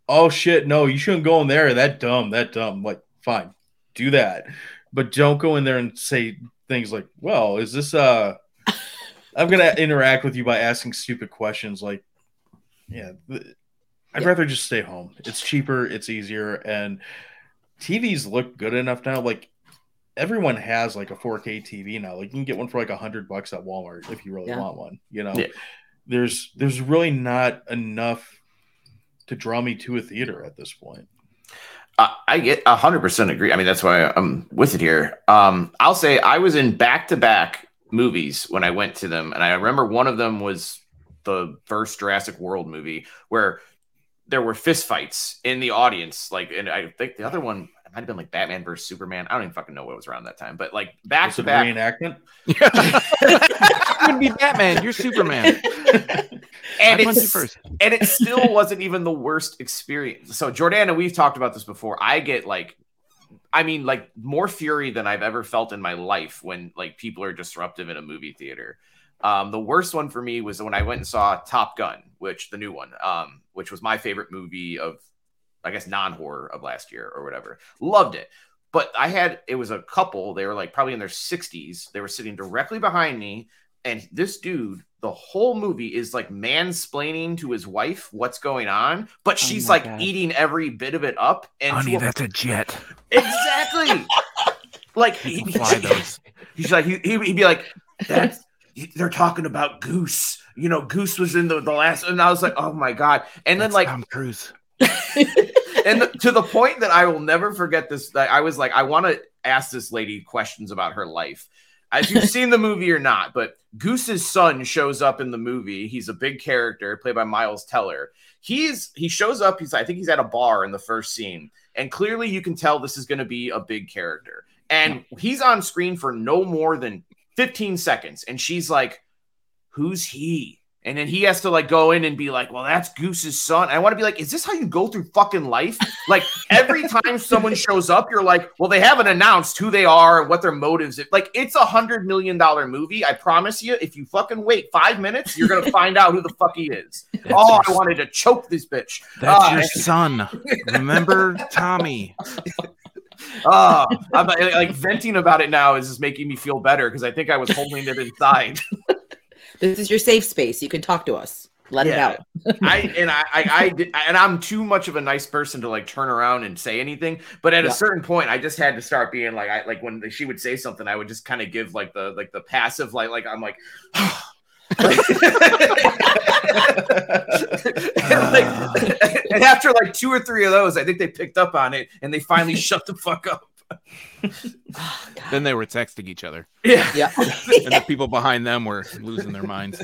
oh shit no you shouldn't go in there. That dumb that dumb. Like fine do that. But don't go in there and say things like well is this uh i'm gonna interact with you by asking stupid questions like yeah i'd Yeah. rather just stay home it's cheaper it's easier and tvs look good enough now like everyone has like a 4k tv now like you can get one for like a hundred bucks at walmart if you really Yeah. want one you know Yeah. there's there's really not enough to draw me to a theater at this point Uh, I get a hundred percent agree. I mean, that's why I'm with it here. Um, I'll say I was in back to back movies when I went to them, and I remember one of them was the first Jurassic World movie where there were fistfights in the audience. Like, and I think the other one it might have been like Batman versus Superman. I don't even fucking know what was around that time, but like back Was to it a back. reenactment you would be Batman. You're Superman. And I punch you it's first. and it still wasn't even the worst experience. So Jordana, we've talked about this before. I get like I mean like more fury than I've ever felt in my life when like people are disruptive in a movie theater. Um, the worst one for me was when I went and saw Top Gun, which the new one, um, which was my favorite movie of I guess non-horror of last year or whatever. Loved it. But I had it was a couple, they were like probably in their 60s. They were sitting directly behind me and this dude the whole movie is like mansplaining to his wife what's going on but she's my like God. eating every bit of it up and Honey, a- that's a jet. exactly like he, those. he's like he, he- he'd be like that's they're talking about goose you know goose was in the, the last and i was like oh my god and then like Tom Cruise. and the- to the point that I will never forget this. That I was like, I want to ask this lady questions about her life. As you've seen the movie or not, but Goose's son shows up in the movie. He's a big character played by Miles Teller. He's he shows up. He's I think he's at a bar in the first scene, and clearly you can tell this is going to be a big character. And he's on screen for no more than 15 seconds, and she's like, "Who's he?" and then he has to like go in and be like, "Well, that's Goose's son." I want to be like, "Is this how you go through fucking life?" Like every time someone shows up, you're like, "Well, they haven't announced who they are and what their motives." Is. Like it's a hundred million dollar movie. I promise you, if you fucking wait five minutes, you're gonna find out who the fuck he is. That's oh, your- I wanted to choke this bitch. That's Ah, your son. Remember Tommy? Ah, I'm like, venting about it now is just making me feel better because I think I was holding it inside. This is your safe space. You can talk to us. Let it out. I and I, I, I did, and I'm too much of a nice person to like turn around and say anything. But at Yeah. a certain point, I just had to start being like, I like when she would say something, I would just kind of give like the like the passive, like like I'm like. and, like, and after like two or three of those, I think they picked up on it and they finally shut the fuck up. Oh, Then they were texting each other, Yeah. yeah. and the people behind them were losing their minds.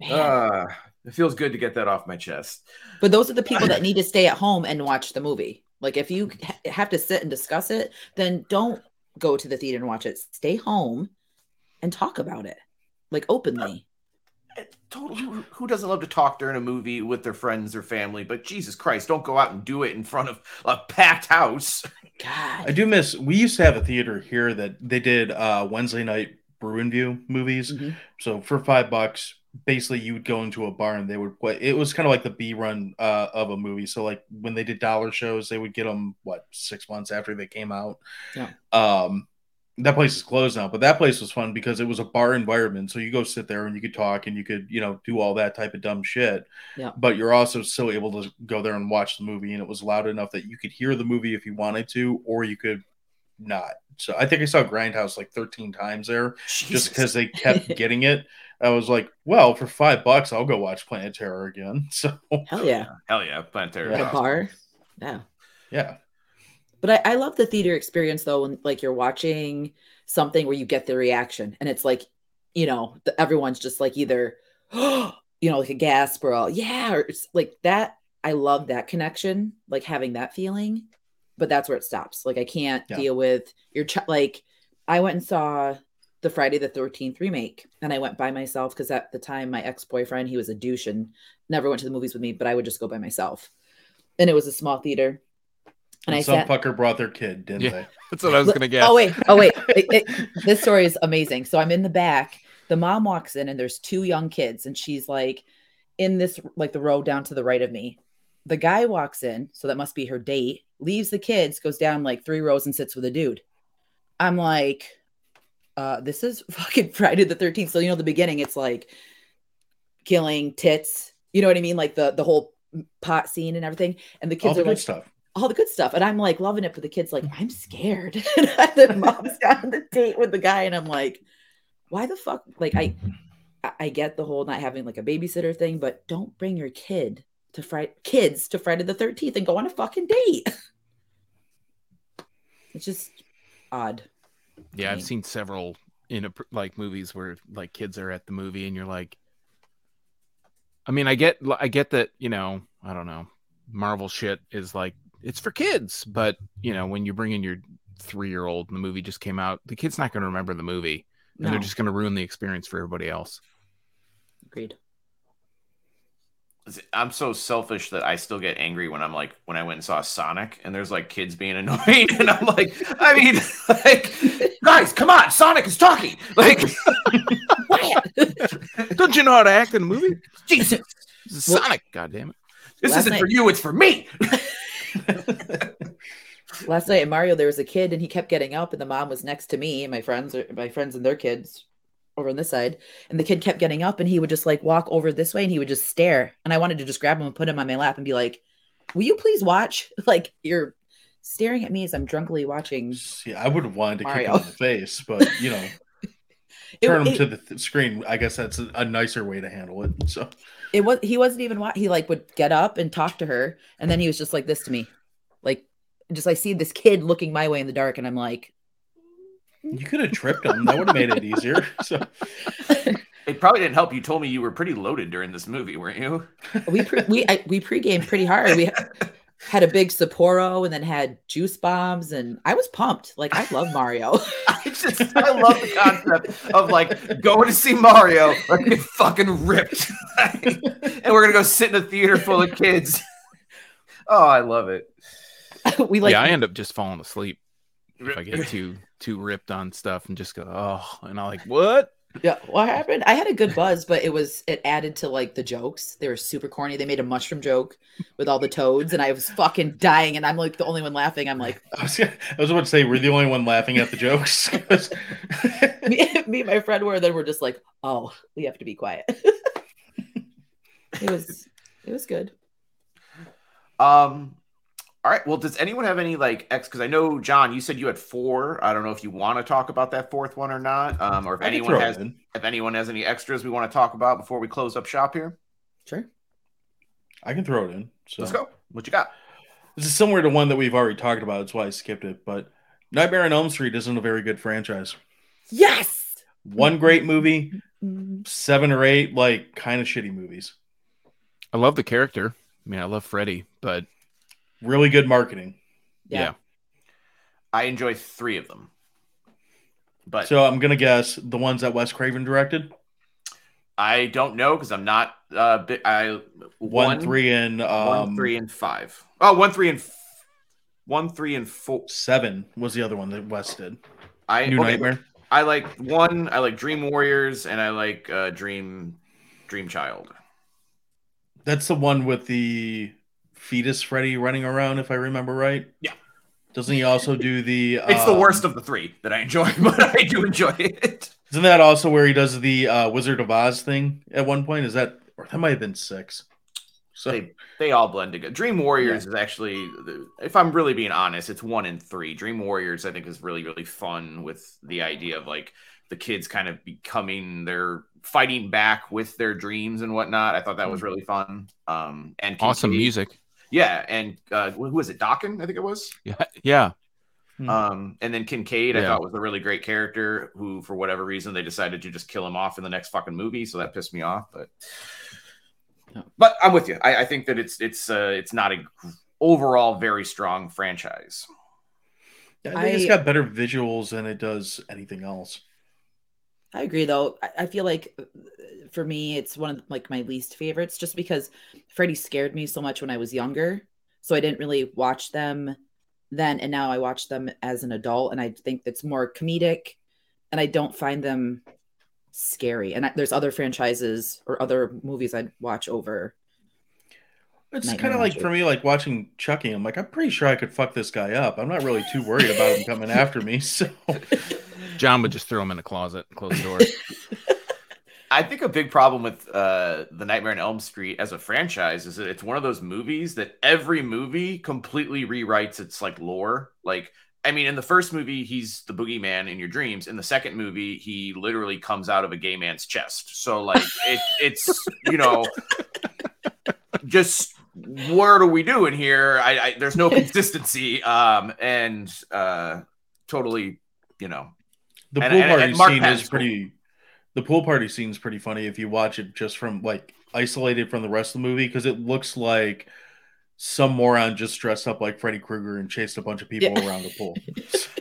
Man. Uh, it feels good to get that off my chest. But those are the people that need to stay at home and watch the movie. Like if you ha- have to sit and discuss it, then don't go to the theater and watch it. Stay home and talk about it, like openly. Totally. Who, who doesn't love to talk during a movie with their friends or family? But Jesus Christ, don't go out and do it in front of a packed house. God, I do miss. We used to have a theater here that they did uh, Wednesday night Brew 'n' View movies. Mhm. So for five bucks, basically you would go into a bar and they would play. It was kind of like the B run uh, of a movie. So like when they did dollar shows, they would get them what six months after they came out. Yeah. Um, that place is closed now, but that place was fun because it was a bar environment. So you go sit there and you could talk and you could you know do all that type of dumb shit. Yeah. But you're also still able to go there and watch the movie, and it was loud enough that you could hear the movie if you wanted to, or you could not. So I think I saw Grindhouse like 13 times there just because they kept getting it. I was like, well, for five bucks, I'll go watch Planet Terror again. So Hell yeah. Hell yeah, Planet Terror. At a bar. Yeah. yeah, But I, I love the theater experience though, when like you're watching something where you get the reaction and it's like, you know, the, everyone's just like either, you know, like a gasp or a, yeah, or it's like that. I love that connection, like having that feeling, but that's where it stops. Like I can't Yeah. deal with your ch- like. I went and saw the Friday the Thirteenth remake, and I went by myself because at the time my ex boyfriend he was a douche and never went to the movies with me, but I would just go by myself, and it was a small theater, and, and, I some sat. fucker brought their kid, didn't Yeah. they? That's what I was gonna guess. Oh wait, oh wait. It- it- this story is amazing. So I'm in the back. The mom walks in, and there's two young kids, and she's like in this like the row down to the right of me. The guy walks in, so that must be her date. Leaves the kids, goes down like three rows, and sits with a dude. I'm like, uh, this is fucking Friday the 13th. So you know the beginning, it's like killing tits. You know what I mean? Like the the whole pot scene and everything. And the All kids the are good like, stuff. All the good stuff. And I'm like loving it, but the kid's like, mm. I'm scared. and the mom's on the date with the guy, and I'm like, why the fuck? Like, I mm-hmm. I- I get the whole not having like a babysitter thing, but don't bring your kid to Friday kids to Friday the 13th and go on a fucking date. it's just odd. Yeah, I've seen several in a, like movies where like kids are at the movie and you're like, I mean, I get, I get that, you know, I don't know, Marvel shit is like it's for kids, but you know, when you bring in your three year old and the movie just came out, the kid's not going to remember the movie and No, they're just going to ruin the experience for everybody else. agreed. I'm so selfish that I still get angry when I'm like when I went and saw Sonic and there's like kids being annoying and I'm like I mean like guys come on Sonic is talking like Don't you know how to act in a movie? Jesus This is Well- Sonic, goddamn it! this isn't night- for you it's for me Last night at Mario, there was a kid and he kept getting up, and the mom was next to me and my friends, my friends and their kids over on this side. And the kid kept getting up and he would just like walk over this way and he would just stare. And I wanted to just grab him and put him on my lap and be like, Will you please watch? Like you're staring at me as I'm drunkenly watching. See, I would have wanted to kick him in the face, but you know, It, turn him it- to the th- screen. I guess that's a, a nicer way to handle it. So it was he wasn't even wa- he like would get up and talk to her and then he was just like this to me like just I see this kid looking my way in the dark and I'm like you could have tripped him. That would have made it easier. So it probably didn't help you told me you were pretty loaded during this movie weren't you we pre- we I, we pregame pretty hard we had a big Sapporo and then had juice bombs, and I was pumped. Like I love Mario. I just I love the concept of like going to see Mario, like get fucking ripped, and we're gonna go sit in a theater full of kids. Oh, I love it. we like yeah, I end up just falling asleep if I get too too ripped on stuff and just go oh, and I'm like what? Yeah, what happened? I had a good buzz, but it was it added to like the jokes. They were super corny. They made a mushroom joke with all the toads, and I was fucking dying. And I'm like the only one laughing. I'm like, I was, I was about to say we're the only one laughing at the jokes. me, me and my friend were. Then we're just like, oh, we have to be quiet. it was it was good. Um, all right. Well, does anyone have any like X? Because I know John, you said you had four. I don't know if you want to talk about that fourth one or not. Um, or if I anyone has in. if anyone has any extras we want to talk about before we close up shop here. Sure. I can throw it in. So Let's go. What you got? This is similar to one that we've already talked about. That's why I skipped it. But Nightmare on Elm Street isn't a very good franchise. Yes. One great movie, Mm, seven or eight like kind of shitty movies. I love the character. I mean, I love Freddy, but Really good marketing. Yeah. yeah. I enjoy three of them, but So I'm gonna guess the ones that Wes Craven directed. I don't know because I'm not. Uh, bi- I One, three, and um, one, three, and five. Oh, one, three, and f- one, three, and four. seven was the other one that Wes did. I New okay, Nightmare. I like one. I like Dream Warriors, and I like uh, Dream Dream Child. That's the one with the fetus Freddy running around, if I remember right. Yeah. Doesn't he also do the? It's the um, worst of the three that I enjoy, but I do enjoy it. Isn't that also where he does the uh, Wizard of Oz thing at one point? Is that or that might have been six? So They they all blend together. Dream Warriors is actually, if I'm really being honest, it's one and three. Dream Warriors, I think, is really really fun with the idea of like the kids kind of becoming their fighting back with their dreams and whatnot. I thought that was really fun. Um, and Awesome Kincaid- music. Yeah, and uh, who was it? Dokken, I think it was. Yeah. Yeah. Hmm. Um, and then Kincaid, I thought was a really great character who, for whatever reason, they decided to just kill him off in the next fucking movie. So that pissed me off. But, but I'm with you. I, I think that it's it's uh, it's not a overall very strong franchise. I think it's got better visuals than it does anything else. I agree though. I, I feel like uh, for me it's one of like my least favorites just because Freddy scared me so much when I was younger. So I didn't really watch them then and now I watch them as an adult and I think it's more comedic and I don't find them scary. And I, there's other franchises or other movies I'd watch over. It's kind of like for me, like watching Chucky. I'm like, I'm pretty sure I could fuck this guy up. I'm not really too worried about him coming after me. So John would just throw him in a closet, close the door. I think a big problem with uh, the Nightmare on Elm Street as a franchise is that it's one of those movies that every movie completely rewrites its like lore. Like, I mean, in the first movie, he's the boogeyman in your dreams. In the second movie, he literally comes out of a gay man's chest. So, like, it, it's you know, just what are we doing here? I, I there's no consistency, um, and uh, totally, you know, the And- pool and- party and Mark scene Patton's is pretty. The pool party scene is pretty funny if you watch it just from like isolated from the rest of the movie because it looks like some moron just dressed up like Freddy Krueger and chased a bunch of people Yeah. around the pool.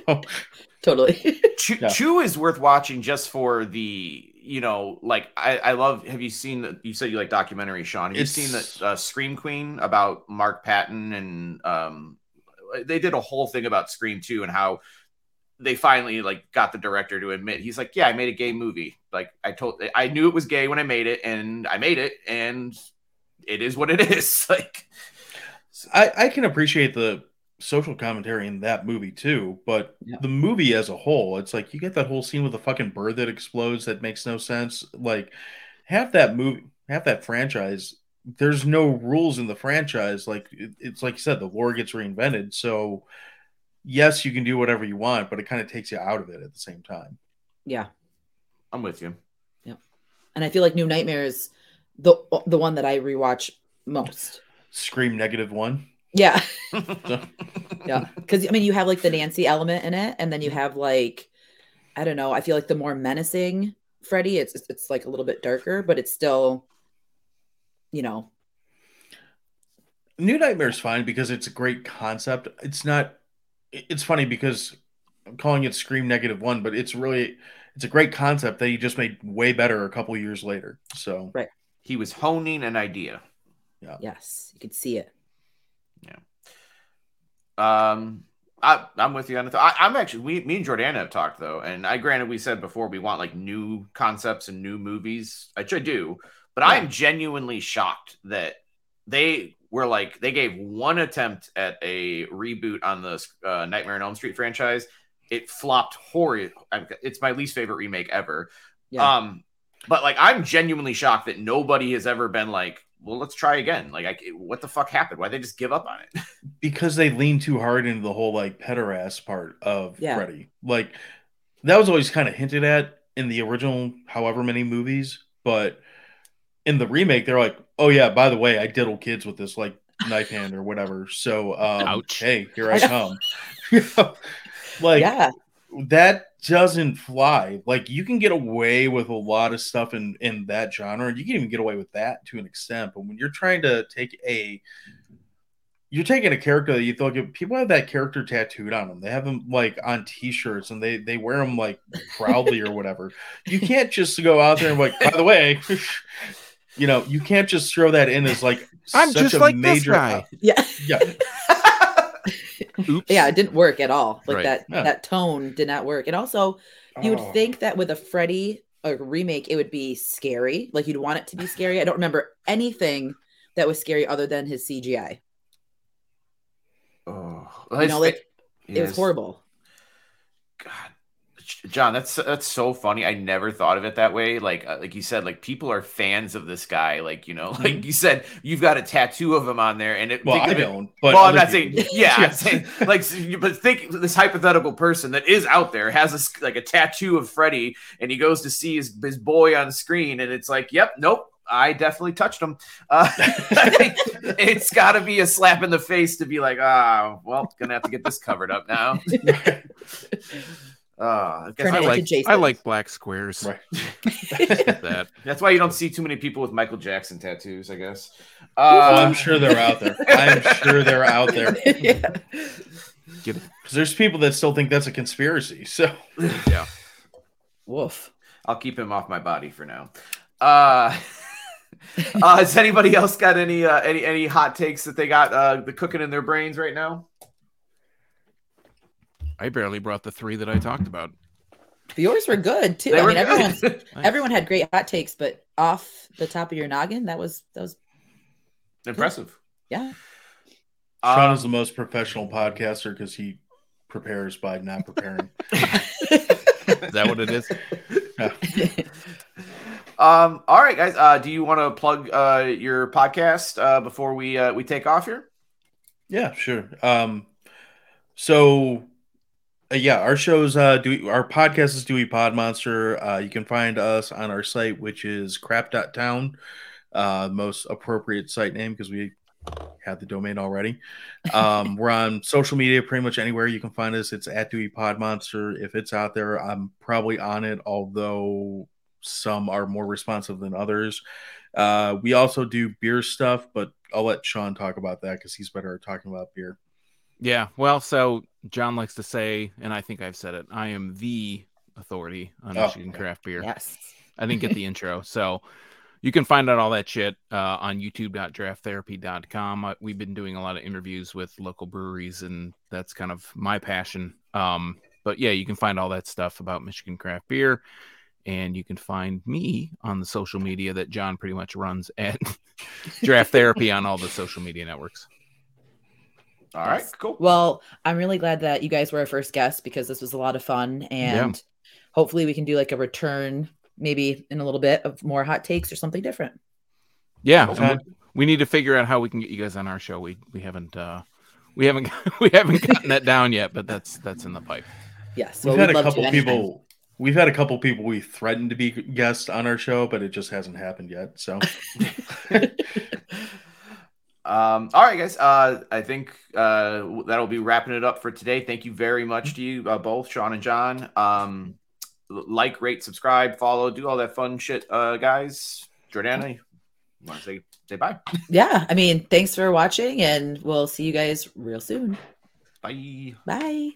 So, Totally. Chew, Yeah. Chew is worth watching just for the you know like I, I love have you seen the, you said you like documentary sean have you It's- seen the uh, scream queen about mark patton and um they did a whole thing about scream 2 and how they finally like got the director to admit he's like yeah i made a gay movie like i told i knew it was gay when i made it and i made it and it is what it is like I, I can appreciate the social commentary in that movie too, but Yeah. the movie as a whole, it's like you get that whole scene with the fucking bird that explodes that makes no sense. Like half that movie, half that franchise, there's no rules in the franchise. Like it- it's like you said, the lore gets reinvented. So yes, you can do whatever you want, but it kind of takes you out of it at the same time. yeah. i'm with you Yep. And I feel like New Nightmare is the the one that I rewatch most. Scream negative one. Yeah. Yeah. Because, I mean, you have like the Nancy element in it. And then you have like, I don't know, I feel like the more menacing Freddy, it's, it's like a little bit darker, but it's still, you know, New Nightmare's fine because it's a great concept. It's not. It's funny because I'm calling it Scream Negative One, but it's really it's a great concept that he just made way better a couple years later. So Right. He was honing an idea. Yeah. Yes, you could see it. Yeah. Um, I, I'm with you on it. I, I'm actually we, me and Jordana have talked though, and I granted we said before we want like new concepts and new movies, which I do, but I am genuinely shocked that they were like they gave one attempt at a reboot on the uh, Nightmare on Elm Street franchise. It flopped horrid. It's my least favorite remake ever. Yeah. Um, but like I'm genuinely shocked that nobody has ever been like, well, let's try again. Like, I, what the fuck happened? Why they just give up on it? because they lean too hard into the whole like pederast part of Yeah. Freddy. Like that was always kind of hinted at in the original, however many movies, but in the remake, they're like, "Oh yeah, by the way, I diddle kids with this like knife hand or whatever." So, um, Ouch. hey, here I come. like yeah. that doesn't fly. Like you can get away with a lot of stuff in in that genre, and you can even get away with that to an extent. But when you're trying to take a you're taking a character that you thought people have that character tattooed on them. They have them like on T-shirts and they they wear them like proudly or whatever. You can't just go out there and like, by the way, you know, you can't just throw that in as like I'm such just a like this major guy. Yeah. yeah Oops. Yeah, it didn't work at all. Like Right. that Yeah. that tone did not work. And also, you would Oh. think that with a Freddy a remake, it would be scary. Like you'd want it to be scary. I don't remember anything that was scary other than his CGI. Oh, You know, like it was horrible. John, that's that's so funny. I never thought of it that way. Like uh, like you said, like people are fans of this guy. Like you know, like you said, you've got a tattoo of him on there, and it. Well, I it, don't. But well, I'm not saying, people- yeah, I'm saying, like, but think this hypothetical person that is out there has a, like a tattoo of Freddy, and he goes to see his, his boy on screen, and it's like, yep, nope, I definitely touched him. Uh, it's got to be a slap in the face to be like, ah, well, gonna have to get this covered up now. Uh, I guess I it I into like, like Jason. I like black squares. Right. That that's why you don't see too many people with Michael Jackson tattoos, I guess. Uh, I'm sure they're out there. I'm sure they're out there. yeah. Because there's people that still think that's a conspiracy. So Yeah. Woof. I'll keep him off my body for now. Uh, uh, has anybody else got any uh, any any hot takes that they got uh, the cooking in their brains right now? I barely brought the three that I talked about. Yours were good too. They I mean, everyone everyone had great hot takes, but off the top of your noggin, that was that was Impressive. yeah. Sean Um, is the most professional podcaster because he prepares by not preparing. Is that what it is? um, all right, guys. Uh, do you want to plug uh, your podcast uh, before we uh, we take off here? yeah, sure. Um, so yeah, our shows uh do our podcast is Dewey Podmonster. Uh, you can find us on our site, which is crap.town, uh, most appropriate site name because we had the domain already. Um, we're on social media pretty much anywhere you can find us. It's at Dewey Podmonster. If it's out there, I'm probably on it, although some are more responsive than others. Uh, we also do beer stuff, but I'll let Sean talk about that because he's better at talking about beer. Yeah. Well, so John likes to say, and I think I've said it, I am the authority on Oh, Michigan okay. craft beer. Yes. I didn't get the intro. So you can find out all that shit uh, on youtube.drafttherapy.com. Uh, we've been doing a lot of interviews with local breweries, and that's kind of my passion. Um, but yeah, you can find all that stuff about Michigan craft beer. And you can find me on the social media that John pretty much runs at Draft Therapy on all the social media networks. All right, Yes. cool. Well, I'm really glad that you guys were our first guest because this was a lot of fun and hopefully we can do like a return maybe in a little bit of more hot takes or something different. Yeah, Okay. we, we need to figure out how we can get you guys on our show. We we haven't uh we haven't we haven't gotten that down yet, but that's that's in the pipe. Yes. We've well, had a couple people. We've had a couple people we threatened to be guests on our show, but it just hasn't happened yet. So Um, all right, guys. Uh, I think uh, that'll be wrapping it up for today. Thank you very much to you uh, both, Sean and John. Um, like, rate, subscribe, follow, do all that fun shit, uh, guys. Jordana, you want to say say bye? Yeah. I mean, thanks for watching, and we'll see you guys real soon. Bye. Bye.